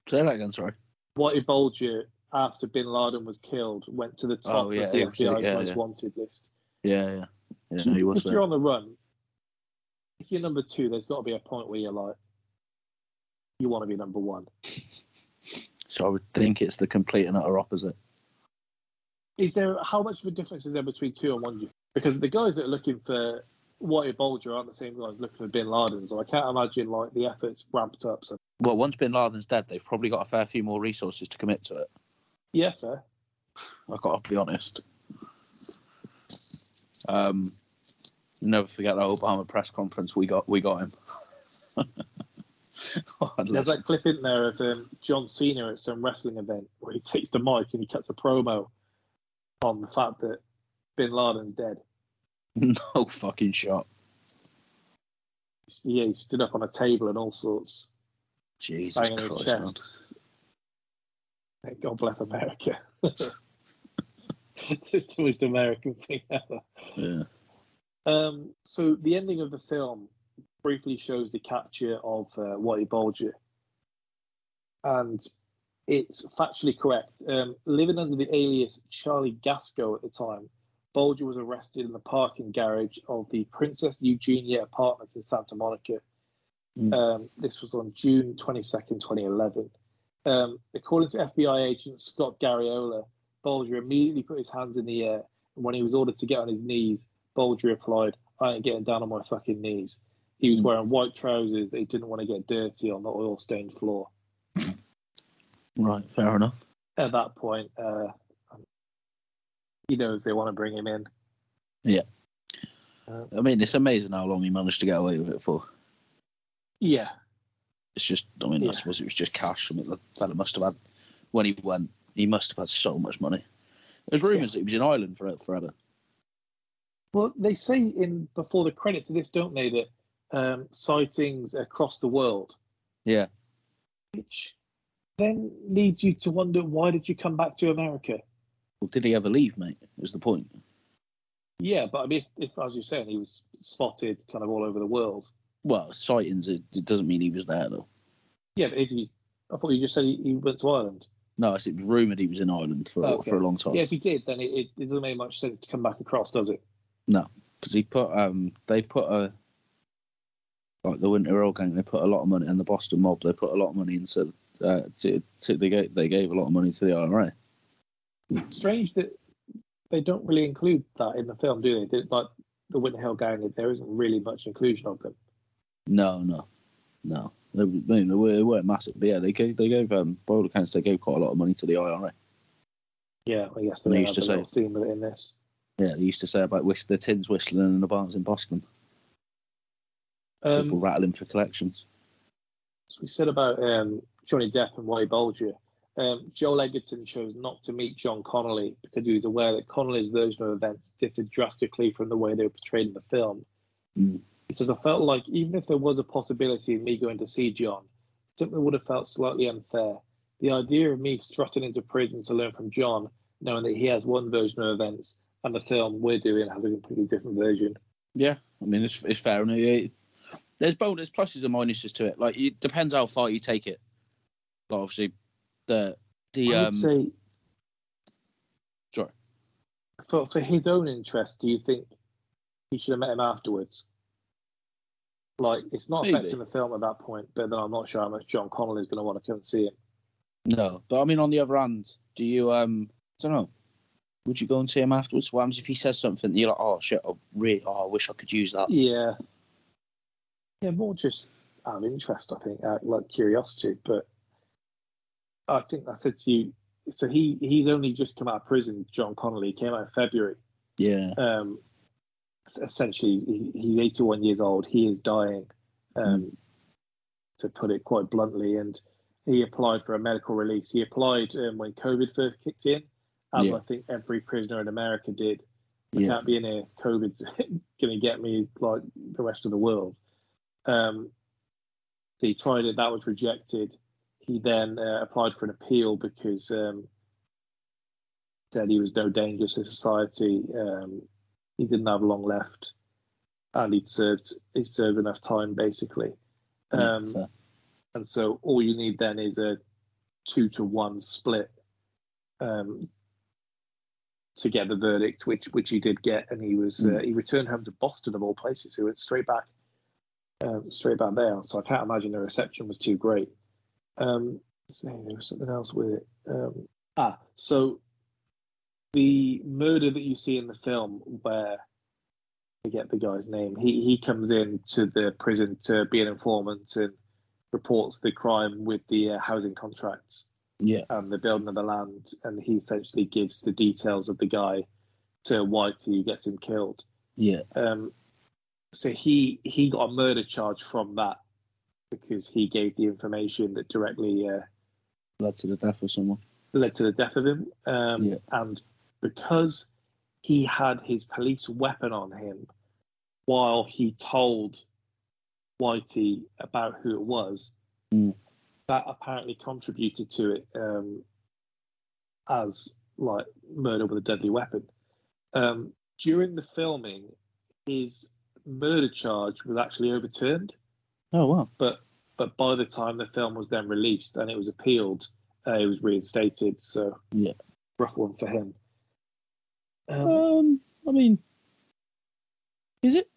Say that again. Sorry. Whitey Bulger, after Bin Laden was killed, went to the top Oh, yeah, of the FBI's yeah, most yeah. wanted list. Yeah, yeah. Yeah, no, he was if there. you're on the run, if you're number two, there's got to be a point where you're like, you want to be number one. (laughs) So I would think it's the complete and utter opposite. Is there how much of a difference is there between two and one? do you- Because the guys that are looking for Whitey Bulger aren't the same guys looking for Bin Laden, so I can't imagine like the efforts ramped up. So Well, once Bin Laden's dead, they've probably got a fair few more resources to commit to it. yeah, fair. I've got to be honest. Um, never forget that Obama press conference. We got we got him. (laughs) Oh, There's that clip in there of um, John Cena at some wrestling event where he takes the mic and he cuts a promo on the fact that Bin Laden's dead. (laughs) no fucking shot. Yeah, he stood up on a table and all sorts. Jesus Christ. God bless America. (laughs) it's the most American thing ever. Yeah. Um, so the ending of the film briefly shows the capture of uh, Whitey Bulger, and it's factually correct. Um, living under the alias Charlie Gasko at the time, Bulger was arrested in the parking garage of the Princess Eugenia apartments in Santa Monica. Mm. Um, this was on June 22nd, 2011. Um, according to FBI agent Scott Garriola, Bulger immediately put his hands in the air, and when he was ordered to get on his knees, Bulger replied, I ain't getting down on my fucking knees. He was Mm. wearing white trousers that he didn't want to get dirty on the oil stained floor. Right. Fair enough. At that point, uh, he knows they want to bring him in. Yeah. I mean, it's amazing how long he managed to get away with it for. Yeah, It's just, I mean, I suppose it was just cash. I mean, the fella must have had, when he went, he must have had so much money. There's rumours that he was in Ireland for forever. Well, they say in before the credits of this, don't they, that um, sightings across the world, Yeah. which then leads you to wonder why did you come back to America? Well, did he ever leave, mate? Was the point. Yeah, but I mean, if, if as you're saying, he was spotted kind of all over the world. Well, sightings, it, it doesn't mean he was there, though. Yeah, but if you, I thought you just said he, he went to Ireland. No, it's- it was rumoured he was in Ireland for, Okay. for a long time. Yeah, if he did, then it, it, it doesn't make much sense to come back across, does it? No, because he put um they put a like the Winter Road gang they put a lot of money and the Boston mob they put a lot of money into uh to, to they gave they gave a lot of money to the IRA. Strange that they don't really include that in the film, do they? They- Like the Winter Hill Gang, there isn't really much inclusion of them. No, no, no. They, they, they, were, they weren't massive, but yeah, they gave they gave um by all accounts they gave quite a lot of money to the IRA. Yeah, I guess They used to say- scene with it in this. Yeah, they used to say about whist- the tins whistling in the bars in Boston. People Um, rattling for collections. as we said about um, Johnny Depp and White Bulger, um, Joel Edgerton chose not to meet John Connolly because he was aware that Connolly's version of events differed drastically from the way they were portrayed in the film. Mm. He says, I felt like even if there was a possibility of me going to see John, something would have felt slightly unfair. The idea of me strutting into prison to learn from John, knowing that he has one version of events and the film we're doing has a completely different version. Yeah, I mean it's it's fair. It, there's both there's pluses and minuses to it. Like it depends how far you take it. Like obviously, the the um say, Sorry. for for his own interest, do you think he should have met him afterwards? Like, it's not Maybe. affecting the film at that point, but then I'm not sure how much John Connolly is going to want to come and see him. no, but I mean on the other hand, do you um I don't know. Would you go and see him afterwards? What happens if he says something you're like, oh shit, I really, oh, I wish I could use that. Yeah, yeah, more just out of interest, I think, out, like curiosity. But I think I said to you, so he he's only just come out of prison. John Connolly He came out in February. Yeah, um, essentially he, he's 81 years old. He is dying, um, to put it quite bluntly. And he applied for a medical release. He applied um, when COVID first kicked in, as Yeah. I think every prisoner in America did. I yeah, can't be in here. COVID's (laughs) going to get me like the rest of the world. Um, so he tried it. That was rejected. He then uh, applied for an appeal because um, said he was no danger to society. Um, he didn't have long left, and he'd served he served enough time basically. Um, fair. and so all you need then is a two to one split um, to get the verdict, which which he did get, and he was uh, Mm. he returned home to Boston of all places. He went straight back, um, straight back there. So I can't imagine the reception was too great. Um, say there was something else with it. Um, ah, so the murder that you see in the film, where I forget the guy's name, he he comes in to the prison to be an informant and reports the crime with the uh, housing contracts yeah, and the building of the land, and he essentially gives the details of the guy to Whitey who gets him killed. yeah, Um, so he he got a murder charge from that because he gave the information that directly uh, led to the death of someone. led to the death of him. Um, Yeah. And because he had his police weapon on him while he told Whitey about who it was, Mm. that apparently contributed to it. Um, as like murder with a deadly weapon. Um, during the filming, his murder charge was actually overturned, Oh wow. but but by the time the film was then released and it was appealed, uh, it was reinstated. So Yeah. rough one for him. Um, Um, I mean, is it?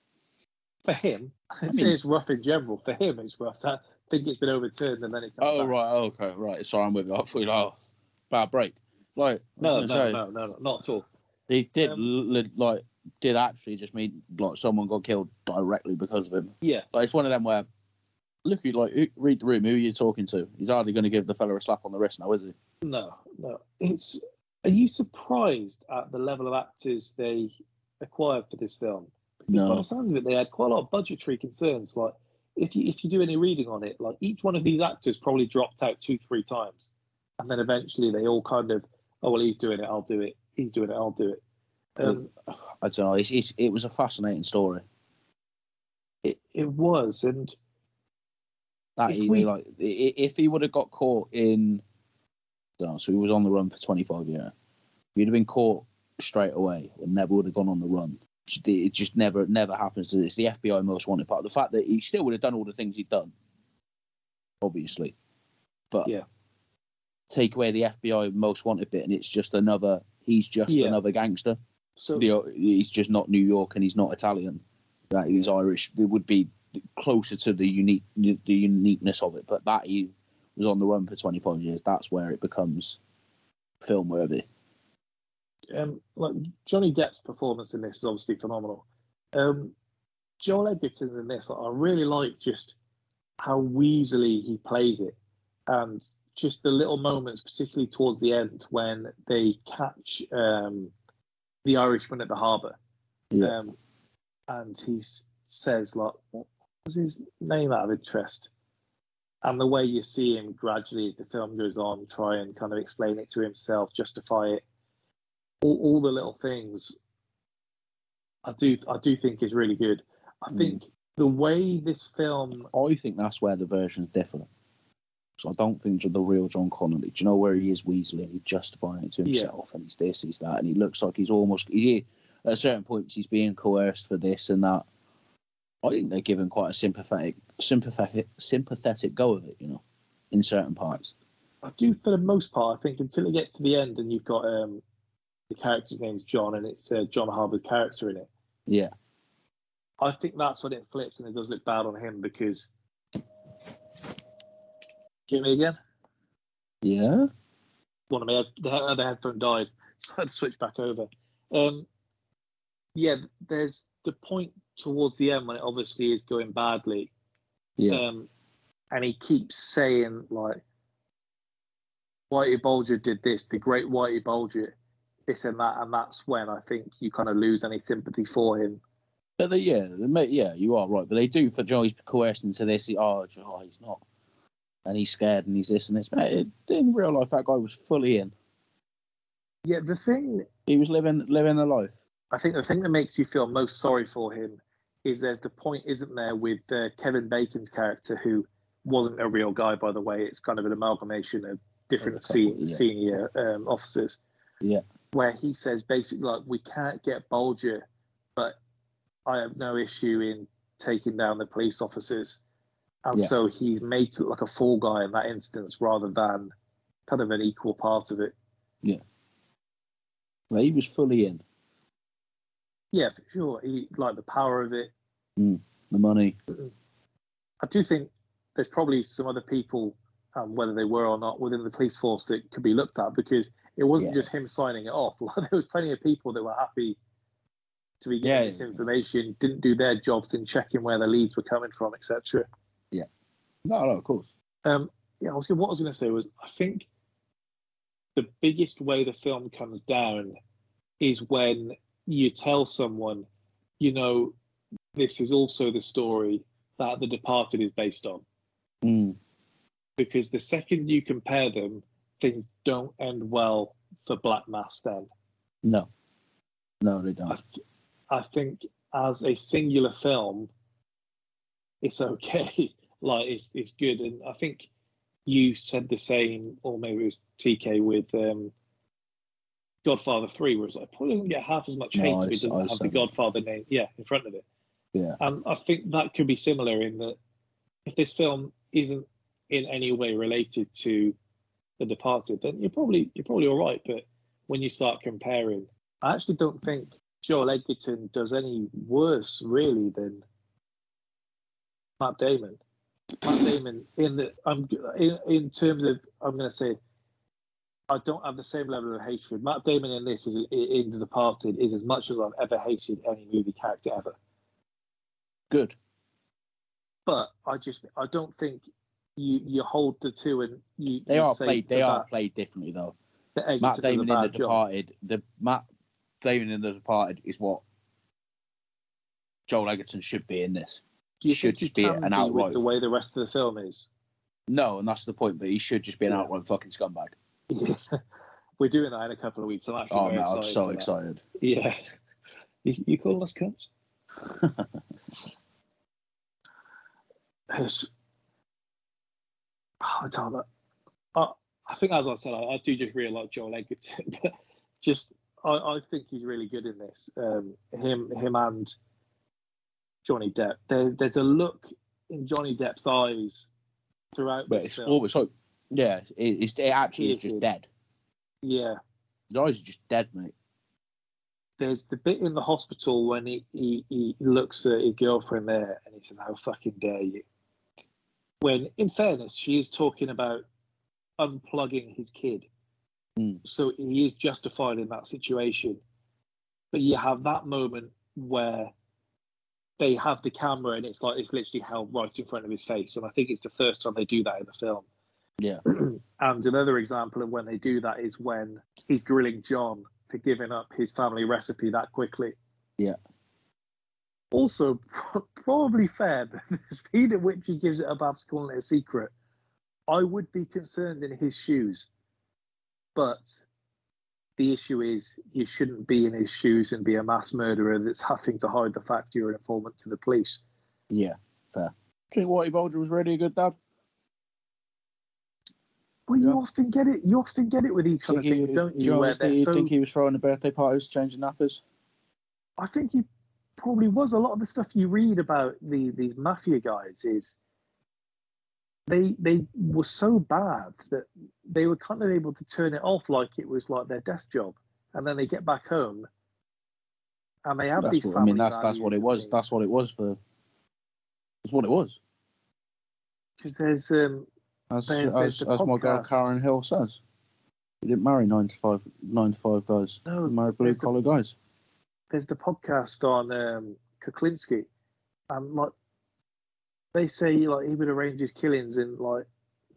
for him, I'd mean- say it's rough in general. For him, it's rough. I think it's been overturned and then it comes Oh back. right. Okay. Right. Sorry, I'm with you. I thought, oh, bad break. Like, I No, no, say, no, no, no, not at all. He did Um, li- like did actually just mean like someone got killed directly because of him. Yeah, Like it's one of them where look, you like who- read the room. Who are you talking to? He's hardly going to give the fella a slap on the wrist now, is he? no, no. It's. Are you surprised at the level of actors they acquired for this film? Because by No. the sounds of it, they had quite a lot of budgetary concerns. Like, if you if you do any reading on it, like each one of these actors probably dropped out two, three times, and then eventually they all kind of, oh well, he's doing it, I'll do it. He's doing it, I'll do it. Um, I don't know. It's, it's, it was a fascinating story. it, it was, and That If he, we- like if he would have got caught in, I don't know, so he was on the run for 25 years. He'd have been caught straight away and never would have gone on the run. It just never never happens. To it's the FBI most wanted part. The fact that he still would have done all the things he'd done, obviously, but Yeah. take away the FBI most wanted bit, and it's just another. He's just Yeah. another gangster. so The, he's just not New York and he's not Italian. That he's Irish. It would be closer to the unique the uniqueness of it. But that he was on the run for 25 years. That's where it becomes film worthy. um, like Johnny Depp's performance in this is obviously phenomenal. Um, Joel Edgerton's in this. Like, I really like just how weaselly he plays it, and just the little moments, particularly towards the end when they catch um, the Irishman at the harbour, Yeah. um, and he says like, "What was his name out of interest?" And the way you see him gradually as the film goes on, try and kind of explain it to himself, justify it all, all the little things I do I do think is really good. I Mm. think the way this film I think that's where the versions differ. So I don't think the real John Connolly. Do you know where he is Weasley and he's justifying it to Yeah. himself and he's this, he's that, and he looks like he's almost he, at certain points he's being coerced for this and that. I think they're giving quite a sympathetic, sympathetic, sympathetic go of it. You know, in certain parts. I do for the most part I think until it gets to the end and you've got um the character's name's John and it's uh, John Harbour's character in it. Yeah, I think that's when it flips and it does look bad on him because Hear me again? yeah. one of my head, the, other headphone died, (laughs) so I had to switch back over. Um, yeah, there's the point towards the end when it obviously is going badly, Yeah, um, and he keeps saying like, "Whitey Bulger did this, the great Whitey Bulger, this and that," and that's when I think you kind of lose any sympathy for him. but they, yeah, they may, yeah, you are right. But they do for Joe. He's coerced into this. He, oh, Joe, he's not, and he's scared and he's this and this. But it, in real life, that guy was fully in. Yeah, the thing He was living living a life. I think the thing that makes you feel most sorry for him is there's the point, isn't there, with uh, Kevin Bacon's character who wasn't a real guy, by the way. It's kind of an amalgamation of different couple, se- yeah. senior um, officers. Yeah. Where he says basically like we can't get Bulger, but I have no issue in taking down the police officers, and Yeah. so he's made to look like a fall guy in that instance rather than kind of an equal part of it. Yeah. Well, he was fully in. Yeah, for sure. He like the power of it. The money. (clears throat) I do think there's probably some other people, um, whether they were or not, within the police force that could be looked at because it wasn't Yeah. just him signing it off. (laughs) Like, there was plenty of people that were happy to be getting Yeah, this information, didn't do their jobs in checking where the leads were coming from, etc. Yeah. No, no, of course. Um, yeah, I was what I was going to say was I think the biggest way the film comes down is when you tell someone, you know, this is also the story that The Departed is based on. Mm. because the second you compare them, things don't end well for Black Mass. Then No. No, they I, don't. I think as a singular film, it's okay. (laughs) like it's it's good, and I think you said the same, or maybe it was TK with um, Godfather Three, where it's like probably doesn't get half as much hate I if it doesn't have the. Godfather name, yeah, in front of it. Yeah. And I think that could be similar in that if this film isn't in any way related to The Departed, then you're probably you're probably all right. But when you start comparing, I actually don't think Joel Edgerton does any worse really than Matt Damon. Matt Damon in the I'm in, in terms of I'm going to say I don't have the same level of hatred. Matt Damon in this is in The Departed is as much as I've ever hated any movie character ever. Good. But I just I don't think you you hold the two and you They you are played. They are played differently though. Matt Damon in The job. Departed. The Matt Damon in The Departed is what Joel Edgerton should be in this. Do you should just be an outright- with the way the rest of the film is? No, and that's the point. But he should just be an Yeah. outright fucking scumbag. (laughs) We're doing that in a couple of weeks. I'm actually Oh man, I'm so excited. Yeah. You, you calling us cunts? It's- (sighs) I don't. I, I think, as I said, I, I do just really like Joel Edgerton. (laughs) Just, I, I think he's really good in this. Um, him, him, and Johnny Depp. There, there's a look in Johnny Depp's eyes throughout But it's film. always so. Yeah, it, it's it actually is just dead. Yeah. His eyes are just dead, mate. there's the bit in the hospital when he, he, he looks at his girlfriend there and he says, How fucking dare you? When, in fairness, she is talking about unplugging his kid. Hmm. So he is justified in that situation. But you have that moment where they have the camera and it's like it's literally held right in front of his face. And I think it's the first time they do that in the film. Yeah. (clears throat) and another example of when they do that is when he's grilling John for giving up his family recipe that quickly. Yeah. Also, probably fair, but (laughs) the speed at which he gives it up after calling it a secret, I would be concerned in his shoes. But the issue is you shouldn't be in his shoes and be a mass murderer that's having to hide the fact you're an informant to the police. Yeah, fair. Do you think Whitey Bulger was really a good dad? Well, you often get it. You often get it with these kind of things, don't do you? you where honestly they're so think he was throwing the birthday parties, changing nappers? I think he probably was. A lot of the stuff you read about the these mafia guys is they they were so bad that they were kind of able to turn it off like it was like their desk job, and then they get back home and they have That's these. what, I mean, that's that's what it was. and That's what it was for. That's what it was. because there's um As There's- as, the as my girl. Karen Hill says, he didn't marry nine to five nine to five guys. no He married blue there's the- collar guys. there's the podcast on um, Kuklinski, and like they say, like he would arrange his killings in like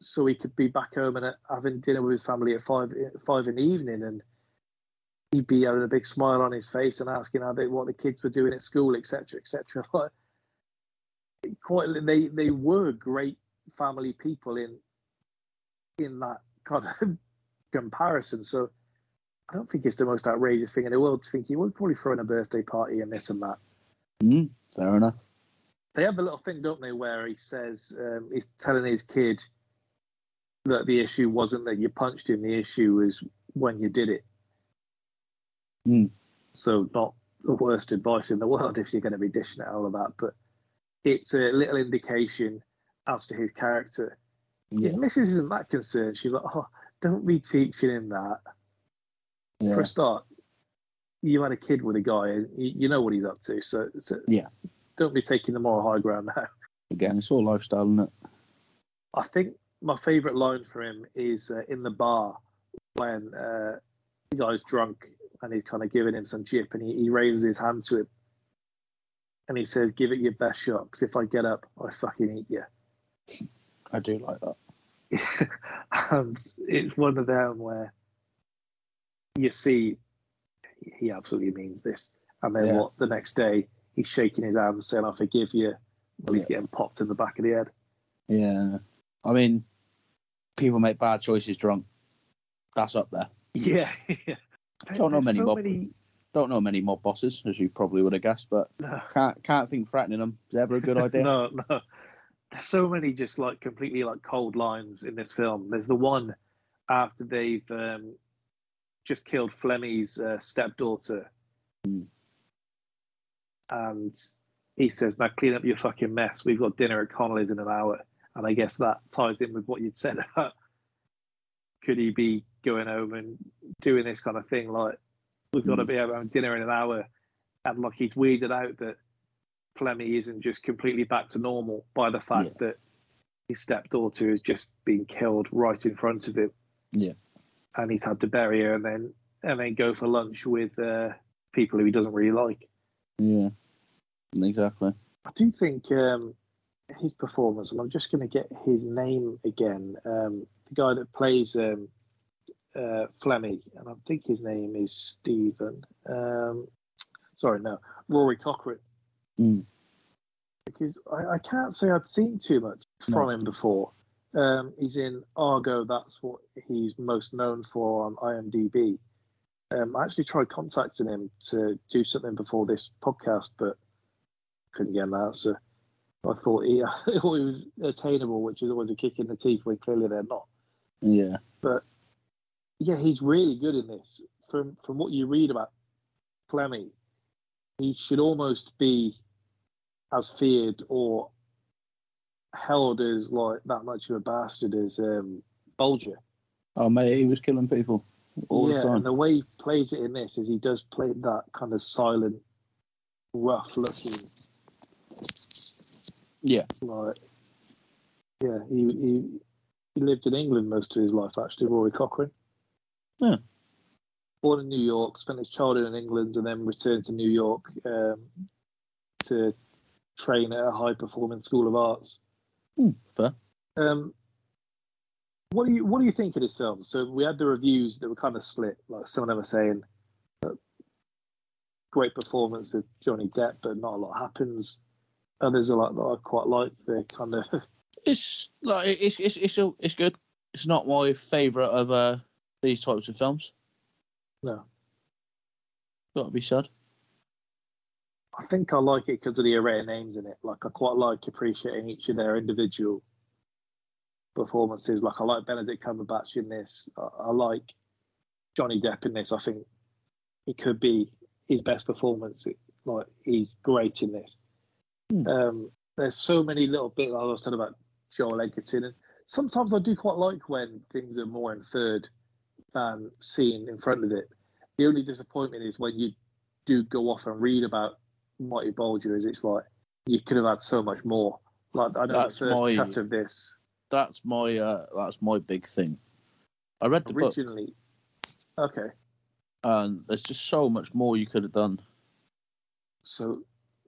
so he could be back home and uh, having dinner with his family at five five in the evening, and he'd be having a big smile on his face and asking how they what the kids were doing at school, etc., etc. (laughs) Like quite, they they were great family people in in that kind of (laughs) comparison. So I don't think it's the most outrageous thing in the world to think you would probably throw in a birthday party and this and that. Mm, fair enough. They have a little thing, don't they, where he says um, he's telling his kid that the issue wasn't that you punched him, the issue was when you did it. Mm. So not the worst advice in the (laughs) world if you're going to be dishing out all of that, but it's a little indication as to his character. His missus isn't that concerned. She's like, oh, don't be teaching him that. yeah. for a start, you had a kid with a guy, and you, you know what he's up to. So, so Yeah. don't be taking the moral high ground now. Again, it's all lifestyle, isn't it? I think my favourite line for him is uh, in the bar when uh, the guy's drunk and he's kind of giving him some jip, and he, he raises his hand to him, and he says, "Give it your best shot, because if I get up, I fucking eat you." I do like that. and (laughs) um, it's one of them where you see he absolutely means this. And then Yeah. what the next day he's shaking his hand saying, I forgive you. Well, he's Yeah. getting popped in the back of the head. Yeah, I mean, people make bad choices drunk. That's up there. Yeah. (laughs) yeah. Don't know many so mob- many Don't know many mob bosses, as you probably would have guessed, but no, can't can't think threatening them is ever a good (laughs) idea. no, no. There's so many just like completely like cold lines in this film. There's the one after they've um, just killed Flemmi's uh, stepdaughter, and he says, "Now clean up your fucking mess. We've got dinner at Connolly's in an hour." And I guess that ties in with what you'd said (laughs) about could he be going home and doing this kind of thing? Like we've got to Hmm. be having dinner in an hour, and like he's weirded out that Flemmi isn't just completely back to normal by the fact Yeah. that his stepdaughter has just been killed right in front of him. Yeah. and he's had to bury her and then and then go for lunch with uh, people who he doesn't really like. Yeah. Exactly. I do think um, his performance, and I'm just going to get his name again. Um, the guy that plays um, uh, Flemmi, and I think his name is Stephen. Um, sorry, no, Rory Cochrane. Mm. Because I, I can't say I'd seen too much from No. him before. Um, he's in Argo. That's what he's most known for on IMDb. Um, I actually tried contacting him to do something before this podcast, but couldn't get an answer. I thought he, (laughs) I thought he was attainable, which is always a kick in the teeth when clearly they're not. Yeah. But yeah, he's really good in this. From from what you read about Fleming, he should almost be as feared or held as like that much of a bastard as um, Bulger. Oh mate, he was killing people all yeah, the time. and the way he plays it in this is he does play that kind of silent, rough looking Yeah. like yeah he, he he lived in england most of his life actually rory cochrane Yeah. born in new york spent his childhood in england and then returned to new york um, to train at a high performing school of arts Hmm, fair. um, what do you what do you think of this film so we had the reviews that were kind of split like some of them are saying uh, great performance of johnny depp but not a lot happens others are like that i quite like the kind of (laughs) It's like it's it's it's a, it's good. It's not my favourite of uh, these types of films. no Got to be said. I think I like it because of the array of names in it. Like I quite like appreciating each of their individual performances. Like I like Benedict Cumberbatch in this. I, I like Johnny Depp in this. I think it could be his best performance. It, like he's great in this. Hmm. Um, there's so many little bits I was talking about Joel Edgerton, and sometimes I do quite like when things are more inferred than seen in front of it. The only disappointment is when you do go off and read about Whitey Bulger is it's like you could have had so much more. Like I know That's the first my- cut of this That's my uh, that's my big thing. I read the book, originally. Okay, and there's just so much more you could have done. so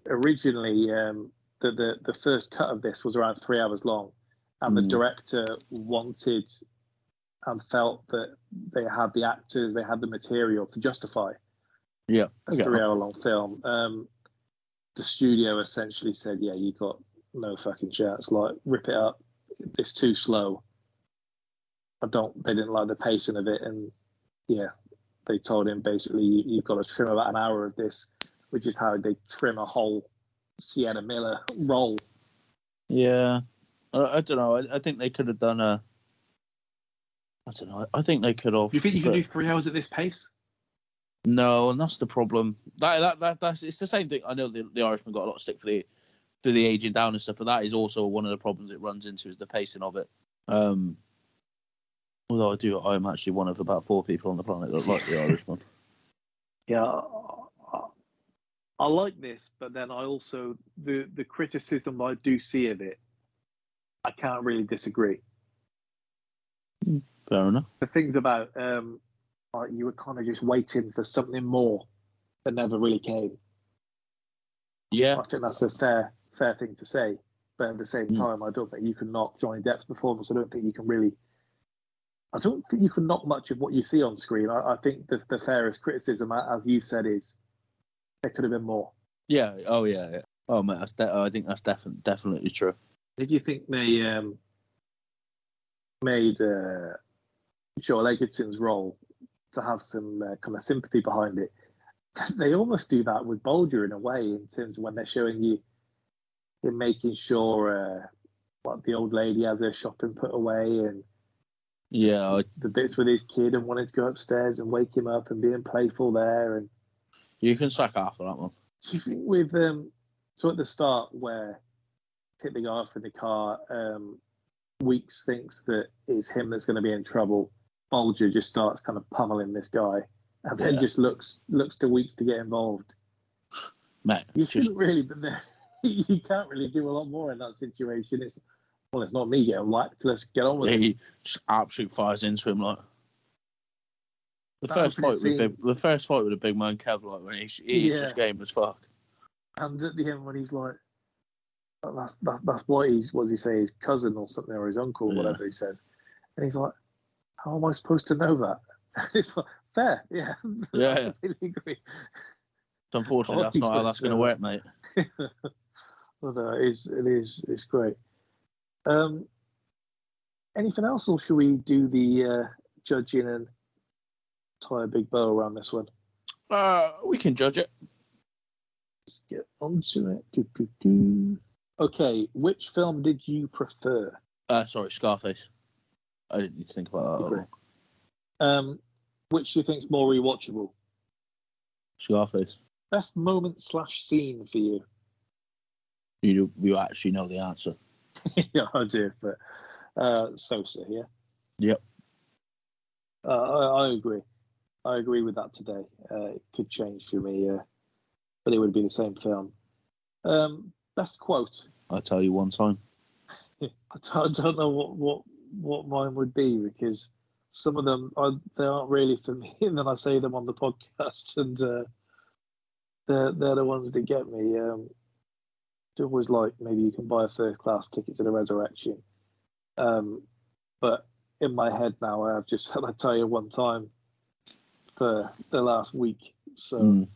originally um, the, the the first cut of this was around three hours long, and the Mm. director wanted and felt that they had the actors, they had the material to justify Yeah. a Okay. three hour long film. Um, the studio essentially said, "Yeah, you got no fucking chance. Like, rip it up. It's too slow." I don't. They didn't like the pacing of it, and yeah, they told him basically, you, "You've got to trim about an hour of this," which is how they trim a whole Sienna Miller role. Yeah, I, I don't know. I, I think they could have done a. I don't know. I think they could have. Do you think you can do three hours at this pace? No, and that's the problem. That, that that that's it's the same thing. I know the, the Irishman got a lot of stick for the for the aging down and stuff, but that is also one of the problems it runs into is the pacing of it. Um, although I do, I'm actually one of about four people on the planet that like the Irishman. (laughs) Yeah, I, I like this, but then I also the the criticism I do see of it, I can't really disagree. Fair enough. The things about um, like you were kind of just waiting for something more that never really came. Yeah, I think that's a fair fair thing to say, but at the same Mm. time, I don't think you can knock Johnny Depp's performance. I don't think you can really. I don't think you can knock much of what you see on screen. I, I think the, the fairest criticism, as you said, is there could have been more. yeah. Oh yeah. yeah. Oh man, that's de- I think that's definitely definitely true. Did you think they um, made uh, Joel Edgerton's role to have some uh, kind of sympathy behind it? (laughs) They almost do that with Bulger in a way, in terms of when they're showing you him making sure uh, what the old lady has her shopping put away, and Yeah, I, The bits with his kid and wanting to go upstairs and wake him up and being playful there. And you can sack half of that one. do you think with um, so at the start where tip the guy off in the car, um, Weeks thinks that it's him that's going to be in trouble. Bulger just starts kind of pummeling this guy, and then Yeah. just looks looks to Weeks to get involved. Mate, You just shouldn't really, (laughs) you can't really do a lot more in that situation. It's well, it's not me getting whacked. Let's get on with it. he just absolute fires into him like. The That first fight with big, the first fight with a big man Kev like when he's, he's Yeah. just game as fuck. And at the end, when he's like, that's that, that's what he's what does he say? His cousin or something, or his uncle, Yeah. whatever he says. And he's like, how am I supposed to know that? (laughs) it's like fair, yeah. Yeah. (laughs) I agree. Unfortunately, Oh, that's not how that's going to work, mate. (laughs) Well, no, it is, it is, it's great. Um, anything else, or should we do the uh, judging and tie a big bow around this one? Uh, we can judge it. Let's get on to it. Do, do, do. Okay, which film did you prefer? Uh, sorry, Scarface. I didn't need to think about that at all. Um, which do you think's more rewatchable? Scarface. Best moment slash scene for you? You you actually know the answer. (laughs) yeah, I do, but uh, Sosa, yeah. Yep. Uh, I, I agree. I agree with that today. Uh, it could change for me, uh, but it would be the same film. Um, best quote. I tell you one time. (laughs) I don't know what, what what mine would be because some of them are they aren't really for me, (laughs) and then I say them on the podcast, (laughs) and uh, they're they're the ones that get me. Um, it's always like maybe you can buy a first class ticket to the resurrection, um, but in my head now I've just (laughs) said I tell you one time for the last week, so Mm.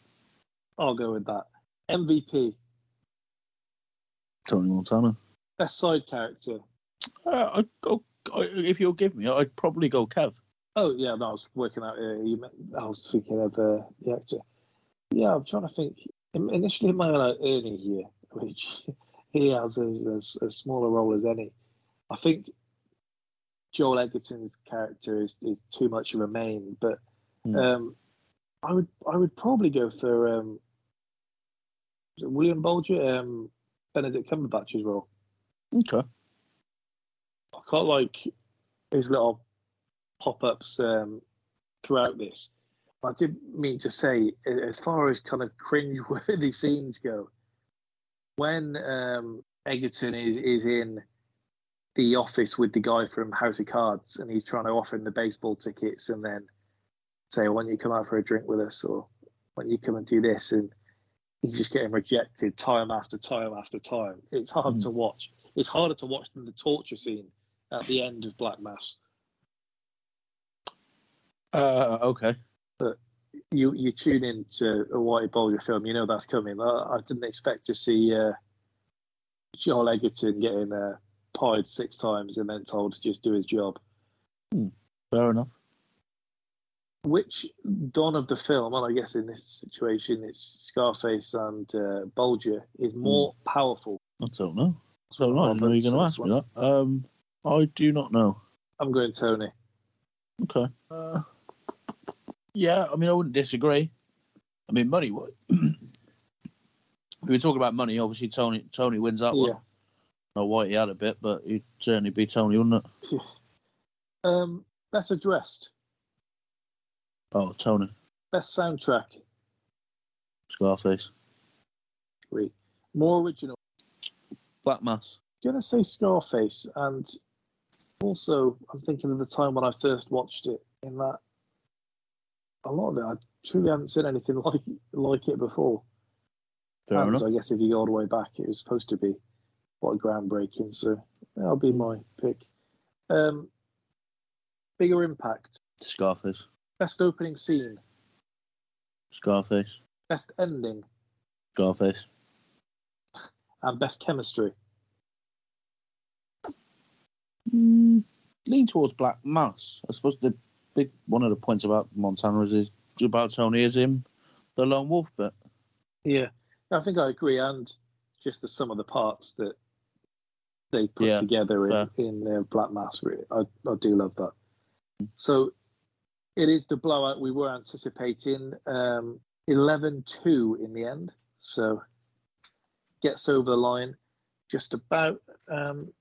I'll go with that. MVP, Tony Montana. best side character. Uh, I'd go, if you'll give me, I'd probably go Kev. Oh yeah, no, I was working out. Uh, you meant, I was thinking of uh, the actor. Yeah, I'm trying to think. Initially, in my I Ernie here, (laughs) which he has as, as a smaller role as any. I think Joel Edgerton's character is, is too much of a main, but Hmm. um, I would I would probably go for um, William Bulger, um, Benedict Cumberbatch's role. Okay. Quite like his little pop-ups um, throughout this. I did mean to say, as far as kind of cringe-worthy (laughs) scenes go, when um, Edgerton is, is in the office with the guy from House of Cards and he's trying to offer him the baseball tickets and then say, why don't you come out for a drink with us or why don't you come and do this? And he's just getting rejected time after time after time. It's hard Mm. to watch. It's harder to watch than the torture scene at the end of Black Mass. Uh, okay. You you tune in to a White Bulger film, you know that's coming. I, I didn't expect to see uh, Joel Edgerton getting uh, pied six times and then told to just do his job. Fair enough. Which Don of the film, and I guess in this situation it's Scarface and uh, Bulger, is more powerful? I don't know. I don't know. I didn't know you were going to ask me that. Um, I do not know. I'm going Tony. Okay. Uh, yeah, I mean, I wouldn't disagree. I mean, money. What? we were talking about money. Obviously, Tony Tony wins that one. Yeah. Not White he had a bit, but he'd certainly be Tony, wouldn't it? (laughs) Um, better dressed, Oh, Tony. best soundtrack, Scarface. Great. more original. Black Mass. gonna say Scarface, and also I'm thinking of the time when I first watched it. In that, a lot of it, I truly haven't seen anything (laughs) like like it before. Fair and enough. I guess if you go all the way back, it was supposed to be quite groundbreaking. So that'll be my pick. Um, bigger impact, Scarface. best opening scene, Scarface. best ending, Scarface. and best chemistry. Mm, lean towards Black Mass. I suppose the big one of the points about Montana is, about Tony is him, the lone wolf bit. Yeah, I think I agree, and just the sum of the parts that they put Yeah, together in, fair. in uh, Black Mass. really, I, I do love that. So it is the blowout we were anticipating. Um, 11-2 in the end. So gets over the line just about. Um,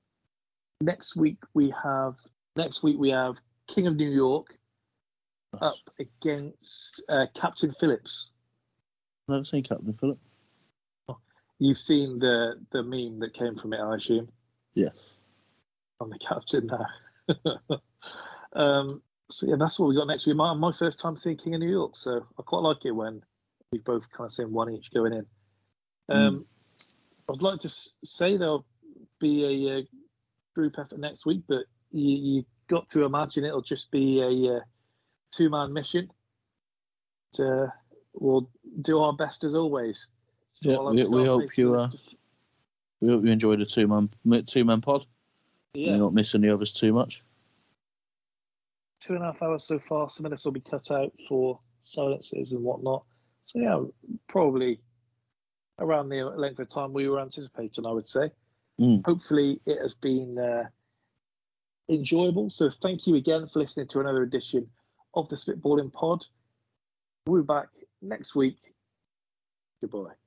next week we have next week we have King of New York up against uh, Captain Phillips. Never seen Captain Phillip. You've seen the the meme that came from it, I assume. Yes. I'm the captain now. (laughs) um, so yeah, that's what we got next week. My, my first time seeing King of New York, so I quite like it when we've both kind of seen one each going in. Um, I'd like to say there'll be a uh, group effort next week, but you, you got to imagine it'll just be a uh, two man mission. To, we'll do our best as always. Yeah, we- we hope you, uh, We hope you enjoyed the two man two man pod. yeah. You're not missing the others too much. two and a half hours so far. Some of this will be cut out for silences and whatnot. So yeah, probably around the length of time we were anticipating, I would say. Mm. Hopefully, it has been uh, enjoyable. So thank you again for listening to another edition of the Spitballing Pod. We'll be back next week. Goodbye.